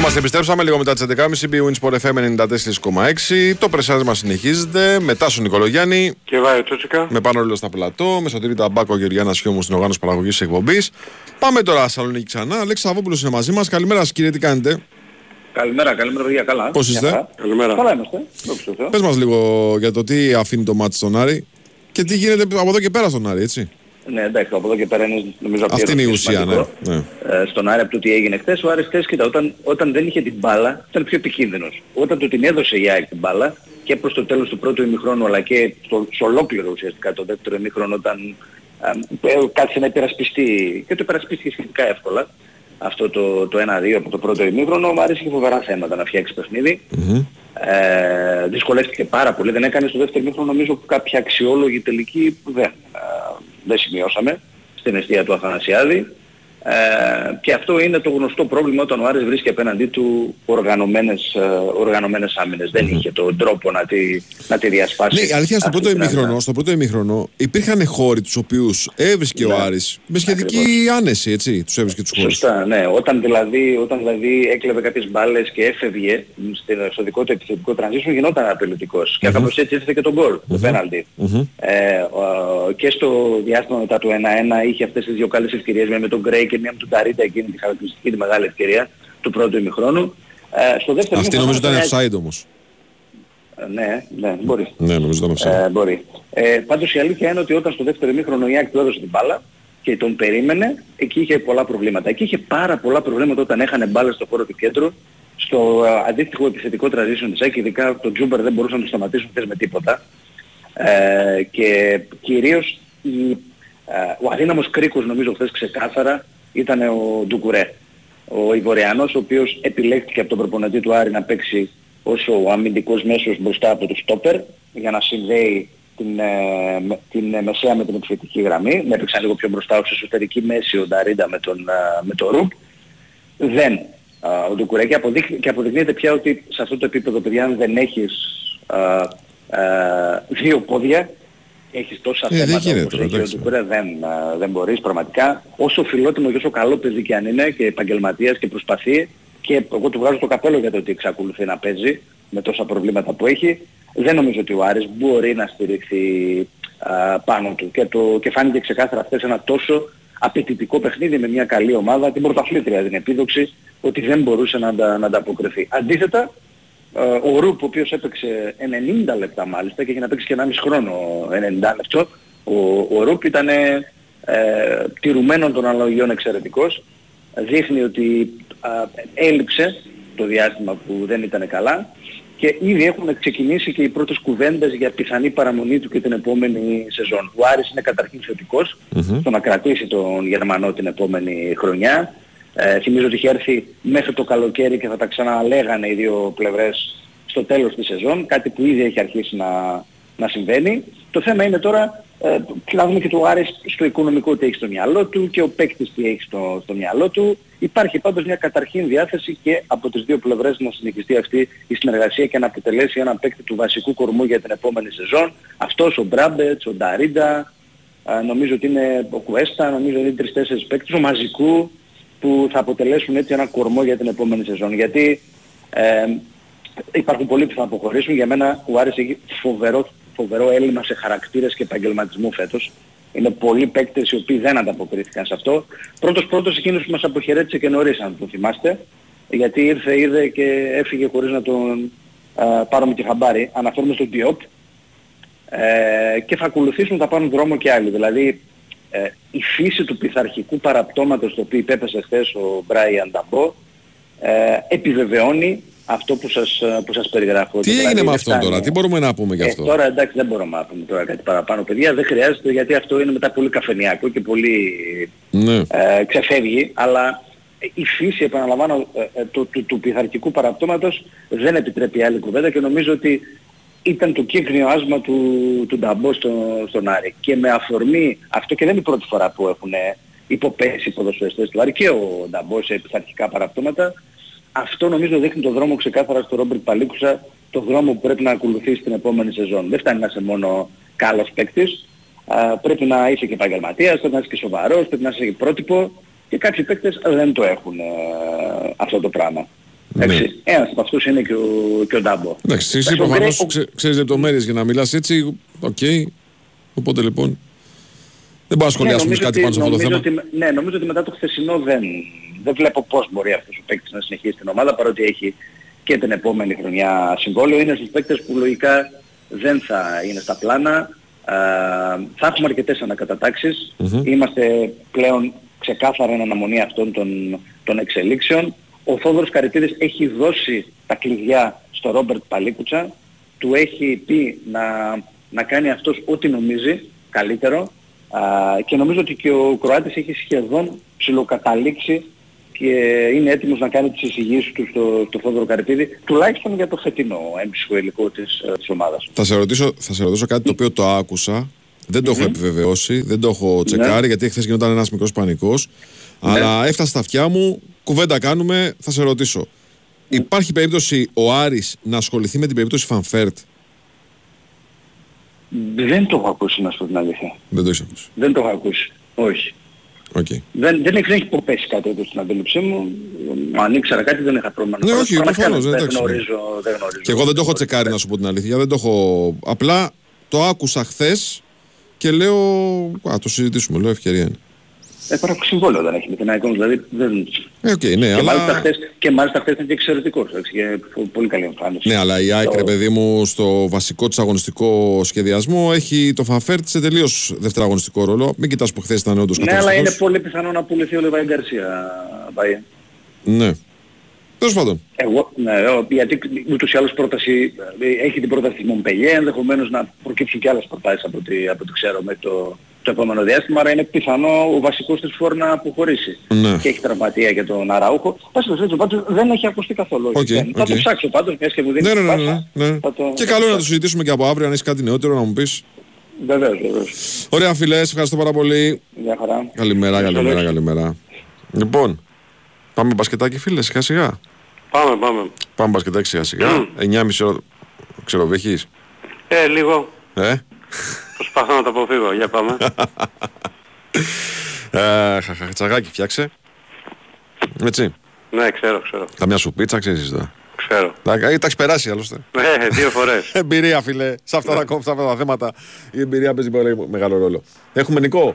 haze. Τώρα μας επιστρέψαμε λίγο μετά τις 11.30 μπει Winsport FM 94,6 Το πρεσάζ μας συνεχίζεται μετά στον Νικολογιάννη Και Βάιο Τσούτσικα. με πάνω όλο στα πλατό, με Σωτήρη Ταμπάκο Γεωργιάννα Σιώμου στην οργάνωση παραγωγής της εκπομπής. Πάμε τώρα Σαλονίκη ξανά. Αλέξη Σαββόπουλος είναι μαζί μας. Καλημέρα σας κύριε, τι κάνετε; Καλημέρα, καλημέρα παιδιά, καλά. Πώς είστε; Μια χαρά. Καλημέρα. Καλά είμαστε. Δόξα τω Θεώ. Πες μας λίγο για το τι αφήνει το μάτι στον Άρη και τι γίνεται από εδώ και πέρα στον Άρη, έτσι. Ναι, εντάξει, από εδώ και πέρα είναι νομίζω Αυτή είναι η απειροστή ουσία, ναι. σημαντικό. ναι. Ε, στον Άρη από το τι έγινε χθες, ο Άρης χθες, κοίτα, όταν, όταν δεν είχε την μπάλα ήταν πιο επικίνδυνος. Όταν του την έδωσε η ΑΕΚ την μπάλα και προς το τέλος του πρώτου ημιχρόνου αλλά και στο, στο ολόκληρο ουσιαστικά το δεύτερο ημιχρόνο όταν ε, ε, κάτσε να υπερασπιστεί και το υπερασπίστηκε σχετικά εύκολα αυτό το, το 1-2 από το πρώτο ημίχρονο, ο Άρης είχε φοβερά θέματα να φτιάξει παιχνίδι. Ε, δυσκολεύτηκε πάρα πολύ. Δεν έκανε στο δεύτερο μήχρονο νομίζω κάποια αξιόλογη τελική που δεν, ε, δεν σημειώσαμε στην αιστεία του Αθανασιάδη. Ε, και αυτό είναι το γνωστό πρόβλημα όταν ο Άρης βρίσκει απέναντί του οργανωμένες, ε, οργανωμένες άμυνες. Δεν είχε τον τρόπο να τη, να τη διασπάσει. Ναι, η αλήθεια στο αυτή πρώτο την άμυνα. ημίχρονο, στο πρώτο ημίχρονο υπήρχαν χώροι τους οποίους έβρισκε ο Ναι. Άρης με σχετική άνεση, έτσι, τους έβρισκε τους χώρους. Σωστά, ναι. Όταν δηλαδή, όταν δηλαδή έκλεβε κάποιες μπάλες και έφευγε στην- στο δικό του επιθετικό transition γινόταν απειλητικός. Και κάπως έτσι ήρθε και τον γκολ, το πέναλτι. Ε, ο- και στο διάστημα μετά του 1-1 είχε αυτές τις δύο καλές ευκαιρίες, μια με τον Γκρέι και μια με τον Ταρίτα εκείνη τη χαρακτηριστική τη μεγάλη ευκαιρία του πρώτου ημιχρόνου. Ε, στο δεύτερο Αυτή ημίχρονο νομίζω ήταν ήταν- offside όμως. Ε, Ναι, ναι, μπορεί. Ναι, νομίζω ήταν offside. Ε, μπορεί. Ε, πάντως η αλήθεια είναι ότι όταν στο δεύτερο ημίχρονο η ΑΕΚ του έδωσε την μπάλα και τον περίμενε, εκεί είχε πολλά προβλήματα. Εκεί είχε πάρα πολλά προβλήματα όταν έχανε μπάλες στο χώρο του κέντρου. Στο ε, αντίστοιχο επιθετικό transition της ΑΕΚ, ειδικά τον Τζούμπερ δεν μπορούσαν να το σταματήσουν χθες με τίποτα. Ε, και κυρίως η, ε, ο αδύναμος κρίκος νομίζω χθες ξεκάθαρα ήταν ο Ντουκουρέ. Ο Ιβοριανός ο οποίος επιλέχθηκε από τον προπονητή του Άρη να παίξει ως ο αμυντικός μέσος μπροστά από το στόπερ για να συνδέει την, ε, με- την ε, μεσαία με την επιθετική γραμμή. Με έπαιξαν λίγο πιο μπροστά ως εσωτερική μέση ο Νταρίντα με τον, ε, με τον Ρουπ. Δεν. Α, ο Ντουκουρέ και, αποδείχ- και αποδεικνύεται πια ότι σε αυτό το επίπεδο παιδιά αν δεν έχεις α, α, δύο πόδια έχεις τόσα Ε, δεν θέματα γίνεται όπως τώρα, έχει ο εντάξει. Ντουκουρέ δεν, α, δεν μπορείς πραγματικά όσο φιλότιμο και όσο καλό παιδί και αν είναι και επαγγελματίας και προσπαθεί και εγώ του βγάζω το καπέλο για το ότι εξακολουθεί να παίζει με τόσα προβλήματα που έχει δεν νομίζω ότι ο Άρης μπορεί να στηριχθεί α, πάνω του και, το, και φάνηκε ξεκάθαρα χθες ένα τόσο απαιτητικό παιχνίδι με μια καλή ομάδα, την πρωταθλήτρια την επίδοξη, ότι δεν μπορούσε να, αντα, να ανταποκριθεί. Αντίθετα, ε, ο Ρουπ, ο οποίος έπαιξε 90 λεπτά μάλιστα και είχε να παίξει και 1,5 χρόνο 90 λεπτό, ο, ο Ρουπ ήταν ε, τηρουμένων των αναλογιών εξαιρετικός, δείχνει ότι α, έλειψε το διάστημα που δεν ήταν καλά και ήδη έχουν ξεκινήσει και οι πρώτες κουβέντες για πιθανή παραμονή του και την επόμενη σεζόν. Ο Άρης είναι καταρχήν θετικός στο να κρατήσει τον Γερμανό την επόμενη χρονιά. Ε, θυμίζω ότι είχε έρθει μέχρι το καλοκαίρι και θα τα ξαναλέγανε οι δύο πλευρές στο τέλος της σεζόν, κάτι που ήδη έχει αρχίσει να, να συμβαίνει. Το θέμα είναι τώρα ε, να δούμε και το Άρης στο οικονομικό τι έχει στο μυαλό του και ο παίκτης τι έχει στο, στο μυαλό του. Υπάρχει πάντως μια καταρχήν διάθεση και από τις δύο πλευρές να συνεχιστεί αυτή η συνεργασία και να αποτελέσει ένα παίκτη του βασικού κορμού για την επόμενη σεζόν. Αυτός ο Μπράμπετς, ο Νταρίντα, α, νομίζω ότι είναι ο Κουέστα, νομίζω ότι είναι τρεις-τέσσερις παίκτες, ο Μαζικού που θα αποτελέσουν έτσι ένα κορμό για την επόμενη σεζόν. Γιατί ε, υπάρχουν πολλοί που θα αποχωρήσουν. Για μένα ο Άρης έχει φοβερό, φοβερό έλλειμμα σε χαρακτήρες και επαγγελματισμό φέτος. Είναι πολλοί παίκτες οι οποίοι δεν ανταποκρίθηκαν σε αυτό. Πρώτος πρώτος εκείνος που μας αποχαιρέτησε και νωρίς αν το θυμάστε. Γιατί ήρθε, είδε και έφυγε χωρίς να τον α, πάρουμε και χαμπάρι. Αναφέρουμε στον Diop. Ε, και θα ακολουθήσουν, θα πάρουν δρόμο και άλλοι. Δηλαδή ε, η φύση του πειθαρχικού παραπτώματος το οποίο υπέπεσε χθες ο Μπράιαν Νταμπό ε, επιβεβαιώνει αυτό που σας, που σας περιγράφω. Τι Δηλαδή, έγινε με δεν αυτόν φτάνει- τώρα, τι μπορούμε να πούμε γι' ε, αυτό; τώρα εντάξει δεν μπορούμε να πούμε τώρα κάτι παραπάνω παιδιά, δεν χρειάζεται γιατί αυτό είναι μετά πολύ καφενιακό και πολύ Ναι. ε, ξεφεύγει, αλλά η φύση, επαναλαμβάνω, ε, ε, του, του, του πειθαρχικού παραπτώματος δεν επιτρέπει άλλη κουβέντα και νομίζω ότι ήταν το κύκνιο άσμα του, του Νταμπό στο, στον Άρη. Και με αφορμή αυτό και δεν είναι η πρώτη φορά που έχουν υποπέσει οι ποδοσφαιριστές του Άρη και ο Νταμπό σε πειθαρχικά παραπτώματα. Αυτό νομίζω δείχνει το δρόμο ξεκάθαρα στο Ρόμπερτ Παλίκουσα, το δρόμο που πρέπει να ακολουθήσει την επόμενη σεζόν. Δεν φτάνει να είσαι μόνο καλός παίκτης, α, πρέπει να είσαι και επαγγελματίας, πρέπει να είσαι και σοβαρός, πρέπει να είσαι και πρότυπο και κάποιοι παίκτες δεν το έχουν ε, αυτό το πράγμα. Ναι. Εντάξει, ένας από αυτούς είναι και ο, και ο Ντάμπο. Εντάξει, εσύ Εντάξει, ο προφανώς Γκρέι- ξε, ξέρεις λεπτομέρειες για να μιλάς έτσι, οκ. Οπότε λοιπόν, δεν μπορώ να σχολιάσουμε νομίζω κάτι ότι- πάνω σε αυτό το νομίζω θέμα. Ότι, ναι, νομίζω ότι μετά το χθεσινό δεν, δεν βλέπω πώς μπορεί αυτός ο παίκτης να συνεχίσει την ομάδα παρότι έχει και την επόμενη χρονιά συμβόλαιο. Είναι στους παίκτες που λογικά δεν θα είναι στα πλάνα. Α, θα έχουμε αρκετές ανακατατάξεις. Μμμ. Είμαστε πλέον ξεκάθαρα εν αναμονή αυτών των, των εξελίξεων. Ο Θόδωρος Καρυπίδης έχει δώσει τα κλειδιά στο Ρόμπερτ Παλίκουτσα. Του έχει πει να, να κάνει αυτός ό,τι νομίζει καλύτερο. Α, και νομίζω ότι και ο Κροάτης έχει σχεδόν ψηλοκαταλήξει και είναι έτοιμος να κάνει τις εισηγήσεις του στο, στο Θόδωρο Καρυπίδη, τουλάχιστον για το φετινό έμψυχο υλικό της, ε, της ομάδας. Θα σε, ρωτήσω, θα σε ρωτήσω κάτι το οποίο το άκουσα Δεν το έχω επιβεβαιώσει, δεν το έχω τσεκάρει γιατί χθες γινόταν ένας μικρός πανικός. Αλλά έφτασε στα αυτιά μου, κουβέντα κάνουμε, θα σε ρωτήσω. Υπάρχει περίπτωση ο Άρης να ασχοληθεί με την περίπτωση Φαν Βέερτ; Δεν το έχω ακούσει να σου πω την αλήθεια. Δεν το έχεις ακούσει. Δεν το έχω ακούσει. Όχι. Οκ. Δεν, δεν, έχει, δεν έχει υποπέσει κάτι εδώ στην αντίληψή μου. Αν ήξερα κάτι δεν είχα πρόβλημα. να Ναι, το όχι, ρωτήσω. προφανώς, δεν, εντάξει. γνωρίζω, δεν γνωρίζω. Και εγώ δεν το έχω τσεκάρει να σου πω την αλήθεια. Δεν το έχω. Απλά το άκουσα χθες και λέω. Ας το συζητήσουμε. Λέω ευκαιρία είναι. Ε, τώρα συμβόλαιο δεν έχει με την ΑΕΚ, δηλαδή δεν... Ε, οκ, ναι, και, αλλά... μάλιστα χθες, και μάλιστα χθες ήταν και εξαιρετικός, έτσι, και πο- πολύ καλή εμφάνιση. Ναι, αλλά η ΑΕΚ, ρε παιδί μου, στο βασικό της αγωνιστικό σχεδιασμό έχει το Φαν Βέερτ σε τελείως δευτεραγωνιστικό ρόλο. Μην κοιτάς που χθες ήταν όντως Ναι, αλλά είναι πολύ πιθανό να πουληθεί ο Λιβάι Γκαρσία, Βάγιε. Ναι. Τέλος πάντων. Εγώ, ναι, ε, γιατί ούτως ή άλλως πρόταση, ε, έχει την πρόταση της Μονπελιέ, ενδεχομένως να προκύψουν και άλλες προτάσεις από ό,τι, από ό,τι ξέρω μέχρι το, το επόμενο διάστημα, άρα είναι πιθανό ο βασικός της φορ να αποχωρήσει. Ναι. Και έχει τραυματία και τον Αραούχο. Πάση περιπτώσει πάντως δεν έχει ακουστεί καθόλου. Οκ, Δεν. Θα οκ. το ψάξω πάντως, μιας και μου δίνεις Ναι, ναι, την ναι, πάσα. ναι, ναι. Θα το- Και θα καλό το είναι να το συζητήσουμε και από αύριο αν έχεις κάτι νεότερο να μου πεις. Βεβαίως, βεβαίως. Ωραία, φίλε, ευχαριστώ πάρα πολύ. Μια χαρά. Καλημέρα, Ευχαριστώ, καλημέρα, Αλέξη. καλημέρα. Λοιπόν, πάμε μπασκετάκι, φίλε, σιγά σιγά. Πάμε, πάμε. Πάμε μπασκετάκι σιγά σιγά. 9.30 ώρα. Ξέρω, βέχει. Ε, λίγο. Ε; Προσπαθώ να το αποφύγω. Για πάμε. Ε, χα- χα- Τσαγάκι φτιάξε. Έτσι. ναι, ξέρω, ξέρω. Καμιά σου πίτσα, ξέρεις τώρα. Ξέρω. Τα, ε, τα έχεις περάσει άλλωστε. Ε, δύο φορές. [laughs] εμπειρία, φίλε. Σε αυτά, τα, κόμματα, σε αυτά τα θέματα η εμπειρία παίζει πολύ μεγάλο ρόλο. Έχουμε Νικό.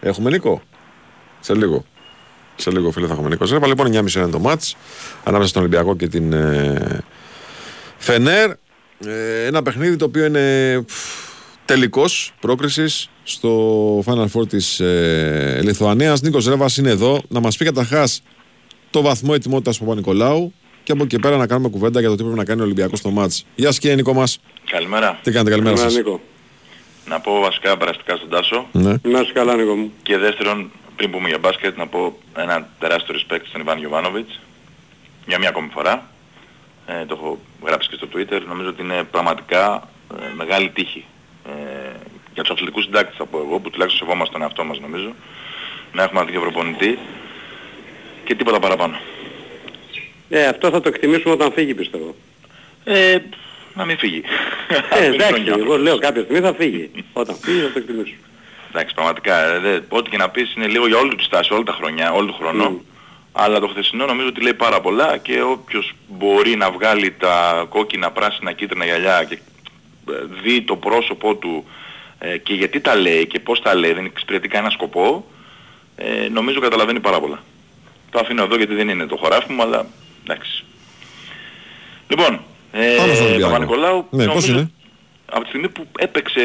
Έχουμε Νικό. Σε λίγο. Σε λίγο, φίλε, θα έχουμε Νικό. Ρέβα, λοιπόν, 9.30 είναι το μάτς ανάμεσα στον Ολυμπιακό και την ε, Φενέρ. Ε, ένα παιχνίδι το οποίο είναι πφ, τελικός πρόκρισης στο Final Four της ε, Λιθουανίας. Νίκος Ρέβας είναι εδώ να μας πει καταρχάς το βαθμό ετοιμότητας του Παπα-Νικολάου και από εκεί πέρα να κάνουμε κουβέντα για το τι πρέπει να κάνει ο Ολυμπιακός στο μάτς. Γεια σας κύριε Νίκο μας. Καλημέρα. Τι κάνετε, καλημέρα σας. Νίκο. Να πω βασικά περαστικά στον Τάσο. Ναι. Να είσαι καλά, Νίκο μου. Και δεύτερον, πριν πούμε για μπάσκετ, να πω ένα τεράστιο respect στον Ιβάν Γιωβάνοβιτς. Για μια ακόμη φορά. Ε, το έχω γράψει και στο Twitter. Νομίζω ότι είναι πραγματικά ε, μεγάλη τύχη. Ε, για τους αθλητικούς συντάκτες θα πω εγώ, που τουλάχιστον σεβόμαστε τον εαυτό μας νομίζω. Να έχουμε ένα τέτοιο προπονητή. Και τίποτα παραπάνω. Ε, αυτό θα το εκτιμήσουμε όταν φύγει, πιστεύω. Ε, να μην φύγει. Ε, [laughs] Μην εντάξει, χρόνια. εγώ λέω κάποια στιγμή θα φύγει. Όταν φύγει θα το εκτιμήσουμε. Εντάξει, πραγματικά, ε, δε, ό,τι και να πεις είναι λίγο για όλη τους τη στάση, όλα τα χρονιά, όλο τον χρόνο. Αλλά το χθεσινό νομίζω ότι λέει πάρα πολλά και όποιος μπορεί να βγάλει τα κόκκινα, πράσινα, κίτρινα γυαλιά και ε, δει το πρόσωπό του ε, και γιατί τα λέει και πώς τα λέει, δεν εξυπηρετεί κανένα σκοπό, ε, νομίζω καταλαβαίνει πάρα πολλά. Το αφήνω εδώ γιατί δεν είναι το χωράφι μου, αλλά εντάξει. Λοιπόν, Πάμε στον ε, Ολυμπιακό. Παπα-Νικολάου, Ναι, πώς νομίζω είναι; από τη στιγμή που έπαιξε,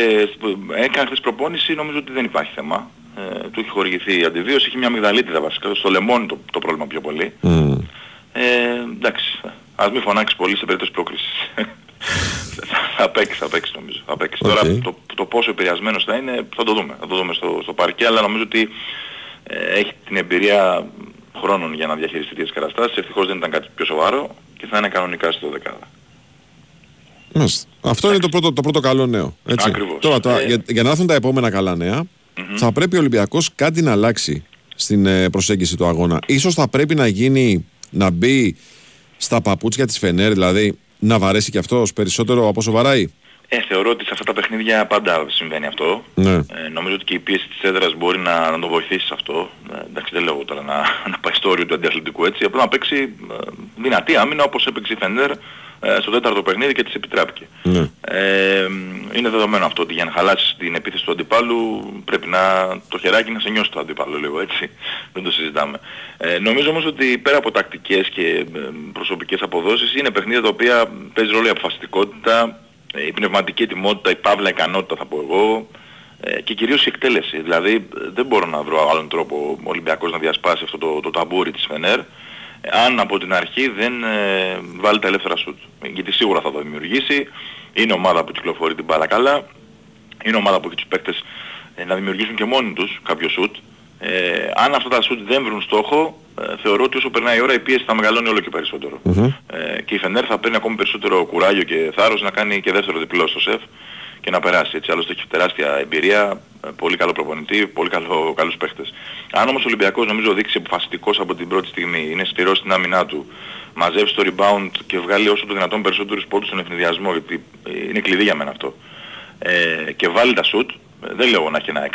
έκανε χθες προπόνηση, νομίζω ότι δεν υπάρχει θέμα. Ε, του έχει χορηγηθεί η αντιβίωση, έχει μια αμυγδαλίτιδα βασικά, στο λαιμό είναι το, το πρόβλημα πιο πολύ. Ε, εντάξει, ας μην φωνάξεις πολύ σε περίπτωση πρόκρισης. [laughs] θα παίξει, θα παίξει νομίζω. Θα παίξει. Οκ. Τώρα το, το πόσο επηρεασμένος θα είναι θα το δούμε. Θα το δούμε στο, στο παρκέ, αλλά νομίζω ότι ε, έχει την εμπειρία χρόνων για να διαχειριστεί τις καταστάσεις. Ευτυχώς δεν ήταν κάτι πιο σοβαρό και θα είναι κανονικά στο δεκάδα. Μάλιστα. Αυτό είναι το πρώτο, το πρώτο καλό νέο. Έτσι. Ακριβώς. Τώρα, τώρα, Ε, για, για να έρθουν τα επόμενα καλά νέα, θα πρέπει ο Ολυμπιακός κάτι να αλλάξει στην ε, προσέγγιση του αγώνα. Ίσως θα πρέπει να γίνει, να μπει στα παπούτσια της Φενέρ, δηλαδή να βαρέσει και αυτός περισσότερο από όσο βαράει. Ε, θεωρώ ότι σε αυτά τα παιχνίδια πάντα συμβαίνει αυτό. Ναι. Ε, νομίζω ότι και η πίεση της έδρας μπορεί να, να τον βοηθήσει σε αυτό. Ε, εντάξει δεν λέω τώρα να, να πάει στο όριο του αντιαθλητικού έτσι, απλά να παίξει ε, δυνατή άμυνα όπως έπαιξε η Φενέρ ε, στο τέταρτο παιχνίδι και της επιτράπηκε. Ναι. Ε, είναι δεδομένο αυτό ότι για να χαλάσεις την επίθεση του αντιπάλου πρέπει να το χεράκι να σε νιώσει το αντιπάλου λίγο έτσι. Δεν το συζητάμε. Ε, νομίζω όμως ότι πέρα από τακτικές και ε, προσωπικές αποδόσεις είναι παιχνίδια τα οποία παίζει ρόλο η αποφασιστικότητα, ε, η πνευματική ετοιμότητα, η παύλα ικανότητα θα πω εγώ ε, και κυρίως η εκτέλεση. Δηλαδή ε, δεν μπορώ να βρω άλλον τρόπο ο Ολυμπιακός να διασπάσει αυτό το, το ταμπούρι της Φενέρ ε, αν από την αρχή δεν ε, βάλει τα ελεύθερα σουτ. Γιατί σίγουρα θα το δημιουργήσει. Είναι ομάδα που κυκλοφορεί την μπάλα καλά. Είναι ομάδα που έχει τους παίκτες ε, να δημιουργήσουν και μόνοι τους κάποιο σουτ. Ε, αν αυτά τα σουτ δεν βρουν στόχο, ε, θεωρώ ότι όσο περνάει η ώρα η πίεση θα μεγαλώνει όλο και περισσότερο. Ε, και η Φενέρ θα παίρνει ακόμη περισσότερο κουράγιο και θάρρος να κάνει και δεύτερο διπλό στο σεφ και να περάσει. Έτσι, άλλωστε έχει τεράστια εμπειρία, ε, πολύ καλό προπονητή, πολύ καλό, καλούς παίχτες. Αν όμως ο Ολυμπιακός νομίζω δείξει αποφασιστικός από την πρώτη στιγμή, είναι σκληρός στην άμυνά του, μαζεύει το rebound και βγάλει όσο το δυνατόν περισσότερους πόντους στον ευνηδιασμό, γιατί ε, είναι κλειδί για μένα αυτό. Ε, και βάλει τα shoot, ε, δεν λέω να έχει ένα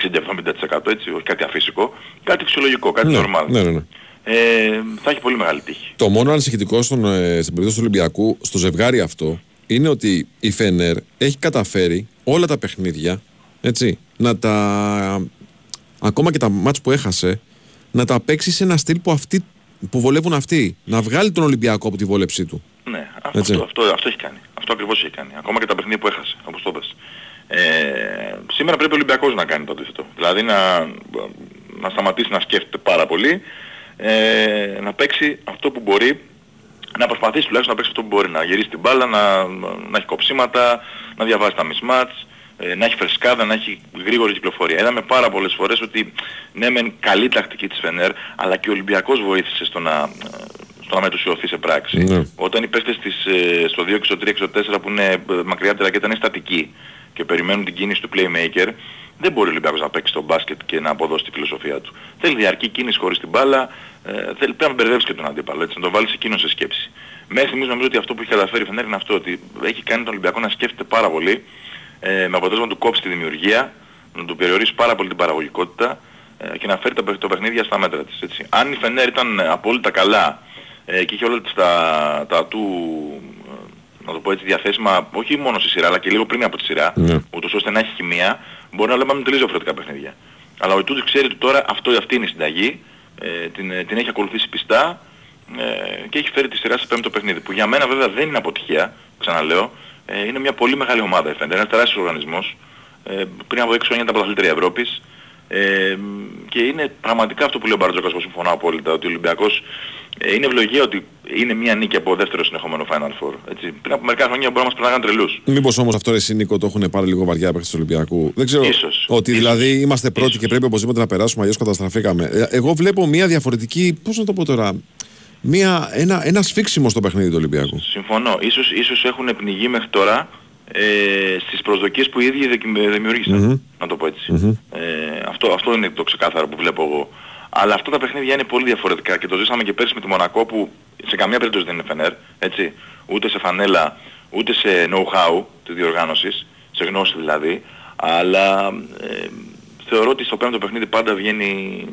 60-70% έτσι, όχι κάτι αφύσικο, κάτι φυσιολογικό, κάτι Ναι, normal. ναι, ναι, ναι. Ε, θα έχει πολύ μεγάλη τύχη. Το μόνο ανησυχητικό στον, ε, στην περίπτωση του Ολυμπιακού, στο ζευγάρι αυτό, είναι ότι η Φενέρ έχει καταφέρει όλα τα παιχνίδια, έτσι, να τα... ακόμα και τα μάτς που έχασε, να τα παίξει σε ένα στυλ που, αυτοί, που βολεύουν αυτοί. Να βγάλει τον Ολυμπιακό από τη βόλεψή του. Ναι, Έτσι. αυτό, αυτό, αυτό έχει κάνει. Αυτό ακριβώς έχει κάνει. Ακόμα και τα παιχνίδια που έχασε, όπως το πες. Ε, σήμερα πρέπει ο Ολυμπιακός να κάνει το αντίθετο. Δηλαδή να, να σταματήσει να σκέφτεται πάρα πολύ, ε, να παίξει αυτό που μπορεί, να προσπαθήσει τουλάχιστον να παίξει αυτό που μπορεί. Να γυρίσει την μπάλα, να, να έχει κοψίματα, να διαβάζει τα mismatch, ε, να έχει φρεσκάδα, να έχει γρήγορη κυκλοφορία. Είδαμε πάρα πολλές φορές ότι ναι μεν καλή τακτική της Φενέρ, αλλά και ο Ολυμπιακός βοήθησε στο να, στο να μετουσιωθεί σε πράξη. Ναι. Όταν οι παίχτες της, ε, στο 2 και στο 3 και στο 4 που είναι ε, μακριά από τη ρακέτα είναι στατικοί και περιμένουν την κίνηση του playmaker, δεν μπορεί ο Ολυμπιακός να παίξει στο μπάσκετ και να αποδώσει τη φιλοσοφία του. Θέλει διαρκή κίνηση χωρίς την μπάλα, ε, θέλει πρέπει να μπερδεύσει και τον αντίπαλο, έτσι, να τον βάλει εκείνο σε σκέψη. Μέχρι στιγμής νομίζω ότι αυτό που έχει καταφέρει η Φενέρ είναι αυτό, ότι έχει κάνει τον Ολυμπιακό να σκέφτεται πάρα πολύ, ε, με αποτέλεσμα να του κόψει τη δημιουργία, να του περιορίσει πάρα πολύ την παραγωγικότητα ε, και να φέρει τα, παιχ- το παιχνίδια στα μέτρα της. Έτσι. Αν η Φενέρ ήταν ε, απόλυτα καλά ε, και είχε όλα τις τα, τα του, ε, να το πω έτσι, διαθέσιμα, όχι μόνο στη σειρά, αλλά και λίγο πριν από τη σειρά, Ναι. ούτως ώστε να έχει χημεία, μπορεί να λέμε τελείως διαφορετικά παιχνίδια. Αλλά ο Ιτούδης ξέρει ότι τώρα αυτό, αυτή είναι η συνταγή, ε, την, ε, την έχει ακολουθήσει πιστά ε, και έχει φέρει τη σειρά σε πέμπτο παιχνίδι. Που για μένα βέβαια δεν είναι αποτυχία, ξαναλέω. Ε, είναι μια πολύ μεγάλη ομάδα η Φέντερ, είναι ένας τεράστιος οργανισμός. Ε, πριν από 6 χρόνια ήταν πρωταθλήτρια Ευρώπης. Ε, και είναι πραγματικά αυτό που λέει ο Μπαρτζόκας που συμφωνώ απόλυτα, ότι ο Ολυμπιακός ε, είναι ευλογία ότι είναι μια νίκη από δεύτερο συνεχόμενο Final Four. Έτσι. Πριν από μερικά χρόνια μπορεί να μας περνάγαν τρελούς. Μήπως όμως αυτό ρε Νίκο το έχουν πάρει λίγο βαριά παίχτε τους Ολυμπιακού; Δεν ξέρω. Ίσως. Ότι Ίσως. δηλαδή είμαστε πρώτοι και πρέπει οπωσδήποτε να περάσουμε, αλλιώς καταστραφήκαμε. Ε, Εγώ βλέπω μια διαφορετική. Πώς να το πω τώρα. Μια, ένα, ένα σφίξιμο στο παιχνίδι του Ολυμπιακού. Συμφωνώ. Ίσως, ίσως έχουν πνιγεί μέχρι τώρα ε, στις προσδοκίες που οι ίδιοι δεκι- δημιούργησαν. Μμμ. Να το πω έτσι. Μμμ. Ε, αυτό, αυτό είναι το ξεκάθαρο που βλέπω εγώ. Αλλά αυτά τα παιχνίδια είναι πολύ διαφορετικά και το ζήσαμε και πέρσι με τη Μονακό που σε καμία περίπτωση δεν είναι Φενέρ, έτσι. Ούτε σε φανέλα, ούτε σε know-how της διοργάνωσης, σε γνώση δηλαδή. Αλλά ε, θεωρώ ότι στο πέμπτο παιχνίδι πάντα βγαίνει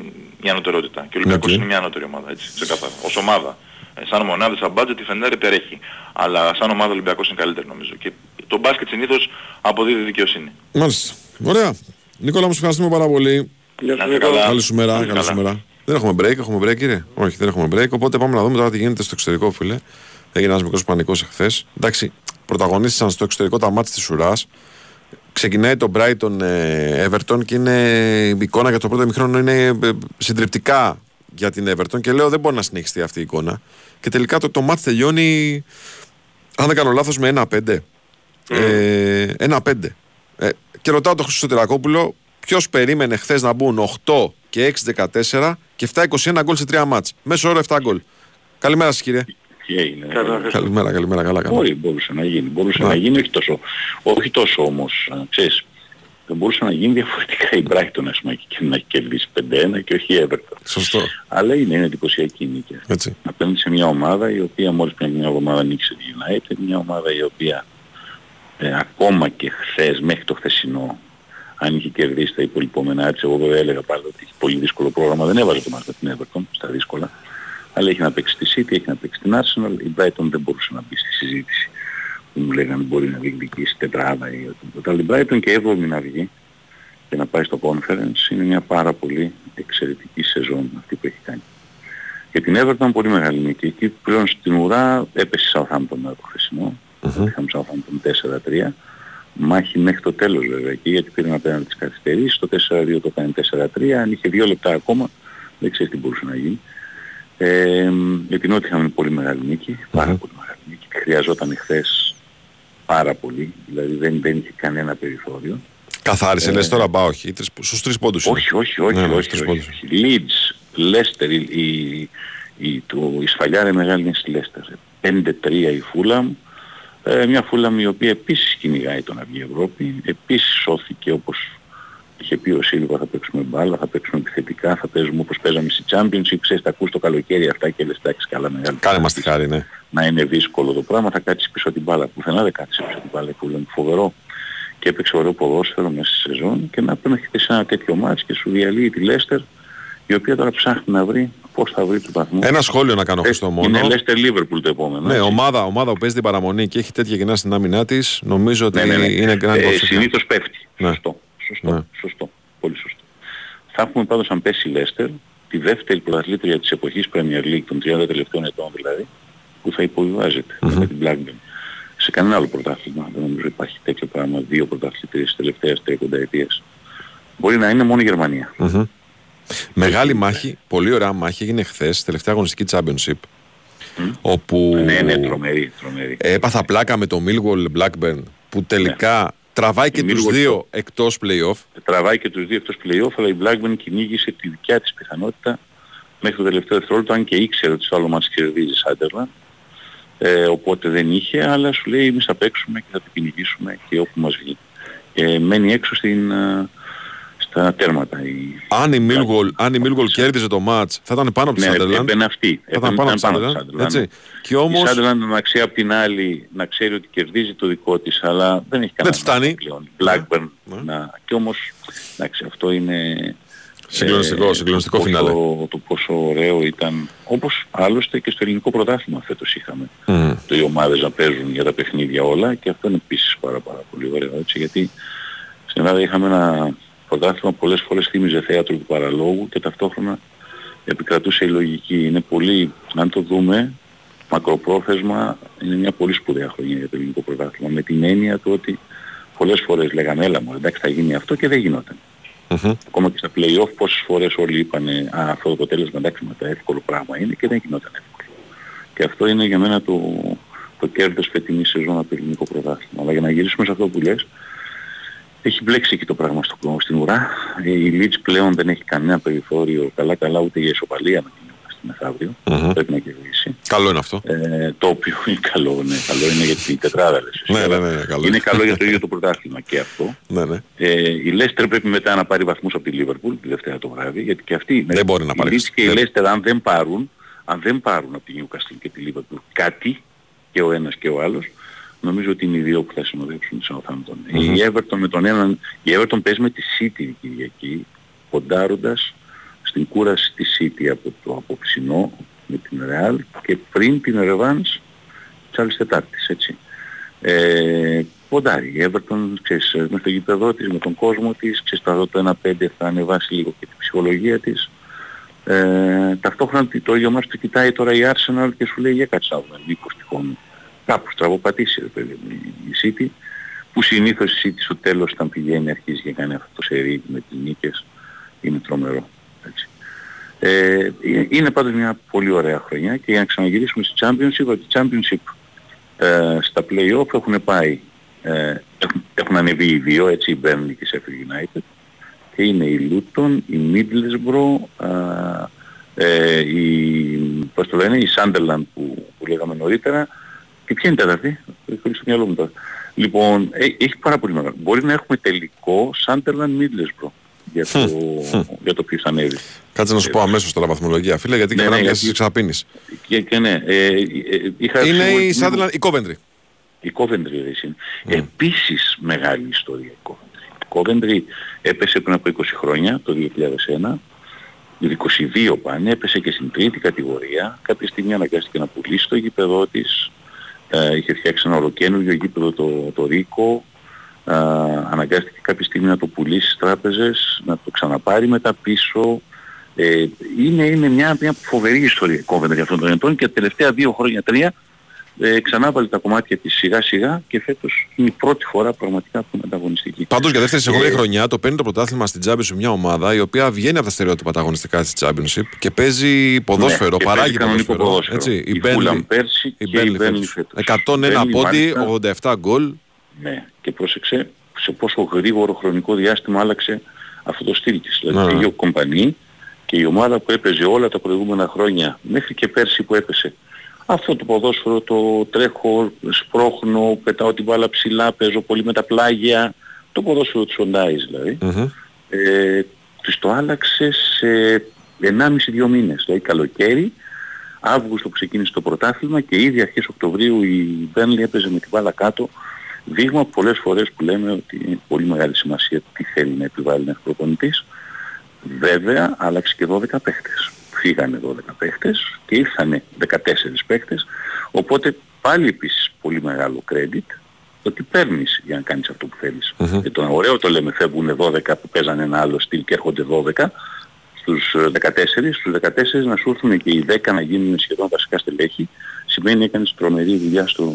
η ανωτερότητα. Και ο Ολυμπιακός Οκ. είναι μια ανώτερη ομάδα, έτσι, ξεκάθαρα. Ως ομάδα. Ε, σαν μονάδα, σαν budget, η Φενέρ υπερέχει. Αλλά σαν ομάδα ο Ολυμπιακός είναι καλύτερο νομίζω. Και το μπάσκετ συνήθως αποδίδει δικαιοσύνη. Μάλιστα. Ωραία. Νικόλα μου σε ευχαριστούμε πάρα πολύ. Γεια Να σου είστε Νίκο. καλά. Καλή σου μέρα. Να είστε Καλή σου καλά. μέρα. Δεν έχουμε break, έχουμε break, κύριε; Όχι, δεν έχουμε break. Οπότε πάμε να δούμε τώρα τι γίνεται στο εξωτερικό, φίλε. Έγινε ένας μικρός πανικός εχθές. Εντάξει, πρωταγωνίστησαν στο εξωτερικό τα μάτια της ουράς. Ξεκινάει το Brighton ε, Everton και είναι η εικόνα για το πρώτο ημιχρόνο είναι ε, συντριπτικά για την Everton και λέω δεν μπορεί να συνεχιστεί αυτή η εικόνα. Και τελικά το, το μάτς τελειώνει, αν δεν κάνω λάθος, με 1-5. Ε, 1-5. Ε, και ρωτάω τον Χρήστο Τερακόπουλο ποιος περίμενε χθες να μπουν 8 και 6-14 και 7-21 γκολ σε 3 μάτς. Μέσο όρο 7 γκολ. Καλημέρα σας κύριε. Τι έγινε. Καλημέρα, καλημέρα, καλά, καλά. Μπορεί, μπορούσε να γίνει. Μπορούσε Ναι. να γίνει, όχι τόσο, όχι τόσο όμως, α, ξέρεις, δεν μπορούσε να γίνει διαφορετικά η Brighton ας πούμε και να έχει κερδίσει 5-1 και όχι η Everton. Σωστό. Αλλά είναι, είναι εντυπωσιακή η νίκη. αυτή. Έτσι. Απέναντι σε μια ομάδα η οποία μόλις πριν μια εβδομάδα νίκησε τη United, μια ομάδα η οποία ε, ακόμα και χθες, μέχρι το χθεσινό, αν είχε κερδίσει τα υπολοιπόμενά της, εγώ βέβαια έλεγα πάλι ότι έχει πολύ δύσκολο πρόγραμμα, δεν έβαζε το μάτς με την Everton στα δύσκολα, αλλά έχει να παίξει τη City, έχει να παίξει την Arsenal, η Brighton δεν μπορούσε να μπει στη συζήτηση που μου λέγανε μπορεί να διεκδικήσει τετράδα ή οτιδήποτε. Αλλά η Brighton και έβδομη να βγει και να πάει στο conference είναι μια πάρα πολύ εξαιρετική σεζόν αυτή που έχει κάνει. Για την Everton πολύ μεγάλη νίκη. Εκεί πλέον στην ουρά έπεσε η Southampton με το χρησιμο Είχαμε Southampton 4-3. Μάχη μέχρι το τέλος βέβαια εκεί γιατί πήραν απέναντι τις καθυστερήσεις. Το 4-2 το κάνει 4-3. Αν είχε δύο λεπτά ακόμα δεν ξέρεις τι μπορούσε να γίνει. Ε, για την Νότια είχαμε πολύ μεγάλη νίκη. Πάρα πολύ μεγάλη νίκη. Χρειαζόταν χθες πάρα πολύ. Δηλαδή δεν, δεν είχε κανένα περιθώριο. Καθάρισε, Ε, λες τώρα μπα, όχι. Τρεις, στους τρεις πόντους. είναι. όχι, όχι, όχι, Ναι, ναι, όχι, στους όχι, πόντους. όχι. Leeds, Leicester, η, η, η, το, η σφαλιά είναι μεγάλη είναι στη Leicester. 5-3 η Fulham, Ε, μια Φούλαμ η οποία επίσης κυνηγάει τον να βγει Ευρώπη, επίσης σώθηκε όπως είχε πει ο Σίλβα θα παίξουμε μπάλα, θα παίξουμε επιθετικά, θα παίζουμε όπως παίζαμε στη Championship, ξέρεις τα ακούς το καλοκαίρι αυτά και λες εντάξει καλά μεγάλη. Κάνε μας τη χάρη, ναι. Να είναι δύσκολο το πράγμα, θα κάτσεις πίσω την μπάλα. Πουθενά δεν κάτσεις πίσω την μπάλα η Φούλαμ, φοβερό. Και έπαιξε ωραίο ποδόσφαιρο μέσα στη σεζόν και να πούμε έχετε σε ένα τέτοιο μάτς και σου διαλύει τη Λέστερ η οποία τώρα ψάχνει να βρει πώς θα βρει τους βαθμούς. Ένα σχόλιο να κάνω Χριστό μόνο. Είναι Λέστερ Λίβερπουλ το επόμενο. Ναι, έτσι. ομάδα, ομάδα που παίζει την παραμονή και έχει τέτοια κοινά στην άμυνά της, νομίζω ότι Ναι, ναι, ναι. είναι grand Ε, possible. συνήθως πέφτει. Ναι. Σωστό. Σωστό. Ναι. Σωστό. Πολύ σωστό. Θα έχουμε πάντως αν πέσει η Λέστερ, τη δεύτερη πρωταθλήτρια της εποχής Premier League των 30 τελευταίων ετών δηλαδή, που θα υποβιβάζεται με την Blackburn. Σε κανένα άλλο πρωτάθλημα. Δεν νομίζω υπάρχει τέτοιο πράγμα. Δύο πρωταθλητές της τελευταίας 30 ετίας. Μπορεί να είναι μόνο η Γερμανία. Μμμ. Μεγάλη μάχη, πολύ ωραία μάχη έγινε χθες, τελευταία αγωνιστική Championship. Όπου Ναι, ναι, τρομερή, τρομερή. έπαθα πλάκα με το Millwall Blackburn που τελικά τραβάει και Η τους Millwall δύο εκτός play-off. Τραβάει και τους δύο εκτός play-off, αλλά η Blackburn κυνήγησε τη δικιά της πιθανότητα μέχρι το τελευταίο δευτερόλεπτο, αν και ήξερε ότι στο άλλο μας κερδίζει Sunderland. Ε, οπότε δεν είχε, αλλά σου λέει εμείς θα παίξουμε και θα το κυνηγήσουμε και όπου μας βγει. Ε, μένει έξω στην, ε, στα τέρματα. Η... Αν η Millwall, αν η Millwall κέρδιζε το match θα ήταν πάνω από τη Ναι, Sunderland. έμπαινε αυτή. Θα ήταν πάνω από τη Sunderland. Έτσι. Και όμως Η Sunderland να ξέρει απ' την άλλη να ξέρει ότι κερδίζει το δικό της, αλλά δεν έχει κανένα της φτάνει. πλέον. Blackburn. Να... Και όμως, εντάξει, αυτό είναι... Συγκλονιστικό, συγκλονιστικό πόσο, φινάλε. Το πόσο ωραίο ήταν, όπως άλλωστε και στο ελληνικό πρωτάθλημα φέτος είχαμε. Μμμ. Το οι ομάδες να παίζουν για τα παιχνίδια όλα και αυτό είναι επίσης πάρα, πάρα πολύ ωραίο έτσι, γιατί στην Ελλάδα είχαμε ένα πρωτάθλημα πολλές φορές θύμιζε θέατρο του παραλόγου και ταυτόχρονα επικρατούσε η λογική. Είναι πολύ, αν το δούμε, μακροπρόθεσμα είναι μια πολύ σπουδαία χρονιά για το ελληνικό πρωτάθλημα με την έννοια του ότι πολλές φορές λέγαμε έλα μου εντάξει θα γίνει αυτό και δεν γινόταν. Ακόμα και στα play-off πόσες φορές όλοι είπανε α, αυτό το αποτέλεσμα εντάξει με το εύκολο πράγμα είναι και δεν γινόταν εύκολο. Και αυτό είναι για μένα το, το κέρδος φετινής σεζόν από το ελληνικό πρωτάθλημα. Αλλά για να γυρίσουμε σε αυτό που λες, έχει μπλέξει εκεί το πράγμα στο, στην ουρά. Ε, Η Leeds πλέον δεν έχει κανένα περιθώριο καλά καλά ούτε για ισοπαλία με την Newcastle μεθαύριο. Μμμ. Πρέπει να κερδίσει. Καλό είναι αυτό. Ε, το οποίο είναι καλό, ναι. Καλό είναι για την τετράδα λες. εσύ, Ναι, αλλά ναι, ναι, καλό. Είναι καλό για το ίδιο το πρωτάθλημα και αυτό. Ναι, ναι. Ε, η Λέστερ πρέπει μετά να πάρει βαθμούς από τη Λίβερπουλ τη Δευτέρα το βράδυ, γιατί και αυτή Δεν μπορεί να πάρει. η Leeds και η Δεν- Λέστερ αν δεν πάρουν, αν δεν πάρουν από τη Newcastle και τη Λίβερπουλ κάτι, και ο ένας και ο άλλος, νομίζω ότι είναι οι δύο που θα συνοδεύσουν τη Southampton. Μμμ. Η Everton με τον έναν, η Everton παίζει με τη City την Κυριακή, ποντάροντας στην κούραση της City από το απόψινό με την Real και πριν την Revenge της άλλης Τετάρτης, έτσι. Ε, ποντάρει. Η Everton, ξέρεις, με στο γήπεδό της, με τον κόσμο της, ξέρεις, θα δω το 1-5 θα ανεβάσει λίγο και την ψυχολογία της. Ε, ταυτόχρονα το ίδιο μας το κοιτάει τώρα η Arsenal και σου λέει για κάτσε να δούμε μήπως τυχόν κάπου στραβοπατήσει ρε παιδί μου η η City που συνήθως η City στο τέλος όταν πηγαίνει αρχίζει και κάνει αυτό το σερί με τις νίκες είναι τρομερό. Έτσι. Ε, ε, είναι πάντως μια πολύ ωραία χρονιά και για να ξαναγυρίσουμε στη Championship, ότι η Championship ε, στα play-off έχουν πάει, ε, έχουν, έχουν ανεβεί οι δύο, έτσι, η Burnley και η Sheffield United και είναι η Luton, η Middlesbrough, α, ε, η, πώς το λένε, η Sunderland που, που λέγαμε νωρίτερα και ποια είναι η τέταρτη, χωρίς το μυαλό μου τώρα. Λοιπόν, ε, έχει πάρα πολύ μεγάλο. Μπορεί να έχουμε τελικό Sunderland Middlesbrough για το, για το ποιος θα ανέβει. Κάτσε να σου πω αμέσως τώρα βαθμολογία, φίλε, γιατί Ναι, και ναι, να γιατί- πιάσεις ξαπίνεις. Και, και ναι, ε, ε, είχα Είναι σίγουρα η την- Sunderland, η Coventry. η Coventry Racing. Επίσης μεγάλη ιστορία η Coventry. Η Coventry έπεσε πριν από 20 χρόνια, το 2001. Οι 22 πάνε, έπεσε και στην τρίτη κατηγορία. Κάποια στιγμή αναγκάστηκε να πουλήσει το γήπεδό της. Ε, είχε φτιάξει ένα ολοκένουργιο γήπεδο το, το Ρίκο. Ε, αναγκάστηκε κάποια στιγμή να το πουλήσει στις τράπεζες, να το ξαναπάρει μετά πίσω. Ε, είναι, είναι μια, μια φοβερή ιστορία η Coventry αυτών των ετών και τα τελευταία δύο χρόνια, τρία, ε, ξανά βάλει τα κομμάτια της σιγά σιγά και φέτος είναι η πρώτη φορά πραγματικά που είναι ανταγωνιστική. Πάντως για δεύτερη συγχρόνια Ε, χρονιά το παίρνει το πρωτάθλημα στην Championship μια ομάδα η οποία βγαίνει από τα στερεότυπα τα αγωνιστικά της Championship και παίζει ποδόσφαιρο, Ναι, και παράγει παίζει κανονικό ποδόσφαιρο. ποδόσφαιρο. Έτσι, Η Burnley- Fulham πέρσι η και η Burnley Burnley φέτος. φέτος. 101 Burnley πόντι, μάλιστα- 87 γκολ. Ναι, και πρόσεξε σε πόσο γρήγορο χρονικό διάστημα άλλαξε αυτό το στυλ της. Δηλαδή Ναι. πήγε ο Κομπανί και η ομάδα που έπαιζε όλα τα προηγούμενα χρόνια, μέχρι και πέρσι που έπεσε, Αυτό το ποδόσφαιρο το τρέχω, σπρώχνω, πετάω την μπάλα ψηλά, παίζω πολύ με τα πλάγια. Το ποδόσφαιρο του Σοντάι δηλαδή. Ε, της το άλλαξε σε 1,5-2 μήνες, δηλαδή καλοκαίρι. Αύγουστο που ξεκίνησε το πρωτάθλημα και ήδη αρχές Οκτωβρίου η Μπέρνλι έπαιζε με την μπάλα κάτω. Δείγμα πολλές φορές που λέμε ότι είναι πολύ μεγάλη σημασία τι θέλει να επιβάλλει ένας προπονητής. Βέβαια άλλαξε και 12 παίχτες. Φύγανε 12 παίχτες και ήρθανε 14 παίχτες. Οπότε πάλι επίσης πολύ μεγάλο credit ότι παίρνεις για να κάνεις αυτό που θέλεις. Και το ωραίο το λέμε φεύγουν 12 που παίζανε ένα άλλο στυλ και έρχονται 12 στους ε, 14, στους 14 να σου έρθουν και οι 10 να γίνουν σχεδόν βασικά στελέχη, σημαίνει έκανες τρομερή δουλειά στο,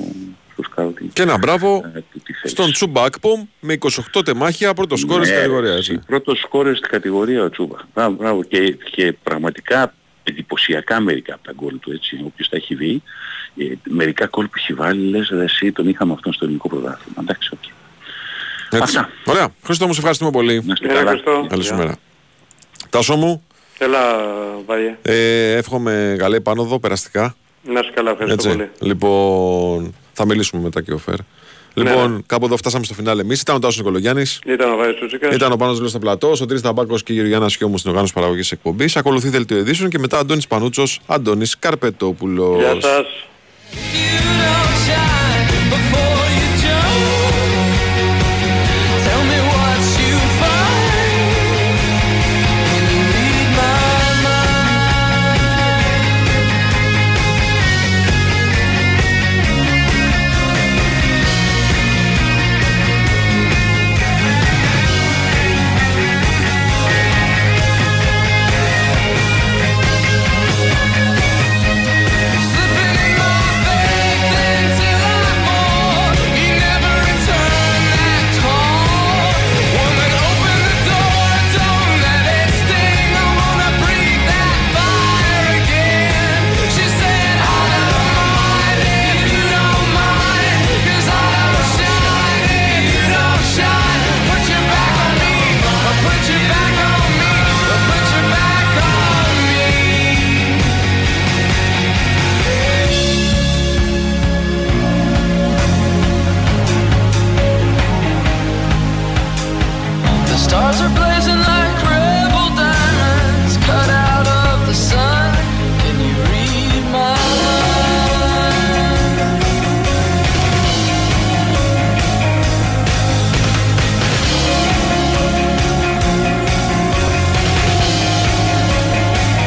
στο σκάουτι. Και ένα μπράβο στον Τσούμπα Ακπομ με 28 τεμάχια, πρώτο σκόρ στην κατηγορίας. Έτσι. Πρώτος σκόρ στην κατηγορία ο Τσούμπα. Μπράβο, μπράβο. Και, και πραγματικά εντυπωσιακά μερικά από τα γκολ του έτσι, όποιος τα έχει δει. Ε, μερικά γκολ που έχει βάλει, λες ρε εσύ τον είχαμε αυτόν στο ελληνικό πρωτάθλημα. Εντάξει, οκ. Έτσι. Ωραία. Χρήστο μου, σε ευχαριστούμε πολύ. Να είστε Έλα, καλά. Χρήστο. Καλή σου μέρα. Τάσο μου, Έλα, Βάγιε. ε, εύχομαι καλή επάνωδο, περαστικά. Να είσαι καλά, ευχαριστώ πολύ. Λοιπόν, θα μιλήσουμε μετά και off air. Ναι, Λοιπόν, κάπου εδώ φτάσαμε στο φινάλε εμείς. Ήταν ο Τάσος Νικολογιάννης. Ήταν ο Βάγιος Τσούτσικας. Ήταν ο Πάνος Ζήλος στο πλατό, ο Τρεις Ταμπάκος και η Γεωργιάννα Σιώμους στην οργάνωση παραγωγής εκπομπής. Ακολουθεί δελτίο ειδήσεων και μετά Αντώνης Πανούτσος, Αντώνης Καρπετόπουλος. Γεια σας. You don't